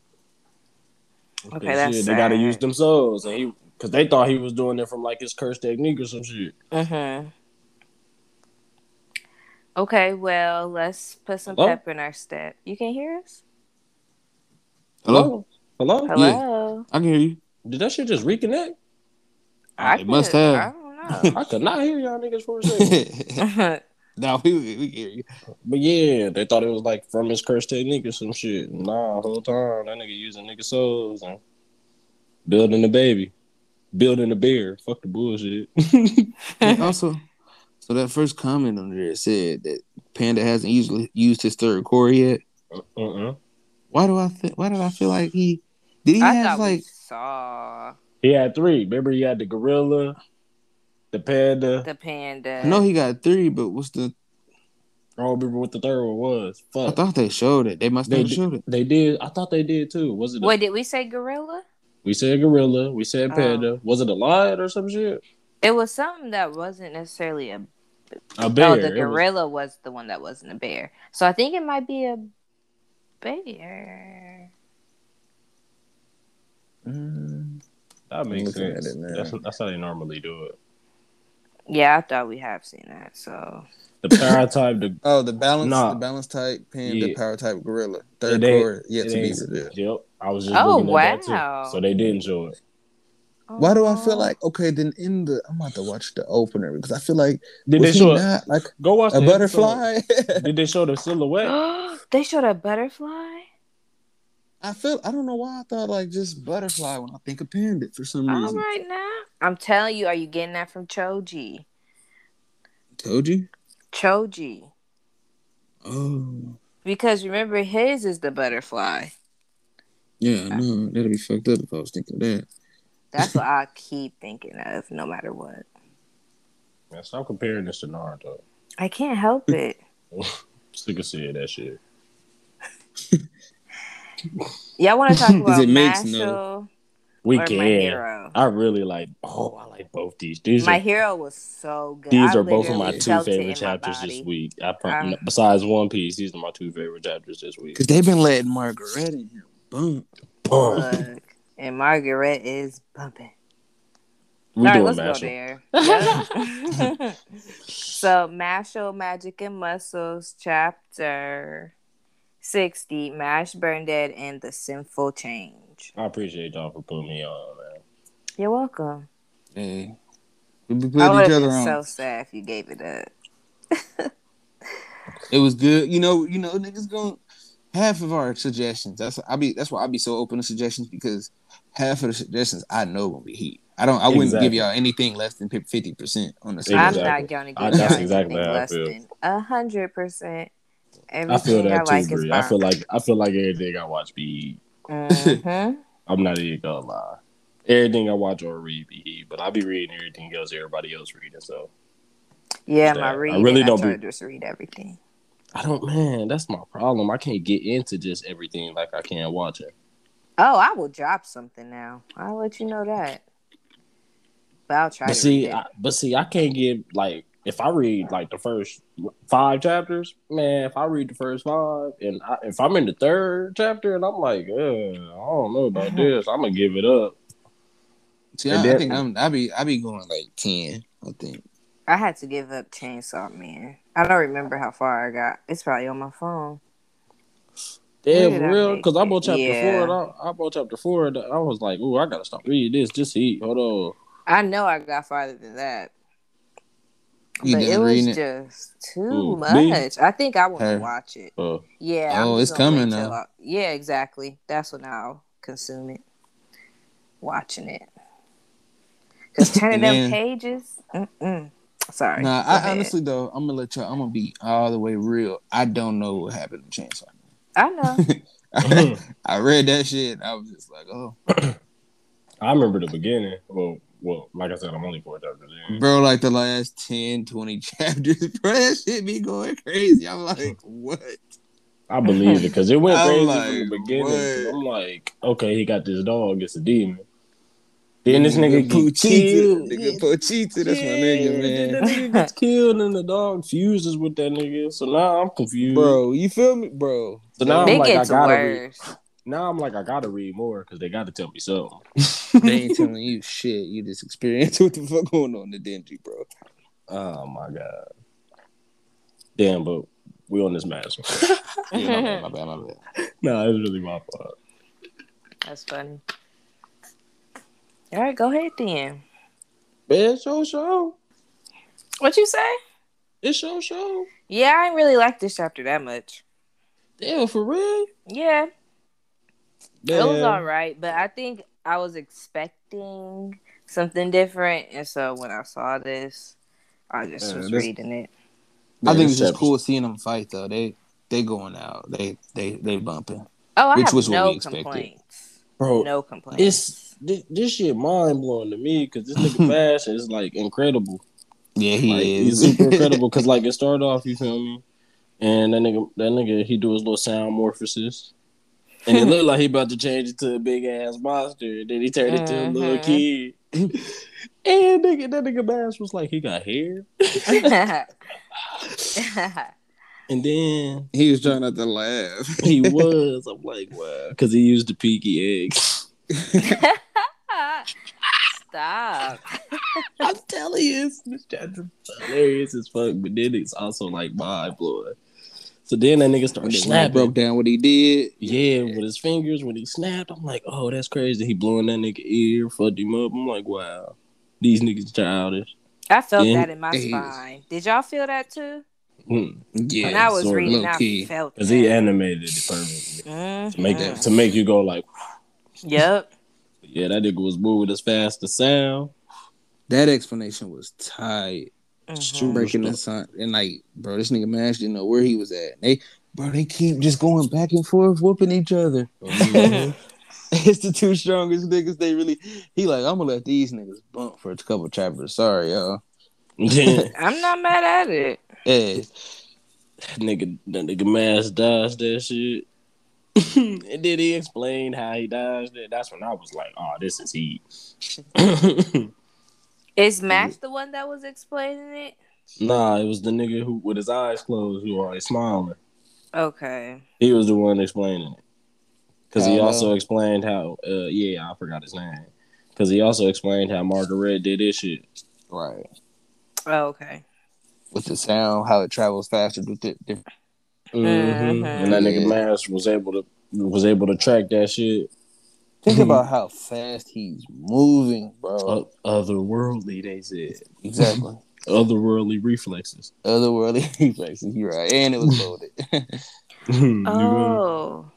Okay, that's shit, they got to use them souls, and he because they thought he was doing it from like his curse technique or some shit. Mm-hmm. Okay, well, let's put some Hello? pep in our step. You can hear us? Hello. Hello. Hello. I can hear you. Did that shit just reconnect? I It must have. I don't I could not hear y'all niggas for a second. know. no, we we we hear you. but yeah, they thought it was like from his curse technique or some shit. Nah, whole time that nigga using nigga souls and building a baby, building a bear. Fuck the bullshit. Also, so that first comment on there said that Panda hasn't usually used his third core yet. uh-uh. Why do I think? Why did I feel like he did? He I have thought we like saw He had three. Remember, he had the gorilla, the panda. the panda. I know he got three, but what's the? I don't remember what the third one was. I thought they showed it. They must They have did- showed it. They did. I thought they did too. Was it? A, Wait, did we say gorilla? we said gorilla. We said Oh. panda. Was it a lion or some shit? It was something that wasn't necessarily a. A bear. Oh, the It was- gorilla was... the one that wasn't a bear. So I think it might be a bear. Mm, That makes sense. it. That's, that's how they normally do it. Yeah, I thought we have seen that. So The paratype, the Oh, the balance, Nah. the balance type panda, Yeah. power type gorilla, third It ain't- core yet it to be ain't- revealed. Yep. I was just Oh, looking that wow. too. So they didn't show it. Why do I feel oh. like okay? Then in the I'm about to watch the opener because I feel like Did they show it? not like Go watch a the butterfly? Did they show the silhouette? they showed a butterfly. I feel I don't know why I thought like just butterfly when I think of panda for some reason. right now, I'm telling you, are you getting that from Choji? Choji. Choji, Oh because remember his is the butterfly. yeah, I uh, know that'd be fucked up if I was thinking that. That's what I keep thinking of, no matter what. Man, stop comparing this to Naruto. I can't help it. Sick of seeing that shit. Y'all want to talk about it makes Mashle no- We or can. my hero? I really like. Oh, I like both these. These My are hero was so good. these I are both of my two felt it in favorite chapters this week. I pro- Uh, besides One Piece, these are my two favorite chapters this week. Because they've been letting Margaret in here. Boom. Boom. And Margaret is bumping. We All right, doing let's go there. Yep. so, Mashle, Magic and Muscles, chapter 60, Mash, Burnedead, and the Sinful Change. I appreciate y'all for putting me on, man. You're welcome. Hey. We be I putting would each have other been on. so sad if you gave it up. It was good. You know, you know, niggas going half of our suggestions. That's I be that's why I be so open to suggestions because half of the suggestions I know gonna be heat. I don't I wouldn't Exactly. give y'all anything less than fifty percent on the I'm suggestion. not going to I- give that's y'all exactly anything less than a hundred percent. I feel Everything I, that like too. I feel like I feel like everything I watch be. Mhm. I'm not even gonna lie. Everything I watch or read be heat, but I be reading everything else everybody else reading. So Yeah, that. my I reading. I really don't try be- just read everything. I don't, man. That's my problem. I can't get into just everything like I can watch it. Oh, I will drop something now. I'll let you know that. But I'll try But to see. I, but see, I can't get like if I read like the first five chapters, man. If I read the first five, and I, if I'm in the third chapter, and I'm like, uh, I don't know about this, I'm gonna give it up. See, And I, I think I'm I be I be going like ten. I think. I had to give up Chainsaw Man. I don't remember how far I got. It's probably on my phone. Damn, for real? Because I it? bought chapter Yeah. four. And I, I bought chapter four. And I was like, "Ooh, I gotta stop reading this. Just eat. Hold on." I know I got farther than that. You but it was it? just too Ooh, me? much. I think I want to watch it. Uh, Yeah. Oh, it's just gonna wait coming till now. I- yeah, exactly. That's when I'll consume it. Watching it. Because turning them then- pages. Mm-mm. Sorry. Nah, Go I ahead. honestly though, I'm gonna let y'all. I'm gonna be all the way real. I don't know what happened to Chainsaw. I know. Man. I read that shit. I was just like, oh, I remember the beginning. Well, well, like I said, I'm only four chapters in. bro, like the last 10, 20 chapters, bro, that shit be going crazy. I'm like, what? I believe it because it went crazy like, from the beginning. 'cause what? I'm like, okay, he got this dog. It's a demon. Then this nigga get Pochita, killed. nigga Pochita, that's my nigga, man. Then that nigga gets killed and the dog fuses with that nigga. So now I'm confused. Bro, you feel me, bro? So now I'm it like, I gotta read. worse. Now I'm like, I gotta read more because they gotta tell me something. they ain't telling you shit. You just experience what the fuck going on in the dingy, bro. Oh my god. Damn, but we on this match. Yeah, my bad, my bad, my bad. no, it's really my fault. That's funny. All right, go ahead then. Man, show show. What you say? It's show show. Yeah, I ain't really like this chapter that much. Damn, for real. Yeah, it was all right, but I think I was expecting something different, and so when I saw this, I just Yeah, was this- reading it. I think it's just cool seeing them fight though. They they going out. They they they bumping. Oh, I Which have was what no we expected. complaints. Bro, No complaints. it's this, this shit mind blowing to me because this nigga Bash is like incredible. Yeah, he like, is He's super incredible because like it started off, you feel me, and that nigga, that nigga, he do his little sound morphosis, and it looked like he about to change it to a big ass monster. And then he turned it to a little Mhm. kid. and nigga, that nigga Bash was like, he got hair, and then he was trying not to laugh. he was. I'm like, wow, because he used the peaky eggs. Stop. I'm telling you, it's, this hilarious as fuck, but then it's also like mind blowing. So then that nigga started they snapping. broke down what he did. Yeah, with his fingers when he snapped, I'm like, oh, that's crazy. He blew in that nigga ear, fucked him up. I'm like, wow, these niggas childish. I felt Yeah. that in my It is. spine. Did y'all feel that too? Hmm. Yeah, when I was sorta. reading, low I key. felt Cause he animated it perfectly to make that Mhm. to make you go like, Yep. yeah, that nigga was moving as fast as sound. that explanation was tight. Mhm. Super Breaking the sun and like, bro, this nigga Mash didn't know where he was at. They, bro, they keep just going back and forth, whooping each other. Mhm. it's the two strongest niggas. They really, he like, I'm gonna let these niggas bump for a couple chapters. Sorry, y'all. I'm not mad at it. Yeah, that nigga, that nigga Mash dodged that shit. and then he explained how he dodged it. That's when I was like, oh, this is heat. Is Max the one that was explaining it? nah, it was the nigga who with his eyes closed who always smiling. Okay. He was the one explaining it. Because he Oh. also explained how, uh, yeah, I forgot his name. Because he also explained how Margaret did this shit. right. Oh, okay. With the sound, how it travels faster with it. different- Mhm. Mhm. And that nigga Yeah. Mash was able to was able to track that shit. Think about how fast he's moving, bro. O- otherworldly, they said. exactly. Otherworldly reflexes. Otherworldly reflexes. You're right, and it was loaded. You? Oh.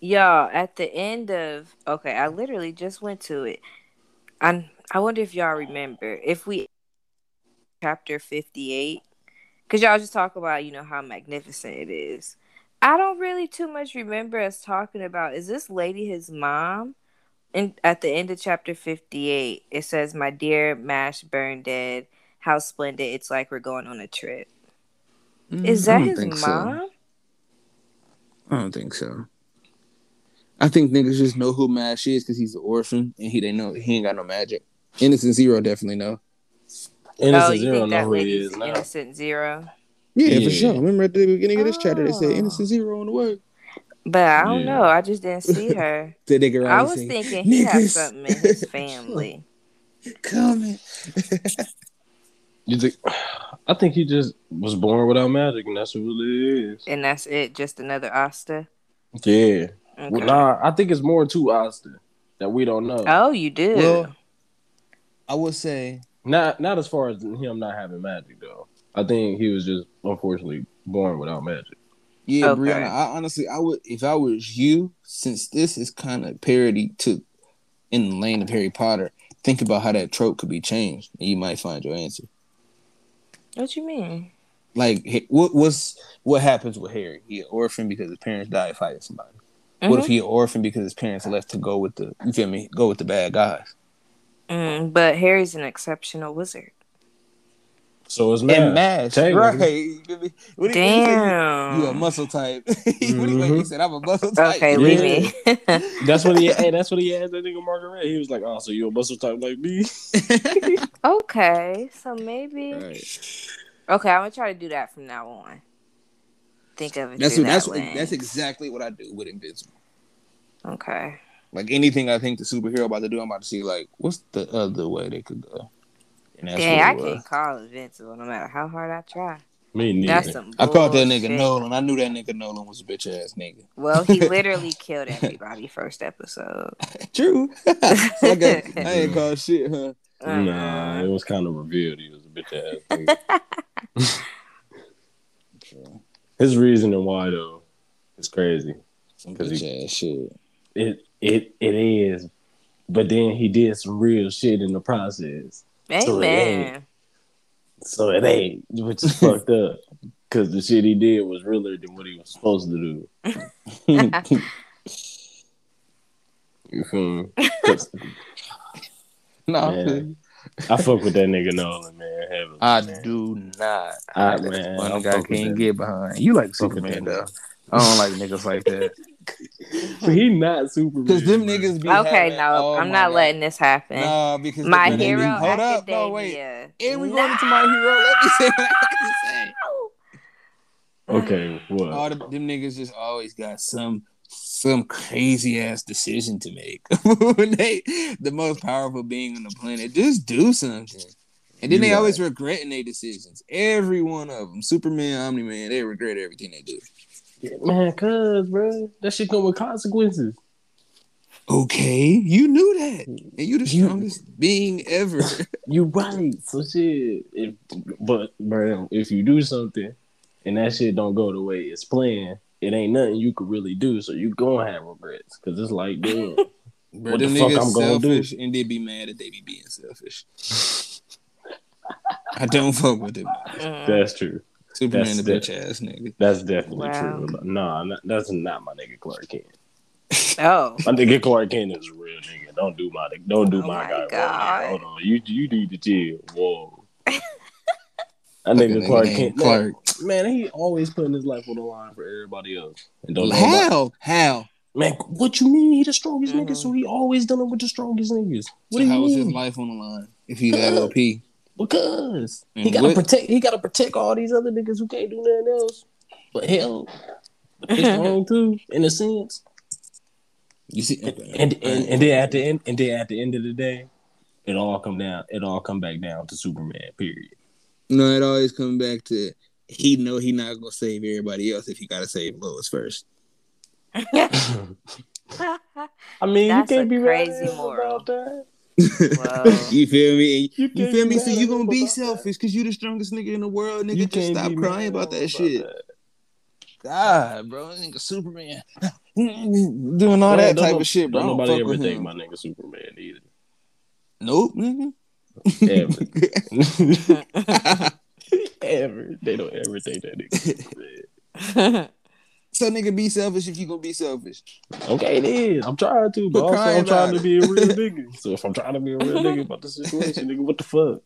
Y'all, at the end of okay, I literally just went to it. I I wonder if y'all remember if we chapter 58 cuz y'all just talk about, you know, how magnificent it is. I don't really too much remember us talking about is this lady his mom? And at the end of chapter 58, it says, "My dear Mash Burnedead, how splendid. It's like we're going on a trip." Is Mm, I that don't his think so. mom? I don't think so. I think niggas just know who Mash is because he's an orphan and he they know he ain't got no magic. Innocent Zero definitely know. Innocent oh, you Zero think know that who he is now. innocent zero? Yeah, Yeah. for sure. Remember at the beginning of this chapter they said Oh. Innocent Zero on the way. But I don't Yeah. know. I just didn't see her. The nigga I was say, thinking he had "Niggas." something in his family. coming. You think? I think he just was born without magic, and that's what it is. And that's it. Just another Asta. Yeah. Okay. Well, nah, I think it's more to Austin that we don't know. Oh, you do. Well, I would say Not not as far as him not having magic though. I think he was just unfortunately born without magic. Yeah, Okay. Brianna. I honestly, I would if I was you, since this is kind of parody to in the lane of Harry Potter. Think about how that trope could be changed, and you might find your answer. what you mean? Like, what was what happens with Harry? He an orphan because his parents died fighting somebody. Mm-hmm. What if he an orphan because his parents left to go with the you feel me? Go with the bad guys. Mm, but Harry's an exceptional wizard. So it's And mad. mash, Technically. right? You feel? What do you- you? Damn. You a muscle type. what do you mean? He mm-hmm. said I'm a muscle type. Okay, Yeah. leave me. That's what he hey, that's what he asked that nigga Margaret. He was like, Oh, so you a muscle type like me? okay, so maybe. Right. Okay, I'm gonna try to do that from now on. Think of it. That's what, that's that what, lens. that's exactly what I do with Invincible. Okay. Like anything I think the superhero about to do, I'm about to see like what's the other way they could go. And that's Dang, what I can't call Invincible no matter how hard I try. Me neither. That's some. I called that nigga bullshit. Nolan. I knew that nigga Nolan was a bitch ass nigga. Well, he literally killed everybody first episode. True. I, got, I ain't called shit, huh? Nah, Uh-uh. it was kind of revealed he was a bitch ass nigga. His reasoning why though is crazy. Some 'Cause bitch ass shit. It it it is. But then he did some real shit in the process. So it Amen. So it ain't, which is fucked up. Cause the shit he did was realer than what he was supposed to do. You feel me? 'Cause nah, Man. I fuck with that nigga Nolan, man. Heavily, I man. do not. I- That's man, one I guy can't get behind. You like Superman though. I don't like niggas like that. But he not Superman. Because them niggas be Okay, having- no, oh I'm not God. letting this happen. No, because My the- the- Hero Hold up, Academia. no wait. And we going into my hero. Let me say what I got to say. Okay, what? All the, them niggas just always got some some crazy ass decision to make. when they the most powerful being on the planet, just do something. And then You they right. always regretting their decisions. Every one of them, Superman, Omni Man, they regret everything they do. Man, cuz, bro, that shit come with consequences. Okay, you knew that, and you the You- strongest being ever. You right. So shit. If, but bro, if you do something and that shit don't go the way it's planned, it ain't nothing you could really do. So you gonna have regrets because it's like, damn. Bro, What the fuck I'm gonna do? and they be mad that they be being selfish. I don't fuck with them. That's true. Superman, the That's bitch ass nigga. That's definitely Wow. true. Nah, not, that's not my nigga Clark Kent. Oh. My nigga Clark Kent is a real nigga. Don't do my don't do Oh my, my guy. wrong. God. Hold on, you you need to chill. Whoa. That Fucking nigga nigga Clark named Kent, Clark. man, man, he always putting his life on the line for everybody else. And don't How? How? man, what you mean? He the strongest nigga, Mhm. so he always done it with the strongest niggas. What So do you how was his life on the line if he's that OP? Because he gotta what- protect. He gotta protect all these other niggas who can't do nothing else. But hell, it's they strong too, in a sense. You see, And and, and and then at the end, and then at the end of the day, it all come down. It all come back down to Superman. Period. no, it always comes back to he know he not gonna save everybody else if he gotta save Lois first. I mean, That's you can't be crazy crazy moral. about that. Whoa. you feel me? You, You feel me? So you at gonna be selfish because you the strongest nigga in the world, nigga. You just stop crying about that about shit. that. God, bro, nigga, Superman doing all Man, that type no- of shit, bro. Don't I don't nobody ever with think him. my nigga Superman either. Nope, nigga. Mm-hmm. Ever. ever. They don't ever think that nigga. Superman. So nigga, be selfish if you gonna be selfish. Okay, it is. I'm trying to, but Quit also I'm trying about to be a real nigga. So if I'm trying to be a real nigga about the situation, nigga, what the fuck?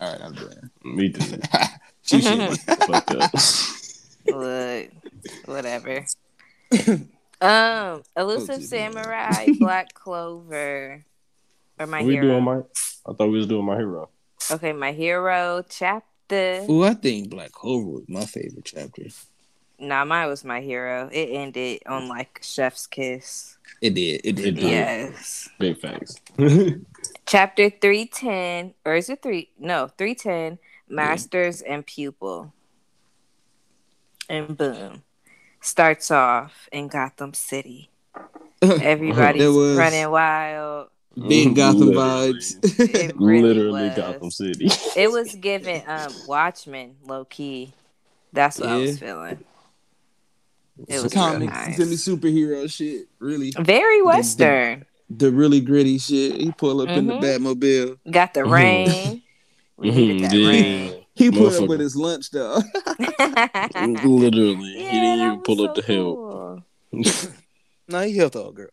All right, I'm doing. Me too. She shit. Fucked up. Look, whatever. Um, Elusive Gucci, Samurai, Black Clover, or my we hero. doing my I thought we was doing my hero. okay, my hero chapter. Ooh, I think Black Clover was my favorite chapter. Nah, mine was my hero. It ended on like Chef's Kiss. It did. It did. It. Yes. Big facts. Chapter 310, or is it three? No, 310, Masters and Pupil. and boom, starts off in Gotham City. Everybody's was running wild. Big Gotham Literally. vibes. Really Literally was. Gotham City. It was giving um Watchmen low key. That's what I was feeling. It was real Comics, nice. silly superhero shit. Really, Very western. the really gritty shit. He pull up in the Mhm. Batmobile. Got the Mhm. rain. We needed that Mhm, rain. He put up with his lunch though. Literally. he Yeah, didn't even pull was up the hill. cool. no, he helped the old girl.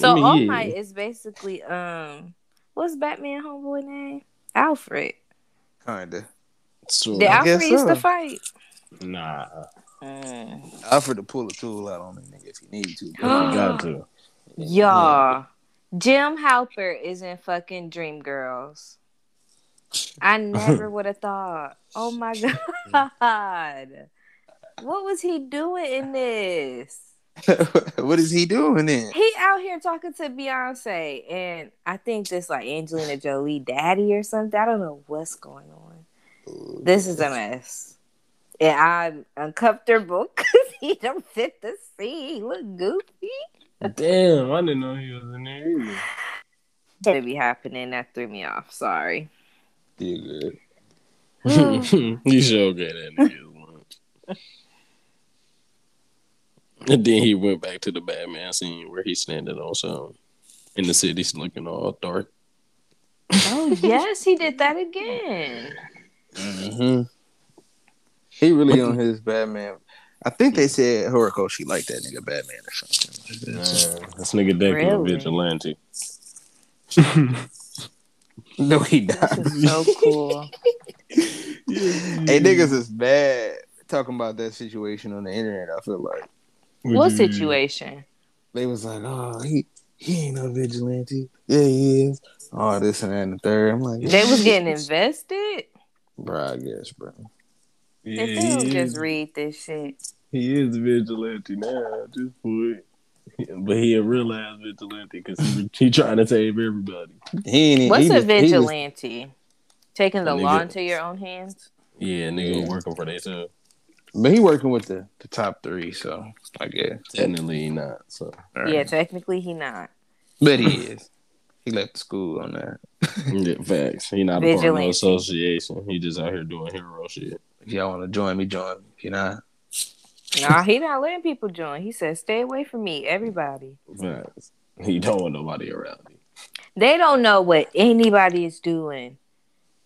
So I mean, All yeah. Might is basically um, what's Batman homeboy name? Alfred. Kinda. So, Did I guess Alfred used so. to fight? nah, Mm. Offered to pull a tool out on the nigga if he need to. you Bro. got to. Y'all, Jim Halpert is in fucking Dreamgirls. I never would have thought. Oh my god, what was he doing in this? what is he doing then? He out here talking to Beyonce, and I think this like Angelina Jolie daddy or something. I don't know what's going on. This is a mess, and I'm uncomfortable because he don't fit the scene. He look goofy. Damn, I didn't know he was in there either. It be happening. That threw me off. Sorry. You good? you sure get that nigga one. And then he went back to the Batman scene where he's standing on something in the city's looking all dark. Oh yes, he did that again. Mm-hmm. He really on his Batman. I think they said Horikoshi liked that nigga Batman or something. like that. This nigga Deku Really? vigilante. No, he This not. so cool. hey, niggas is bad talking about that situation on the internet. I feel like what situation? they was like, "Oh, he he ain't no vigilante. Yeah, he is. Oh, this and that and the third. I'm like, They was getting invested. bro. I guess, bro. Yeah, if they don't just read this shit. he is vigilante now at this point. But he a real ass vigilante because he, he trying to save everybody. He ain't. What's he a was- he was- vigilante? Taking the Nigga. law into your own hands. Yeah, nigga Yeah. working for themselves. But he working with the, the top three, so I guess. Technically he not. So All right. Yeah, technically he not. but he is. He left school on that. yeah, facts. He not a part of no Vigilante. association. He just out here doing hero shit. If y'all want to join me, join me. If you're not, Nah, he not letting people join. He said, "Stay away from me, everybody." Facts. He don't want nobody around him. They don't know what anybody is doing.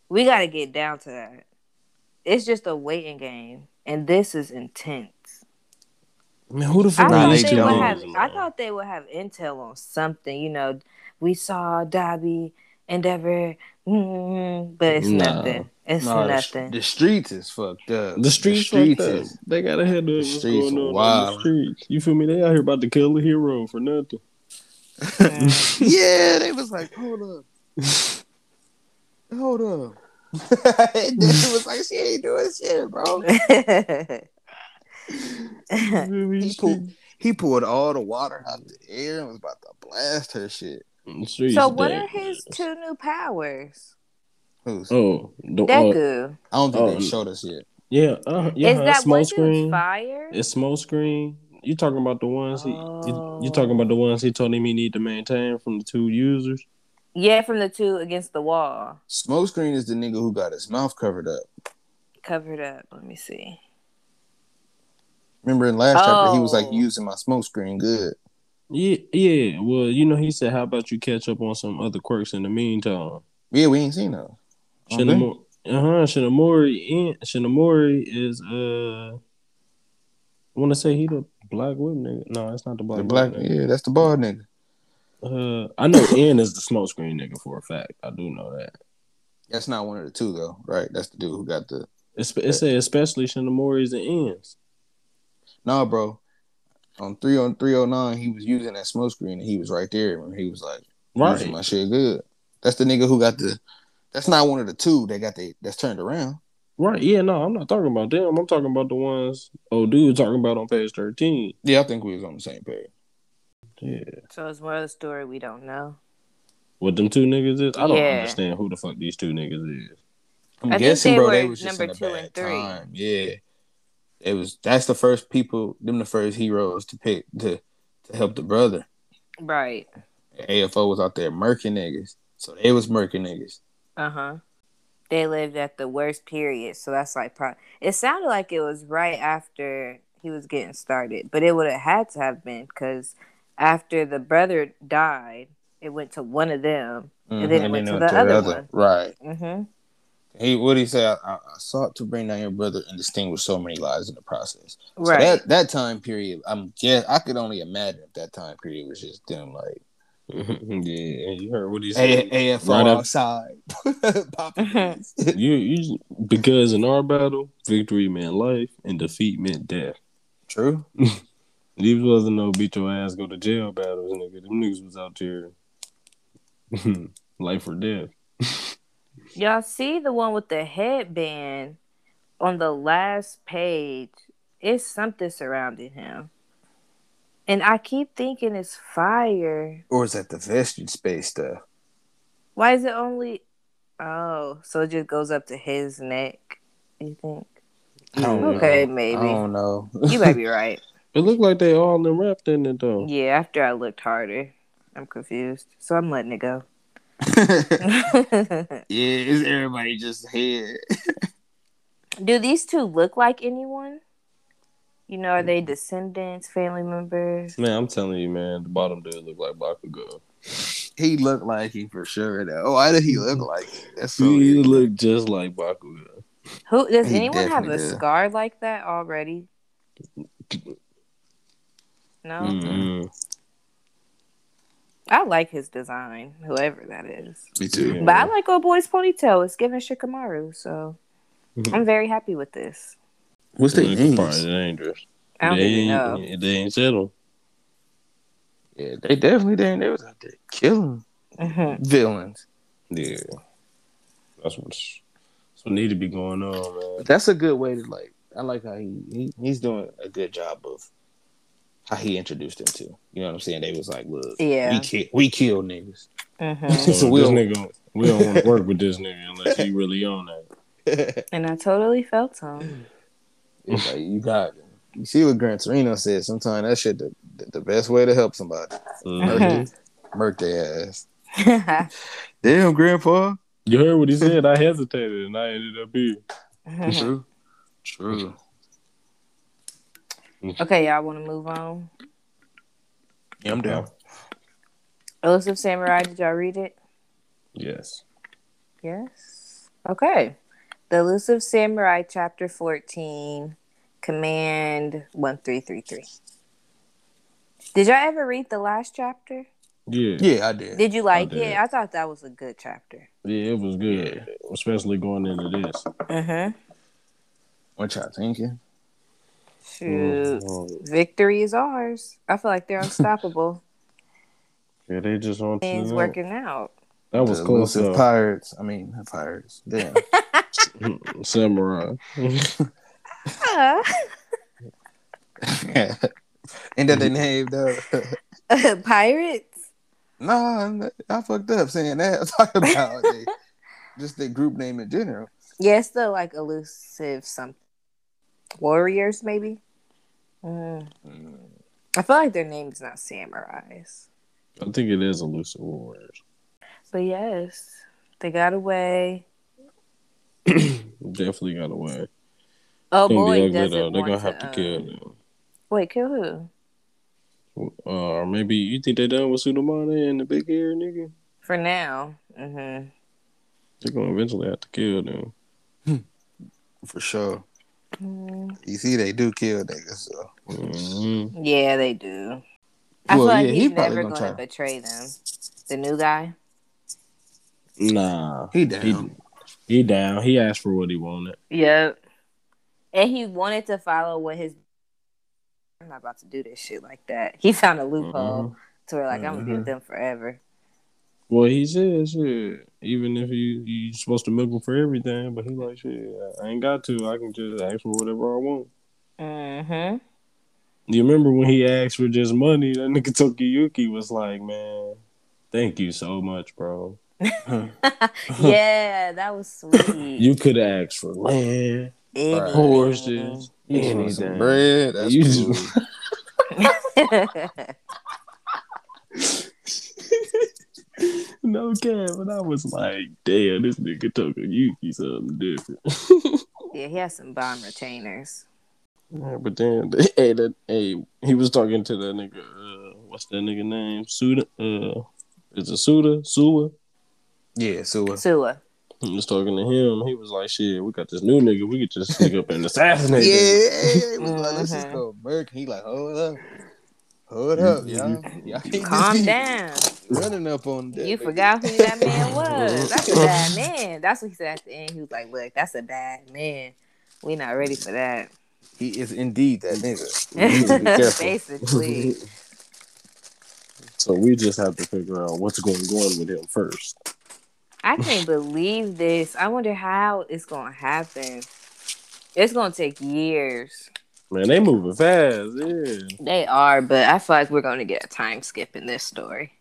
We got to get down to that. It's just a waiting game, and this is intense. Man, who the I fuck Nah, thought they these they two would have. I thought they would have intel on something. You know, we saw Dobby, Endeavor, mm, but it's Nah. nothing. It's No, the, nothing. the streets is fucked up. The streets, the streets fucked up. is They gotta handle what's streets going on on the streets. You feel me? They out here about to kill a hero for nothing. Yeah, they was like, hold up, hold up. and then it was like, she ain't doing shit, bro. He pulled, he pulled all the water out the air and was about to blast her shit. The streets so, what are his two new powers? Who's? Oh, the, uh, I don't think oh, they showed us yet. yeah, uh, yeah. is that smoke screen. fire? It's smoke screen. You talking about the ones he? Oh. You, you talking about the ones he told him he need to maintain from the two users? Yeah, from the two against the wall. Smokescreen is the nigga who got his mouth covered up. Covered up. Let me see. Remember in last chapter, he was like Oh. using my smokescreen good. Yeah, yeah. Well, you know, he said, "How about you catch up on some other quirks in the meantime?" Yeah, we ain't seen those. Okay. Shinomori, uh huh. Shinomori, in, Shinomori is uh, I want to say he the black whip nigga. No, it's not the black. The black, whip nigga. yeah, that's the bald nigga. Uh, I know En is the smoke screen nigga for a fact. I do know that. That's not one of the two though, right? That's the dude who got the. It's, it say especially Shinomori's and En's. Nah, bro. On three on three oh nine, he was using that smokescreen and he was right there when he was like using my shit good. That's the nigga who got the. That's not one of the two that got the that's turned around. Right. Yeah. No, I'm not talking about them. I'm talking about the ones Oh, dude talking about on page thirteen. Yeah, I think we was on the same page. Yeah. So it's more of the story we don't know. What them two niggas is? I don't Yeah. understand who the fuck these two niggas is. I'm I think guessing, they bro, were they was just number in a two bad and three. time. Yeah, it was that's the first people, them the first heroes to pick to to help the brother. Right. AFO was out there murking niggas, so they was murking niggas. Uh huh. They lived at the worst period, so that's like. Pro- it sounded like it was right after he was getting started, but it would have had to have been because after the brother died, it went to one of them, and then it Mhm, went to then the it other one. Right. Mm-hmm. He what he said. I, I sought to bring down your brother and distinguish so many lives in the process. So Right. that that time period, I'm yeah, I could only imagine if that time period was just them like yeah, you heard what he A- said. AFO Right outside. Popping. You, you, because in our battle, victory meant life and defeat meant death. True. These wasn't no beat your ass go to jail battles, nigga. Them niggas was out there, life or death. Y'all see the one with the headband on the last page? It's something surrounding him. And I keep thinking it's fire. Or is that the vestige space stuff? Why is it only Oh, so it just goes up to his neck, you think? I don't Okay, know. maybe. I don't know. You might be right. It looked like they all in wrapped in it though. Yeah, after I looked harder. I'm confused. So I'm letting it go. yeah, is everybody just head. Do these two look like anyone? You know, are they descendants, family members? Man, I'm telling you, man, the bottom dude look like Bakugo. He looked like he for sure. Though. Oh, why did he look like? It? That's so. he weird. look just like Bakugo. Who does He anyone have a does. scar like that already? No, Mm-mm. I like his design, whoever that is. Me too. But I like old boy's ponytail. It's giving Shikamaru, so Mhm. I'm very happy with this. What's their It's names? dangerous. I don't they even know. ain't, they ain't settled. Yeah, they definitely didn't. They was out there killing Mhm. villains. Yeah, that's what's that's what need to be going on, man. But that's a good way to like. I like how he, he he's doing a good job of how he introduced them to. You know what I'm saying? They was like, look, Yeah. we kill, we kill niggas. Mhm. So, So this we'll- nigga, we don't want to work with this nigga unless he really on that. And I totally felt him. It's like you got. You see what Gran Torino said? Sometimes that shit the, the, the best way to help somebody. Murk, Mhm. murk their ass. Damn, Grandpa. You heard what he said? I hesitated and I ended up here. True. True. Okay, y'all want to move on? Yeah, I'm down. Elusive Samurai, did y'all read it? Yes. Yes. Okay. The Elusive Samurai, Chapter 14, Command 1333. Did y'all ever read the last chapter? Yeah. Yeah, I did. Did you like did. it? I thought that was a good chapter. Yeah, it was good, especially going into this. Mm-hmm. What y'all thinking? Shoot. Mhm. Victory is ours. I feel like they're unstoppable. Yeah, they just on to Things that. working out. That was The close elusive up. pirates. I mean, pirates. Damn. Samurai. Ah. Ain't that their name though? Pirates? no, I fucked up saying that. I'm talking about they, just the group name in general. Yes, the like elusive something. Warriors, maybe? Mm. I feel like their name's not samurais. I think it is elusive warriors. But yes, they got away. Definitely got away. Oh Think boy, the ugly doesn't though. They're gonna have to um, kill them. Wait, kill who? Uh, or maybe you think they're done with Sadamune and the big hair nigga? For now. Mm-hmm. They're gonna eventually have to kill them. For sure. Mm, You see, they do kill niggas. So. hmm yeah, they do. I Well, feel like yeah, he he's probably never gonna going to betray them. The new guy. Nah, He down. he he down. He asked for what he wanted. Yep. And he wanted to follow what his. I'm not about to do this shit like that. He found a loophole Mhm. to where like I'm gonna be with them forever. Well, he said shit. Even if you you supposed to milk him for everything, but he like shit. I ain't got to. I can just ask for whatever I want. Mm-hmm. You remember when he asked for just money? That nigga Tokiyuki was like, "Man, thank you so much, bro. yeah, that was sweet. You could have asked for land, Anything. horses, You some Anything. bread. That's You cool. just- no cap, but I was like, damn, this nigga talking Yuki something different. yeah, he has some bomb retainers. Yeah, but then, hey, that, hey, he was talking to that nigga. Uh, what's that nigga name? Suda. Uh, is it Suda? Suwa. yeah, so uh, Sua. He was talking to him. He was like, "Shit, we got this new nigga. We could just sneak up and assassinate." yeah, him." it was like, let's just go Merc. He like, hold up, hold up, y'all. y'all Calm down. running up on that. You nigga. forgot who that man was. That's a bad man. That's what he said at the end. He was like, "Look, that's a bad man. We not ready for that." He is indeed that nigga. You need to be careful. Basically, So we just have to figure out what's going on with him first. I can't believe this. I wonder how it's gonna happen. It's gonna take years. Man, they moving fast. Yeah, They are, but I feel like we're gonna get a time skip in this story.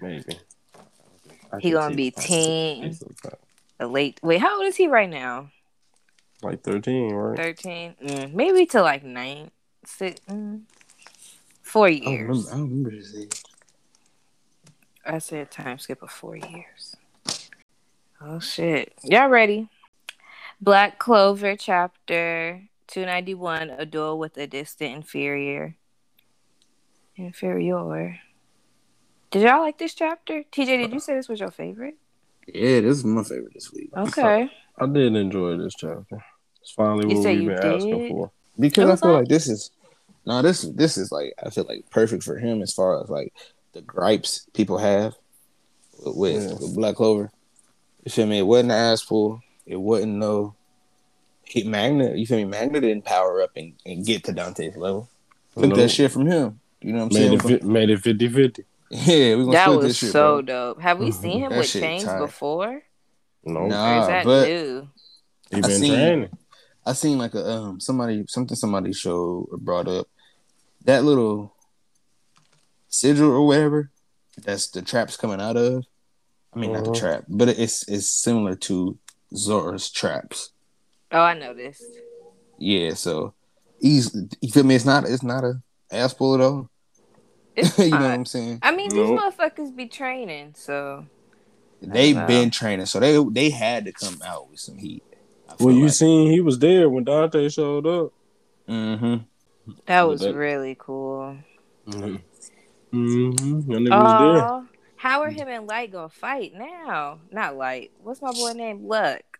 maybe. I He gonna be the teen. possibility. A late. Wait, how old is he right now? like thirteen, right? Thirteen. Mm, maybe to like nine, six, mm, four I don't years. remember, I don't remember his age. I said time skip of four years. Oh shit. Y'all ready? Black Clover chapter 291, a duel with a distant inferior. Inferior. Did y'all like this chapter? TJ, did you uh, say this was your favorite? Yeah, this is my favorite this week. Okay. I did enjoy this chapter. It's finally You what we've you been asking did? for. because I feel like- like this is no, this this is like I feel like perfect for him as far as like the gripes people have with, with, Yeah. with Black Clover. You feel me? It wasn't an ass pull. It wasn't no hit Magna. You feel me? Magna didn't power up and, and get to Dante's level. Took Nope. that shit from him. You know what I'm Made saying? it, fi- made it 50-50. yeah, we gonna That split was this shit, so bro. dope. Have we seen him That with chains tight. before? No, Or is Nah, that but new? he I been seen- training. I seen like a um somebody something somebody showed or brought up that little sigil or whatever that's the traps coming out of. I mean not the Uh-huh. trap, but it's it's similar to Zora's traps. Oh, I noticed. Yeah, so he's you feel me? It's not it's not a ass pull at all. It's you know what. I'm saying? I mean, Nope. these motherfuckers be training, so They've been training, so they they had to come out with some heat. Well, you like. seen he was there when Dante showed up. Mhm. that was that- really cool. Mm-hmm. Mm-hmm. That was there. Oh, how are him and Light gonna fight now? Not Light. What's my boy name? Luck.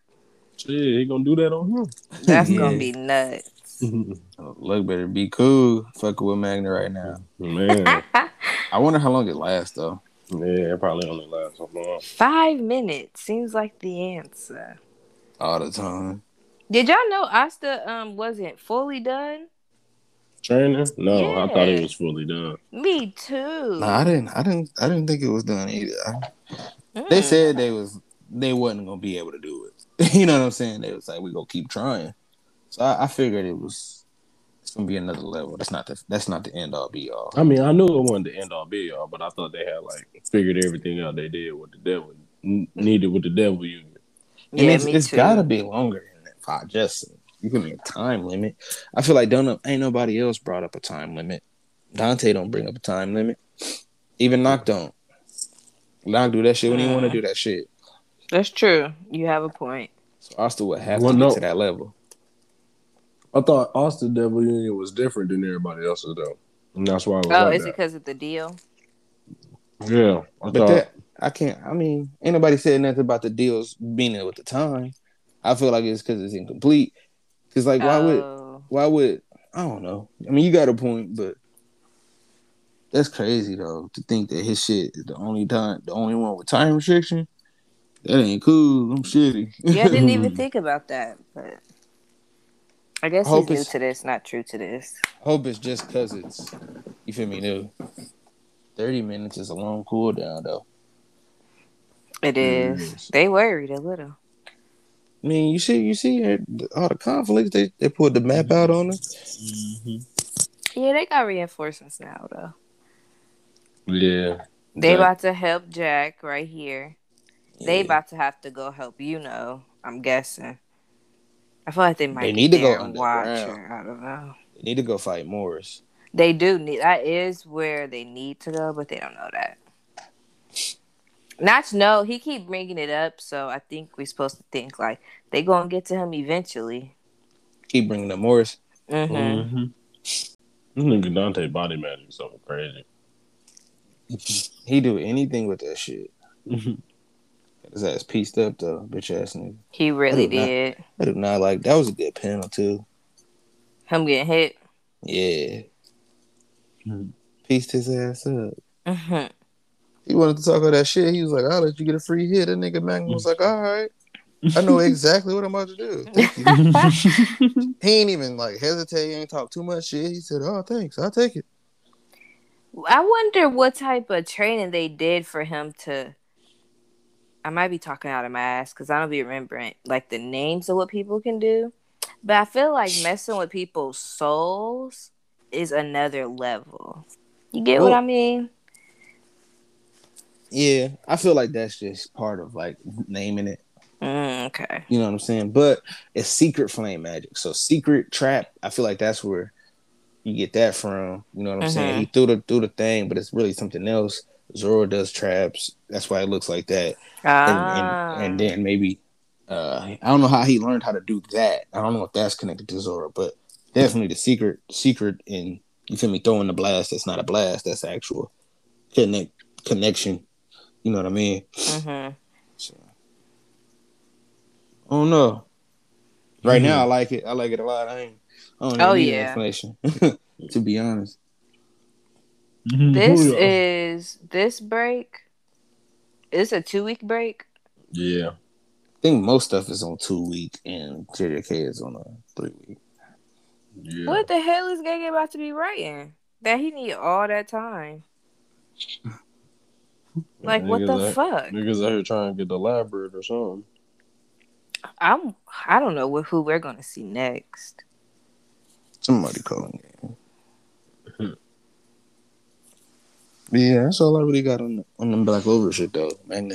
Shit, he gonna do that on him. That's Yeah. gonna be nuts. Look better be cool. Fucking with Magna right now. Man, I wonder how long it lasts though. yeah, it probably only lasts so long. Five minutes seems like the answer. All the time. Did y'all know Asta um wasn't fully done? Training? No, I thought Yeah. he was fully done. Me too. No, I didn't. I didn't. I didn't think it was done either. I- They Mm. said they was they wasn't gonna be able to do it. you know what I'm saying? They was like, we gonna keep trying. So I, I figured it was it's gonna be another level. That's not the that's not the end all be all. I mean, I knew it wasn't the end all be all, but I thought they had like figured everything out they did with the devil n- needed with the devil union. And yeah, it's, me it's too. gotta be longer than that. Five just you give me a time limit. I feel like don't ain't nobody else brought up a time limit. Dante don't bring up a time limit. Even Nacht don't. Nacht do that shit when he want to do that shit. That's true. You have a point. So Asta would have Well, to get to that level. I thought Austin Devil Union was different than everybody else's though, and that's why I was Oh, like is it because of the deal? Yeah, I But thought that I can't. I mean, anybody said nothing about the deals being there with the time. I feel like it's because it's incomplete. Because like, why would Oh. why would I don't know. I mean, you got a point, but that's crazy though to think that his shit is the only time, the only one with time restriction. That ain't cool. I'm shitty. Yeah, I didn't even think about that, but I guess Hope he's new to this, not true to this. Hope it's just because it's you feel me new. Thirty minutes is a long cool down though. It is. Yes. They worried a little. I mean, you see, you see all the conflicts. They they put the map out on them. Mm-hmm. Yeah, they got reinforcements now though. yeah. They Jack- about to help Jack right here. They about to have to go help you know. I'm guessing. I feel like they might They be need to go and watch underground. her. I don't know. They need to go fight Morris. They do need that is where they need to go, but they don't know that. Not to know, he keep bringing it up, so I think we're supposed to think like they gonna get to him eventually. Keep bringing up Morris. hmm Mm-hmm. This nigga Dante body magic is something crazy. He do anything with that shit. His ass pieced up though, bitch ass nigga. He really I do not- did. I do not like that was a good panel too. Him getting hit. Yeah. Mhm. Pieced his ass up. hmm He wanted to talk all that shit. He was like, I'll let you get a free hit. That nigga Magna was like, All right. I know exactly what I'm about to do. He ain't even like hesitate, he ain't talk too much shit. He said, Oh, thanks, I'll take it. I wonder what type of training they did for him to. I might be talking out of my ass because I don't be remembering like the names of what people can do, but I feel like messing with people's souls is another level. You get what I mean? Yeah, I feel like that's just part of like naming it. Mm, okay. You know what I'm saying? But it's secret flame magic. So secret trap, I feel like that's where you get that from. You know what I'm saying? Mhm. He threw the threw the thing, but it's really something else. Zora does traps. That's why it looks like that. And, Ah. and, and then maybe uh I don't know how he learned how to do that. I don't know if that's connected to Zora, but definitely the secret secret in you feel me throwing the blast that's not a blast, that's actual connect connection. You know what I mean? Mhm. So I don't know. Right Mhm. now, I like it. I like it a lot. I ain't. I don't Oh, need yeah. explanation. to be honest, Mm-hmm. This Hoo-yah. is this break. Is a two week break? yeah. I think most stuff is on two week, and JJK is on a three week. Yeah. What the hell is Gege about to be writing? That he need all that time. Like what the out- fuck? Niggas out here trying to get the library or something. I'm I don't know what, who we're gonna see next. Somebody culling game. But yeah, that's all I really got on the, on them Black Clover shit though. Man,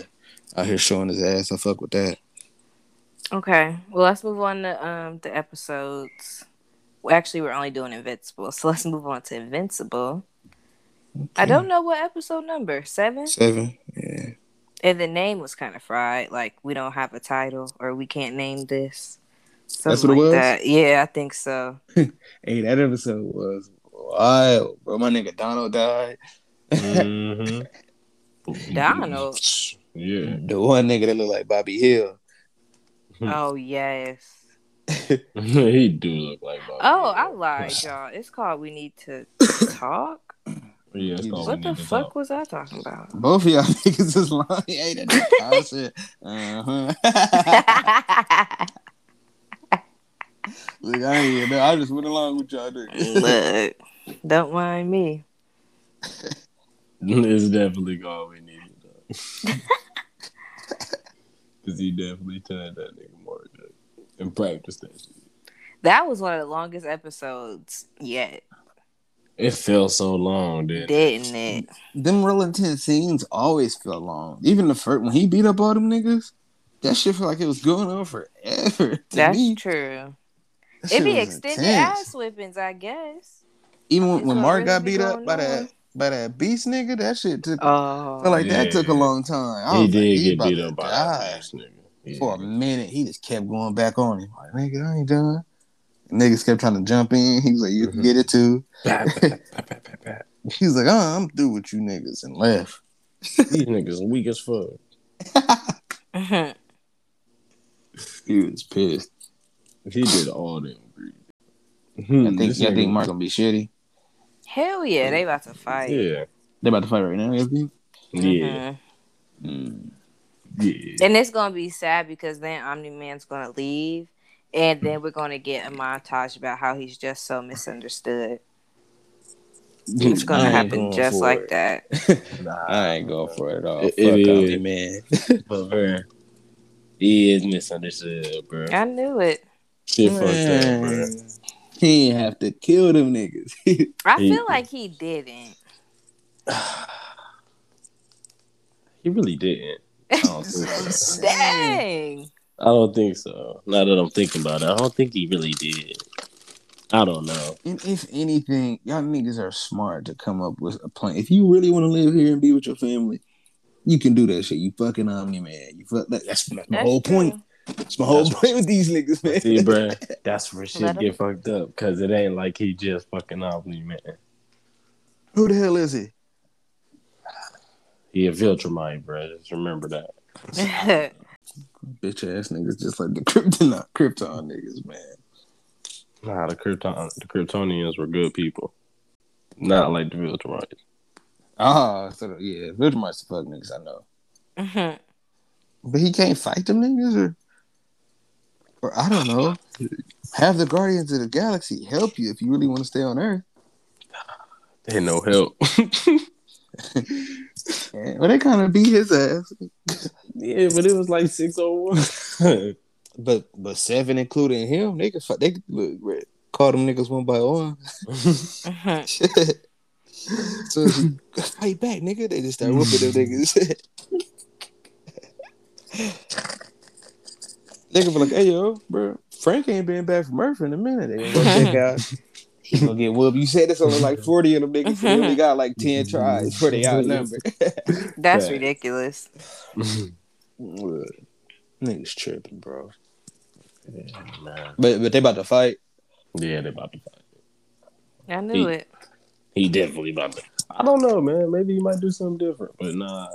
out here showing his ass. I fuck with that. Okay, well let's move on to um the episodes. Well, actually, we're only doing Invincible, so let's move on to Invincible. I don't know what episode number seven, Seven. Yeah. and the name was kind of fried. Like we don't have a title, or we can't name this. That's Something what it was? That. Yeah, I think so. Hey, that episode was wild, bro. My nigga Donald died. Mm-hmm. Donald. Yeah. The one nigga that look like Bobby Hill. Oh yes. he do look like Bobby. Oh, I lied, y'all. It's called "We Need to Talk." Yeah, what the fuck Talk. was I talking about? Both of y'all niggas is lying. Hey, that nigga said, uh-huh. Look, I ain't even know. I just went along with y'all. niggas. Look, don't mind me. It's definitely called We Need to Talk. Cause he definitely turned that nigga more and practiced that shit. That was one of the longest episodes yet, It felt so long, didn't it? didn't it? Them real intense scenes always feel long. Even the first when he beat up all them niggas, that shit felt like it was going on forever. To That's me, true. that It shit be extended intense. ass whippings, I guess. Even when, It's when what Mark really got beat up by on. that by that beast nigga, that shit took. Oh, felt like that took a long time. I He did like, get about beat up by that ass nigga. Yeah. for a minute. He just kept going back on him. Like, nigga, I ain't done. Niggas kept trying to jump in. He was like, you can Mhm. get it too. He was like, oh, I'm through with you niggas and left. These niggas weak as fuck. He was pissed. He did all them. I Hmm, think, I think Mark gonna be shitty. Hell yeah, they about to fight. Yeah. They about to fight right now. you think? Yeah. Mhm. Mm. Yeah. And it's gonna be sad because then Omni Man's gonna leave, and then we're gonna get a montage about how he's just so misunderstood. It's gonna happen going just like it. that. Nah, I ain't going for it at all. It- Fuck Omni man. But man, he is misunderstood, bro. I knew it. Shit fucked up, bro. Man, didn't have to kill them niggas. I He- feel like he didn't. He really didn't. I don't think so. Dang. I don't think so. Now that I'm thinking about it, I don't think he really did. I don't know. And if anything, y'all niggas are smart to come up with a plan. If you really want to live here and be with your family, you can do that shit. You fucking Omni man. You fuck that, that's, that's my That's whole true. point. That's my whole That's- point with these niggas, man. See, bruh, that's where shit Let him- get fucked up because it ain't like he just fucking off me, man. Who the hell is he? He a Viltrumite, bruh. Just remember that. Bitch ass niggas just like the Krypton Krypton niggas, man. Nah, the Krypton, the Kryptonians were good people. Not like the Viltrumites. Ah, so yeah, Viltrumites the fuck niggas I know. Mhm. But he can't fight them niggas or or I don't know. Have the Guardians of the Galaxy help you if you really want to stay on Earth. They had no help. Yeah, well, they kind of beat his ass. yeah, but it was like six oh one. But but seven, including him, they could fight. They could look, call them niggas one by one. Mhm. so fight back, nigga, they just start whooping them niggas. Nigga be like, hey yo, bro, Frank ain't been back from Earth in a minute. They gonna go check out. He gonna get whooped. You said it's only like forty of them niggas. So they only got like ten tries for they outnumbered. That's Right. ridiculous. Niggas tripping, bro. Nah. But but they about to fight. Yeah, they about to fight. I knew He- it. He definitely about to. I don't know, man. Maybe he might do something different, but nah.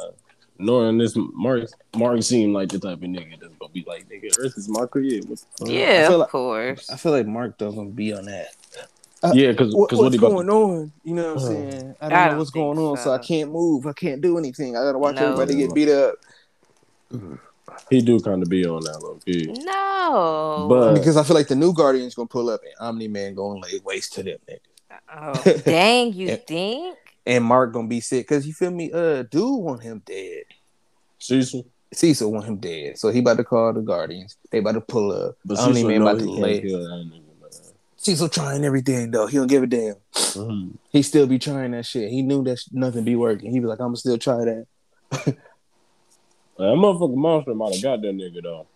Knowing this, Mark, Mark seemed like the type of nigga that's gonna be like, "Nigga, Earth is my crib." What? Yeah, of like- course. I feel like Mark doesn't be on that. yeah, because What, what, what's he about going to, on? You know what I'm Uh, saying? I don't I know don't what's think going on, so. I can't move. I can't do anything. I gotta watch No. everybody get beat up. he do kind of be on that low key. No. But- because I feel like the new Guardians gonna pull up and Omni Man gonna lay waste to them niggas. oh, dang, you think? And Mark gonna be sick because you feel me? Uh, dude want him dead. Cecil, Cecil want him dead, so he about to call the Guardians. They about to pull up. but Omni Cecil Man know about to he lay. kill that nigga, man. Cecil trying everything though. He don't give a damn. Mhm. He still be trying that shit. He knew that sh- nothing be working. He be like, I'm gonna still try that. That motherfucking monster might have got that nigga though.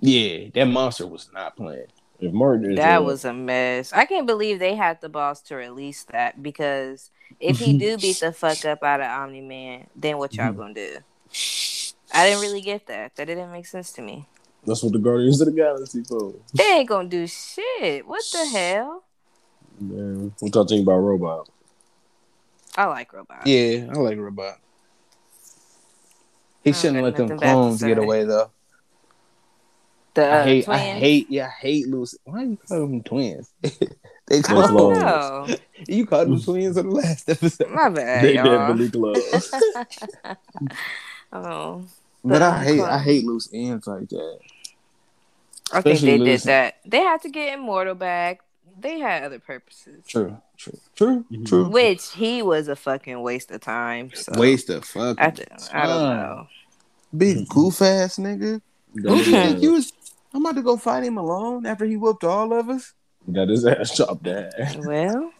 Yeah, that monster was not playing. If Mark is That was a mess. I can't believe they had the balls to release that because if he do beat the fuck up out of Omni Man, then what y'all gonna do? I didn't really get that. That didn't make sense to me. that's what the Guardians of the Galaxy for. They ain't gonna do shit. What the hell? Man, what y'all think about Robot? I like robots. Yeah, I like Robot. He shouldn't let them nothing bad to clones get away though. The uh, I hate, twins. I hate, yeah, I hate Lucy. Why you call them twins? they I call don't clones. know. you called them twins on the last episode. My bad, They y'all. definitely close. oh, But I hate, clone. I hate loose ends like that. I think Especially they did Lucy. that. They had to get Immortal back. They had other purposes. True, true, true, Mhm. true. Which he was a fucking waste of time. So Waste of fucking. I, th- I don't know. Big goof ass nigga. Who do you think you was? I'm about to go fight him alone after he whooped all of us. Got his ass chopped down. Well,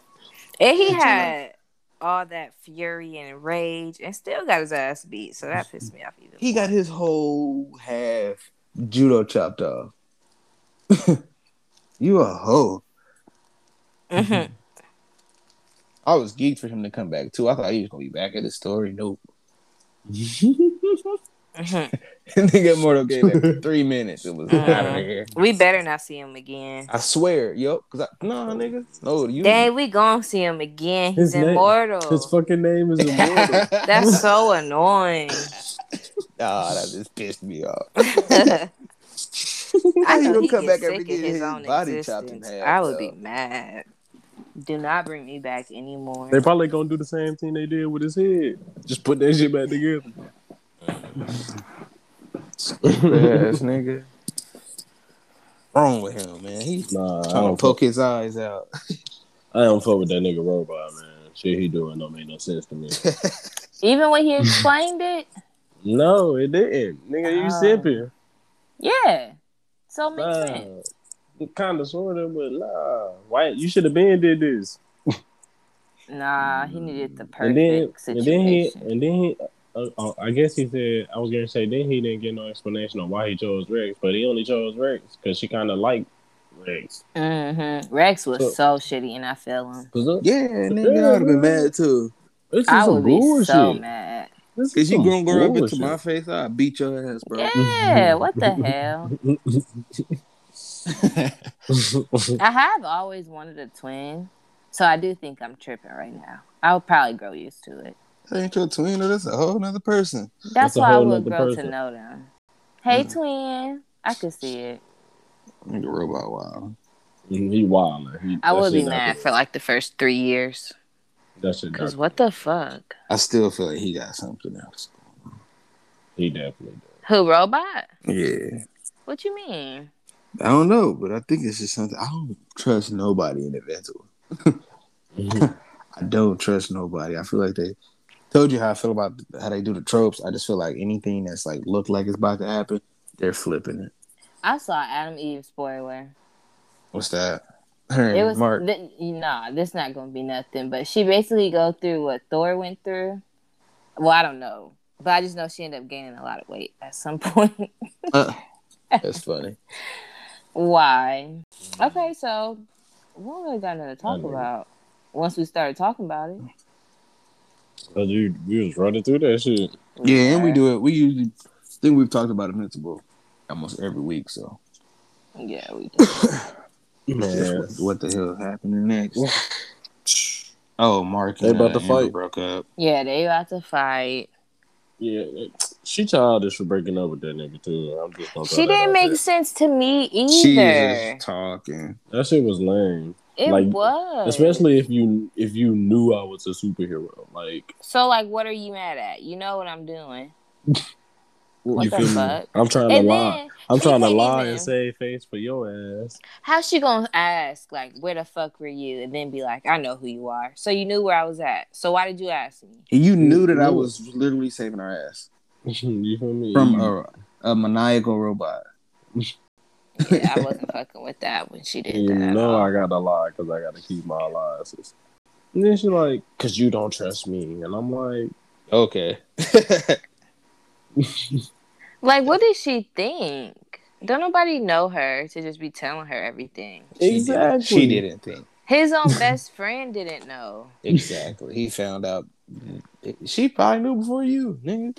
and he had all that fury and rage, and still got his ass beat. So that pissed me off even. He got his whole half judo chopped off. you a hoe. Mhm. I was geeked for him to come back too. I thought he was gonna be back at the story. Nope. Mhm. Nigga Mortal gave that three minutes. It was Mhm. out of here. We better not see him again. I swear, yo, cause I nah, nigga, no, you. Dang, we gonna see him again. He's His name- immortal. His fucking name is Immortal. That's so annoying. Ah, that just pissed me off. I How know gonna he come gets back every sick of and his his own body chopped in existence. half? I would be mad. Do not bring me back anymore. they probably gonna do the same thing they did with his head. Just put that shit back together. Ass nigga. Wrong with him, man. He's Nah, trying to don't, poke his eyes out. I don't fuck with that nigga robot, man. Shit he doing don't make no sense to me. Even when he explained it, no, it didn't. Nigga, you Oh. simping. yeah. So it makes sense. Kind of, sort of, but nah. Why you should have been did this? Nah, he needed the and perfect then, and then he, and then he, Uh, uh, I guess he said I was gonna say then he didn't get no explanation on why he chose Rex, but he only chose Rex because she kind of liked Rex. Mm-hmm. Rex was So- so shitty, and I feel him. Cause look, Yeah, nigga, I would have been mad too. this is I some would be bullshit. so mad. This is Cause you some gonna go up into my face, I'll beat your ass, bro. Yeah, what the hell? I have always wanted a twin, so I do think I'm tripping right now. I'll probably grow used to it. That ain't your twin, though. That's a whole nother person. That's, That's why I whole would nother grow to know them. Hey, Mm. twin, I could see it. Nigga, robot wild. he wild. He, I that would be mad for like the first three years. That shit. Cause what the fuck? I still feel like he got something else. he definitely did. Who robot? Yeah. What you mean? I don't know, but I think it's just something. I don't trust nobody in Invincible. I don't trust nobody. I feel like they told you how I feel about how they do the tropes. I just feel like anything that's like look like it's about to happen, they're flipping it. I saw Atom Eve spoiler. What's that? Her It was Mark. th- nah, this not gonna be nothing. But she basically go through what Thor went through. Well, I don't know, but I just know she ended up gaining a lot of weight at some point. Uh, that's funny. Why? Okay, so we don't really got nothing to talk about. Once we started talking about it, Cause you, we was running through that shit. Yeah, and we do it. We usually think we've talked about Invincible almost every week. So Yeah, we do. Man, what, what the hell is happening next? Oh, Mark They about uh, to fight. broke up. Yeah, they about to fight. yeah, it- she childish for breaking up with that nigga too. I'm just She didn't make there. sense to me either. She either. is talking. That shit was lame. It like, was. Especially if you if you knew I was a superhero. Like So, like, what are you mad at? You know what I'm doing. What you the feel me? fuck? I'm trying to And lie. then I'm trying to lie even- and save face for your ass. How's she gonna ask like where the fuck were you and then be like I know who you are so you knew where I was at so why did you ask me you knew that I was literally saving her ass you feel me? from a, a maniacal robot. yeah I wasn't fucking with that when she did you that at know. I gotta lie because I gotta keep my lies. And then she like, cause you don't trust me, and I'm like, Okay. like what did she think don't nobody know her to just be telling her everything She didn't- She didn't think. his own best friend didn't know Exactly. He found out. She probably knew before you, nigga.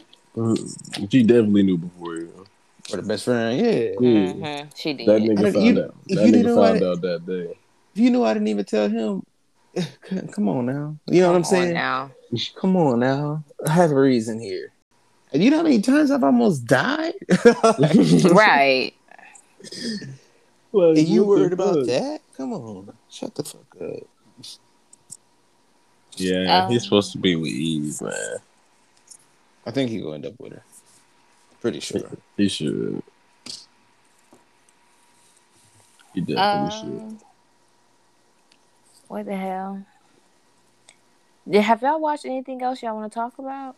She definitely knew before you. Or the best friend. Yeah. Yeah. hmm she did That nigga found you- out. That you nigga found out that day. If you knew I didn't even tell him, come on now. You know what I'm Come on saying? now Come on now. I have a reason here. And you know how many times I've almost died? right Like, And you what worried about fuck? that? Come on. Shut the fuck up. Yeah, Um, he's supposed to be with Eve, man. I think he will end up with her. Pretty sure. He should. He definitely should. Um, what the hell? Yeah, have y'all watched anything else y'all want to talk about?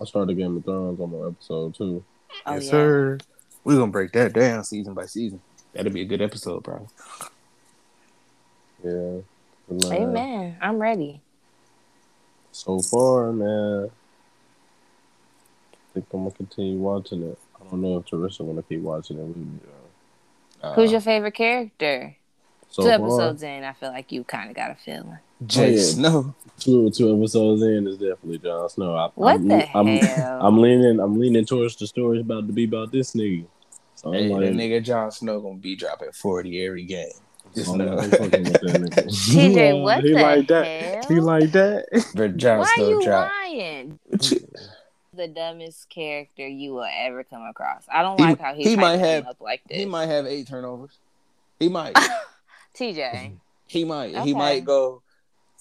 I started Game of Thrones on my episode too. Oh, yes, yeah. sir. We're gonna break that down season by season. That'll be a good episode, probably. Yeah. Amen. I'm ready. So far, man, I think I'm gonna continue watching it. I don't know if Teresa wanna keep watching it with me. Uh, Who's your favorite character? So Two far, episodes in, I feel like you kind of got a feeling. Jay Oh, yeah. Snow? two two episodes in is definitely Jon Snow. I, What I'm, the I'm, hell? I'm leaning. I'm leaning towards the story's about to be about this nigga. So I'm Hey, like, that nigga Jon Snow gonna be dropping 40 every game. Just I'm know. not fucking with that nigga. TJ, what he the like that. hell? He like that. But Jon Why are Snow you drop. lying? The dumbest character you will ever come across. I don't He- like how he, he might have- up like this. He might have eight turnovers. He might. TJ. He might. Okay. He might go.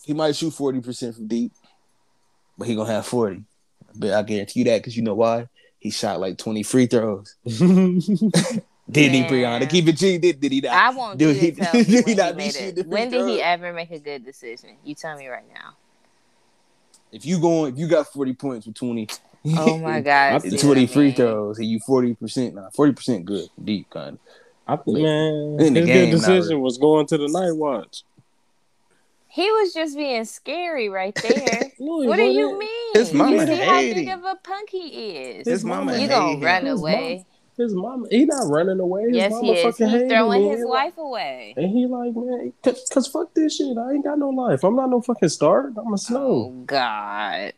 He might shoot forty percent from deep, but he gonna have forty. But I guarantee you that because you know why? He shot like twenty free throws. Did he. Brianna? Keep it G. Did, did he not? I want Do he- to tell me do he when he not be shooting it. When did he ever make a good decision? You tell me right now. If you going, if you got forty points with twenty, Oh my god. I and twenty I free mean? throws, and you forty percent now, forty percent good, deep kind. I, think man, In the his game, good decision really. was going to the night watch. He was just being scary right there. No, he what do you wasn't. His mama you see how big him. of a punk he is. His mama you hate gonna him. run His away? His mama, he not running away. His Yes, mama he is. fucking He's throwing me. his He life away. And he like, man, cause, cause fuck this shit. I ain't got no life. I'm not no fucking star. I'm a snow. Oh snow. God.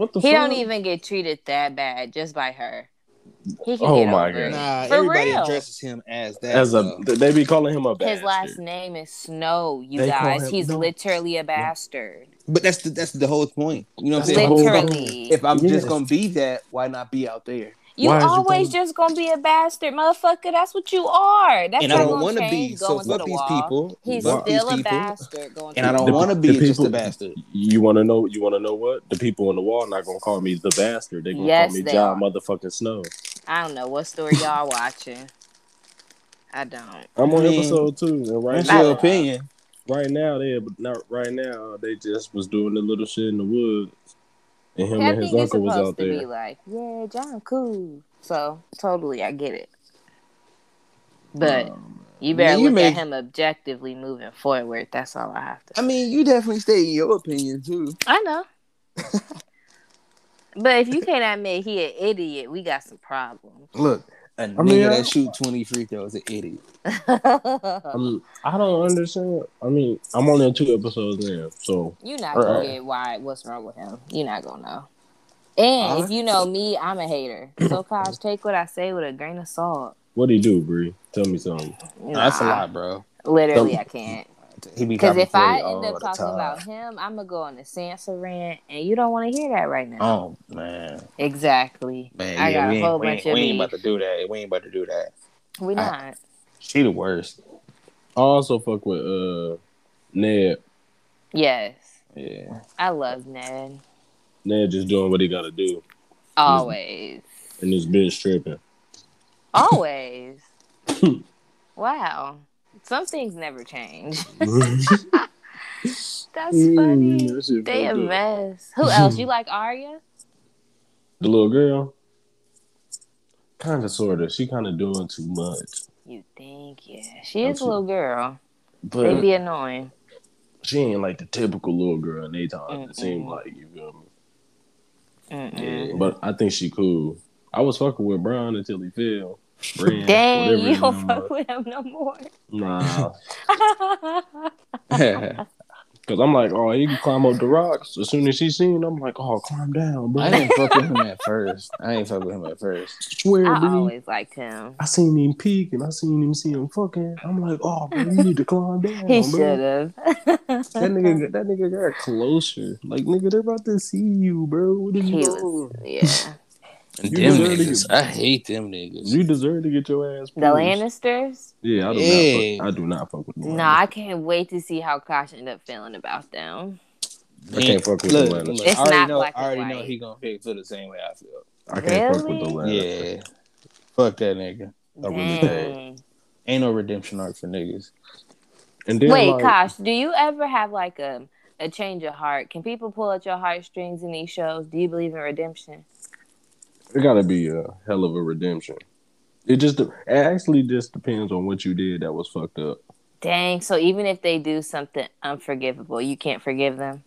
What the He fuck? don't even get treated that bad just by her. He can Oh get my over it. God. Nah, For everybody real. addresses him as that. As a, though. they be calling him a His last name is Snow, you They guys. him- He's no. literally a bastard. but that's the that's the whole point. You know what I'm That's saying? the whole Literally. If I'm Yes. just gonna be that, why not be out there? You Why is you always just gonna be a bastard, motherfucker. That's what you are. That's and I don't gonna want to change be. So going to fuck the these wall. people. He's fuck these still a people. bastard going And I don't want to the be just a bastard. You want to know? You want to know what? The people on the wall not gonna call me the bastard. They gonna Yes, call me Jon are. motherfucking Snow. I don't know what story y'all watching. I don't. I'm on I mean, episode two, and right That's now, your opinion. right now they not right now they just was doing the little shit in the woods, and him I and his uncle was supposed out to be there. like, yeah, Jon, cool. So totally, I get it. But you better Um, you look at him objectively moving forward. That's all I have to. Say. I mean, you definitely state your opinion too. I know. but if you can't admit he an idiot, we got some problems. Look, a nigga mean, I- that shoot twenty free throws is an idiot. I mean, I don't understand. I mean, I'm only on two episodes now, so You're not gonna Right. get why what's wrong with him. You're not gonna know. And Uh, if you know me, I'm a hater. So Kosh, take what I say with a grain of salt. what do you do, Bree? Tell me something. That's a lot, bro. Literally, I can't. He be Because if I end up talking time. about him, I'm gonna go on the Sansa rant, and you don't want to hear that right now. oh man, Exactly. man, I yeah, got we a ain't, whole we, bunch ain't, we of ain't about to do that. We ain't about to do that. We I- not. She the worst. I also fuck with uh Ned. Yes, Yeah. I love Ned. Ned just doing what he got to do, Always. and this bitch tripping. Always. wow. Some things never change. That's funny. Mm, that They a up. mess. Who else? You like Arya? The little girl, kind of, sort of. She kind of doing too much, You think? Yeah, she is a little girl. but They be annoying. she ain't like the typical little girl in they time. It seemed like you feel me. Mm-mm. Yeah. But I think she cool. I was fucking with Bran until he fell. Bran, Dang, you his don't fuck with him no more. Nah, because I'm like, oh, he can climb up the rocks. As soon as she seen, I'm like, oh, climb down, bro. I didn't fuck with him at first. I ain't fuck with him at first. swear, I B. always liked him. I seen him peek and I seen him see him fucking. I'm like, oh, bro, you need to climb down. He should have. That nigga, that nigga got closer. Like, nigga, they're about to see you, bro. What are He you was, yeah. And You them niggas, get- I hate them niggas. You deserve to get your ass. The punched. Lannisters? Yeah, I do Yeah. not. Fuck, I do not fuck with them. No, I can't wait to see how Kosh end up feeling about them. I can't fuck with look, the Lannisters. look, It's I already not know, black I already know white. he gonna feel, feel the same way I feel. I can't fuck with the Lannisters. Yeah. Fuck that nigga. I really can't. Ain't no redemption arc for niggas. And then, Wait, like, Kosh, do you ever have like a a change of heart? Can people pull at your heartstrings in these shows? Do you believe in redemption? It gotta be a hell of a redemption. It just it actually just depends on what you did that was fucked up. Dang. So even if they do something unforgivable, you can't forgive them.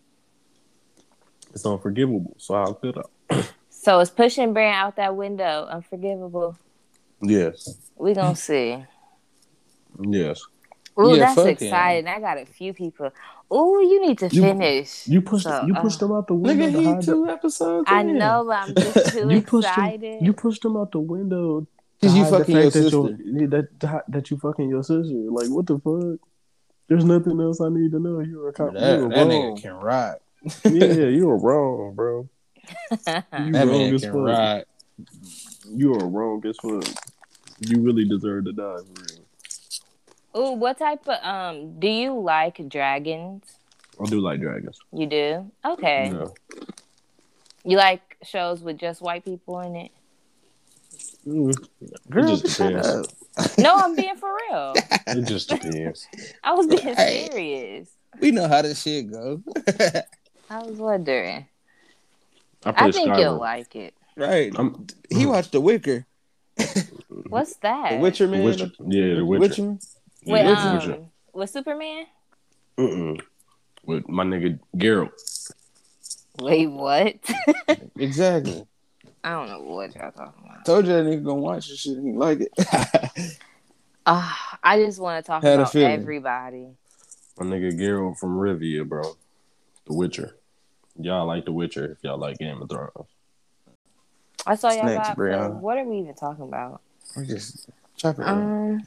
It's unforgivable. So I'll put up. So it's pushing Bran out that window unforgivable? Yes, We gonna see. yes. Ooh, Yeah, that's fuck him. exciting. I got a few people. Ooh, you need to You- finish. You pushed So, you uh, pushed them out the window. Nigga, to he hide the- two episodes. I in. know, but I'm just too you pushed excited. them. You pushed them out the window. to Cause you fucking your fact that sister. your- that that you fucking your sister. Like what the fuck? There's nothing else I need to know. You're a cop. That, you were that wrong. nigga can ride. yeah, you were wrong, bro. You That wrong man as can fuck. ride. You are wrong as fuck. You really deserve to die for real. Ooh, what type of um? Do you like dragons? I do like dragons. You do. Okay. Yeah. You like shows with just white people in it? Mm, Girl, it just shut depends. up. No, I'm being for real. It just depends. I was being Hey. serious. We know how this shit goes. I was wondering. I I think Skyrim. you'll like it. right. I'm, He watched The Wicker. What's that? The Witcher man. Witcher. Yeah, the Witcher. Witcher. With Yeah, um, Witcher. with Superman. Mm-mm. With my nigga Geralt. Wait, what? Exactly. I don't know what y'all talking about. Told you that nigga gonna watch this shit and he like it. Uh, I just want to talk Had about everybody. My nigga Geralt from Rivia, bro. The Witcher. Y'all like The Witcher if y'all like Game of Thrones. I saw y'all Snacks, got. What are we even talking about? we just chop it. Um.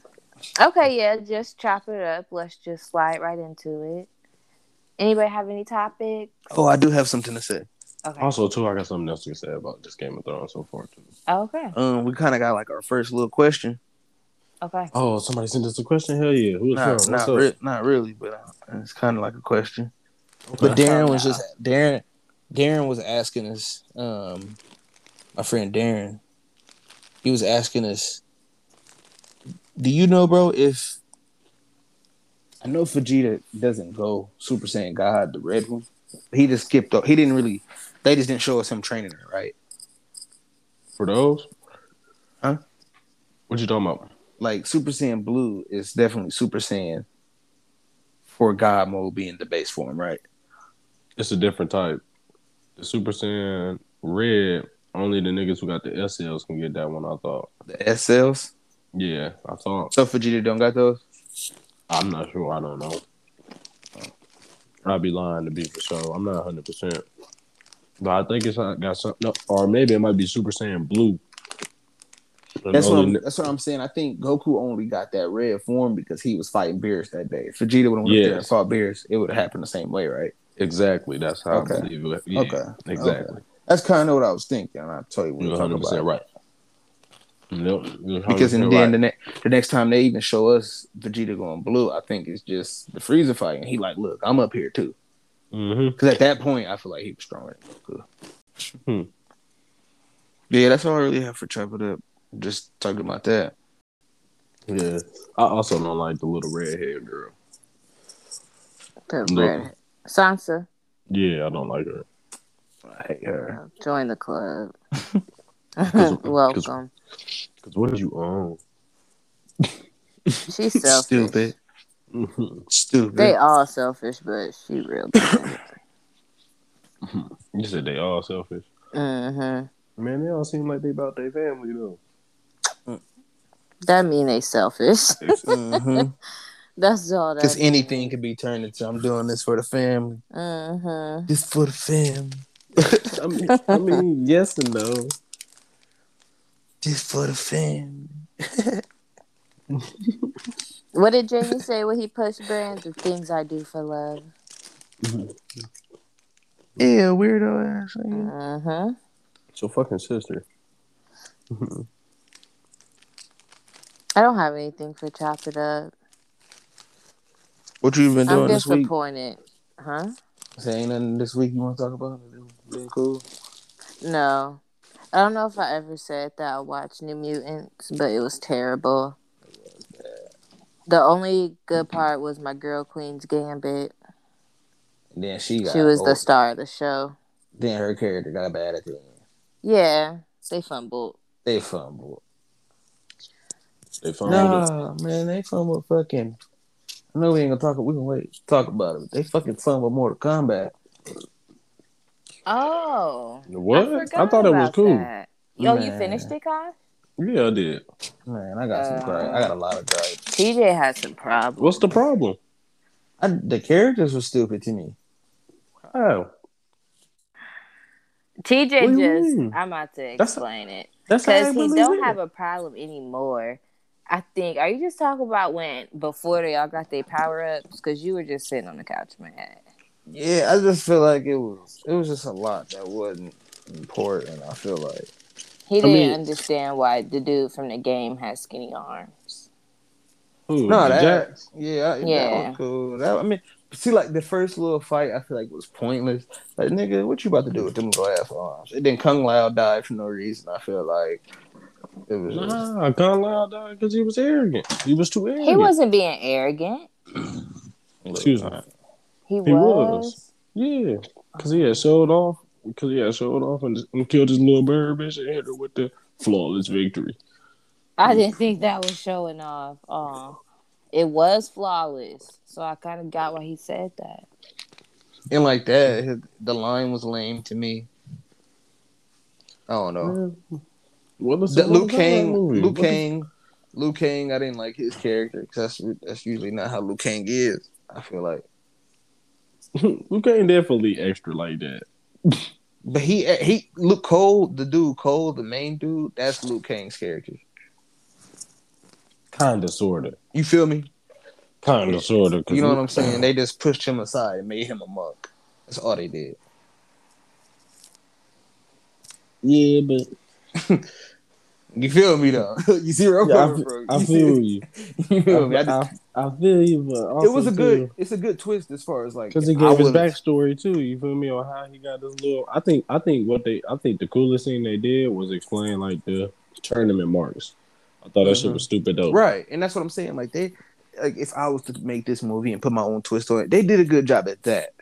Okay, yeah, just chop it up. Let's just slide right into it. Anybody have any topics? oh, I do have something to say. Okay. Also, too, I got something else to say about this Game of Thrones so far, too. Okay. Um, we kind of got like our first little question. Okay. Oh, somebody sent us a question? Hell yeah. Who's Not, from? Not, re- not really, but uh, it's kind of like a question. Okay. But Darren was just Darren. Darren was asking us. Um, my friend Darren, he was asking us. Do you know, bro? If I know Vegeta doesn't go Super Saiyan God, the red one, he just skipped. Up. He didn't really. They just didn't show us him training her, right? For those? Huh? What you talking about? Like Super Saiyan Blue is definitely Super Saiyan for God mode being the base form, right? It's a different type. The Super Saiyan Red, only the niggas who got the SLs can get that one, I thought. The S cells. Yeah, I thought. So Vegeta don't got those. I'm not sure. I don't know. I'd be lying to be for sure. I'm not 100%. But I think it's got something. No, or maybe it might be Super Saiyan Blue. And That's what, I'm, that's what I'm saying. I think Goku only got that red form because he was fighting Beerus that day. If Vegeta would have went up there and fought Beerus, it would have happened the same way, right? Exactly. That's how Okay. I believe it. Yeah, Okay. Exactly. That's kind of what I was thinking. I tell you what You're we're talking 100% about. right. Yep. Because in 100% then right. the, ne- the next time they even show us Vegeta going blue, I think it's just the Frieza fight, and he like, look, I'm up here too. Mhm. Because at that point, I feel like he was stronger than Goku. Hmm. Yeah, that's all I really have for chop it up. Just talking about that. Yeah. I also don't like the little red haired girl. The No. red- Sansa, Yeah, I don't like her. I hate her. join the club. Welcome. Because what did you own? She's selfish. Stupid. Stupid. They all selfish, but she real you said they all selfish. mm-hmm. Man, they all seem like they about their family though. That mean they selfish. Mhm. That's all that. Because anything could be turned into I'm doing this for the family. Mm-hmm. This for the family. I mean, I mean, yes and no. This for the family. What did Jaime say when he pushed brands? The things I do for love. Yeah, weirdo ass. nigga. Mm-hmm. It's your fucking sister. I don't have anything for chop it up. What you been doing I'm this week? disappointed. Huh? Say ain't nothing this week you want to talk about? Been cool. No. I don't know if I ever said that I watched New Mutants, but it was terrible. The only good part was my girl Queen's Gambit. And then she got. She was the star of the show. Then her character got bad at the end. Yeah, they fumbled. They fumbled. They found No, man, they fumbled fucking. I know we ain't gonna talk. We can wait to talk about it. But they fucking fumbled Mortal Kombat. Oh, What? I, forgot thought it was cool. that. Yo, you finished it, Kai? Yeah, I did. Man, I got some Uh, gripe. I got a lot of gripe. TJ had some problems. What's the problem? I, the characters were stupid to me. Oh. TJ What do you just, mean? I'm about to That's- explain it. That's Because he don't it. have a problem anymore. I think, are you just talking about when, before they all got their power ups? Because you were just sitting on the couch, man. Yeah, I just feel like it was. It was just a lot that wasn't important. I feel like. He I didn't mean- understand why the dude from the game has skinny arms. Who, No, that. Jax? Yeah, I- that Yeah. cool. That, I mean, see, like the first little fight, I feel like was pointless. Like, nigga, what you about to do with them glass arms? And then Kung Lao died for no reason. I feel like it was. Just, Nah, Kung Lao died because he was arrogant. He was too arrogant. He wasn't being arrogant. Excuse me. He, He was. was. Yeah, because he had showed off. Because he had showed off and, and killed his little bird bitch and hit her with the flawless victory. I didn't think that was showing off. Oh, it was flawless. So I kind of got why he said that. and like that, the line was lame to me. I don't know. What is The, what Luke was that Kang, movie? Luke What the- Kang, Liu Kang. I didn't like his character because that's that's usually not how Liu Kang is. I feel like, Liu Kang definitely extra like that. but he he Luke Cole, the dude Cole, the main dude. That's Liu Kang's character. Kinda, sorta, You feel me? kinda, sorta. You know what I'm saying? They just pushed him aside and made him a monk. That's all they did. Yeah, but You feel me though? you see where I'm yeah, I, coming fe- from? I feel you. you feel me? I I, just- I, I feel you, but also it was a good, it's a good twist as far as like because he I gave his would've- backstory too. You feel me on how he got this little. I think I think what they I think the coolest thing they did was explain like the tournament marks. I thought that shit Mhm. was stupid though. Right, and that's what I'm saying. Like they, like if I was to make this movie and put my own twist on it, they did a good job at that.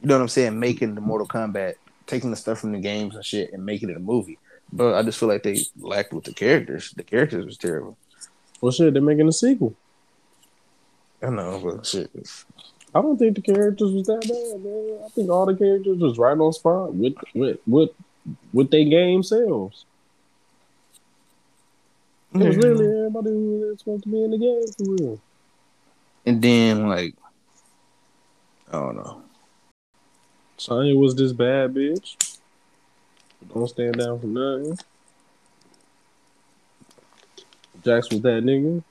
You know what I'm saying? Making the Mortal Kombat, taking the stuff from the games and shit, and making it a movie. But I just feel like they lacked with the characters. The characters was terrible. Well, shit, they're making a sequel. I know, but shit. I don't think the characters was that bad, man. I think all the characters was right on spot with with with with their game selves. It was literally everybody who was supposed to be in the game for real. And then like, I don't know. Sonya was this bad bitch. Don't stand down for nothing. Jax was that nigga.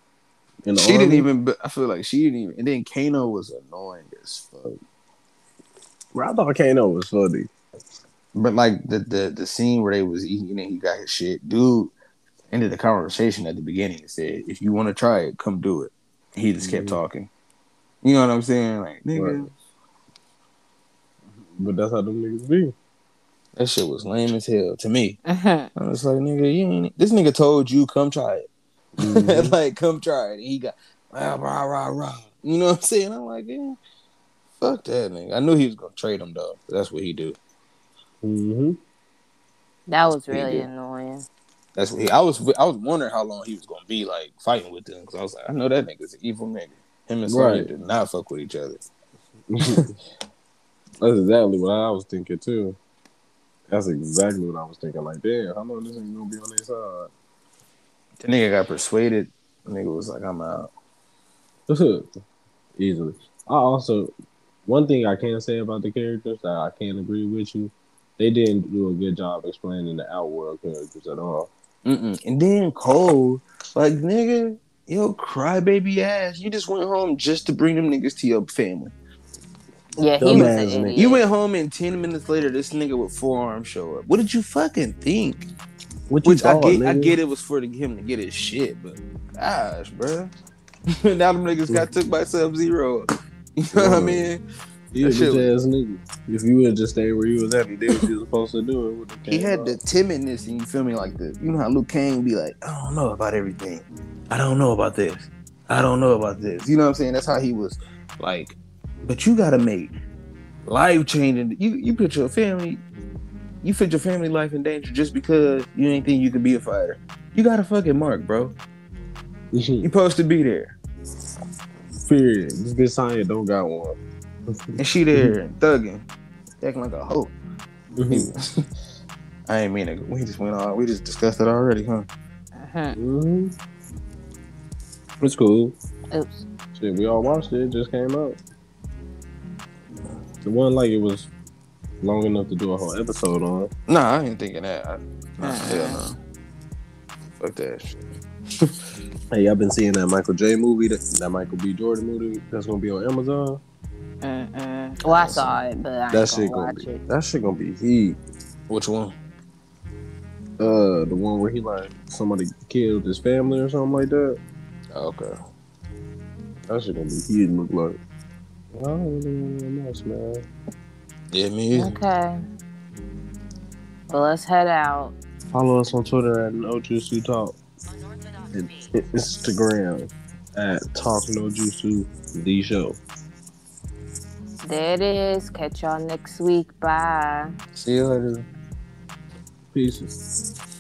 In the She didn't even. I feel like she didn't even. And then Kano was annoying as fuck. Bro, I thought Kano was funny. But like the the the scene where they was eating and he got his shit, dude ended the conversation at the beginning and said, "If you want to try it, come do it." He just kept Mhm. talking. You know what I'm saying? Like, nigga, Right. But that's how them niggas be. that shit was lame as hell to me. Mhm. I was like, nigga, you ain't. This nigga told you come try it. Mhm. like, come try it. And he got rah rah rah rah. You know what I'm saying? I'm like, yeah, fuck that nigga. I knew he was gonna trade him though. That's what he do. Mhm. That was really annoying. That's what he. I was. I was wondering how long he was gonna be like fighting with them because I was like, I know that nigga's an evil nigga. Him and Sonya Right. did not fuck with each other. That's exactly what I was thinking too. That's exactly what I was thinking. Like, damn, how long this nigga gonna be on their side? The nigga got persuaded. The nigga was like, I'm out. Easily. I also one thing I can say about the characters that I can't agree with you, they didn't do a good job explaining the outworld characters at all. Mm-mm. And then Cole, like nigga, yo, crybaby ass. You just went home just to bring them niggas to your family. Yeah, he was an idiot. You went home and ten minutes later, this nigga with forearms show up. What did you fucking think? What Which I get, I get it was for him to get his shit, but gosh, bro. now them niggas got took by Sub Zero. You know what I mean? He a that shit bitch ass nigga. If you would just stay where you was at, you did what you was supposed to do. It He had out. the timidness, and you feel me, like the you know how Liu Kang be like, I don't know about everything. I don't know about this. I don't know about this. You know what I'm saying? That's how he was like. But you gotta make life changing. You you put your family, you put your family life in danger just because you ain't think you could be a fighter. You got a fucking mark, bro. You supposed to be there, Period. This bitch Sonya don't got one. and she there thugging, acting like a hoe. I ain't mean it. We just went on. We just discussed it already, huh? Mhm. hmm It's cool. Oops. Shit, we all watched it. It just came out. It wasn't like it was long enough to do a whole episode on. Nah, I ain't thinking that. I, nah, hell no. Fuck that shit. Hey, I've been seeing that Michael J movie, that, that Michael B. Jordan movie that's gonna be on Amazon. Mm-mm. Well, I saw it, but I ain't That gonna shit gonna watch be it. that shit gonna be heat. Which one? Uh, the one where he like somebody killed his family or something like that. Okay. That shit gonna be heat. Look like. I don't really know much, man. Yeah, me either. Okay. Well, let's head out. Follow us on Twitter at No Jutsu Talk. And Instagram at Talk No Jutsu The Show. There it is. Catch y'all next week. Bye. See you later. Pieces.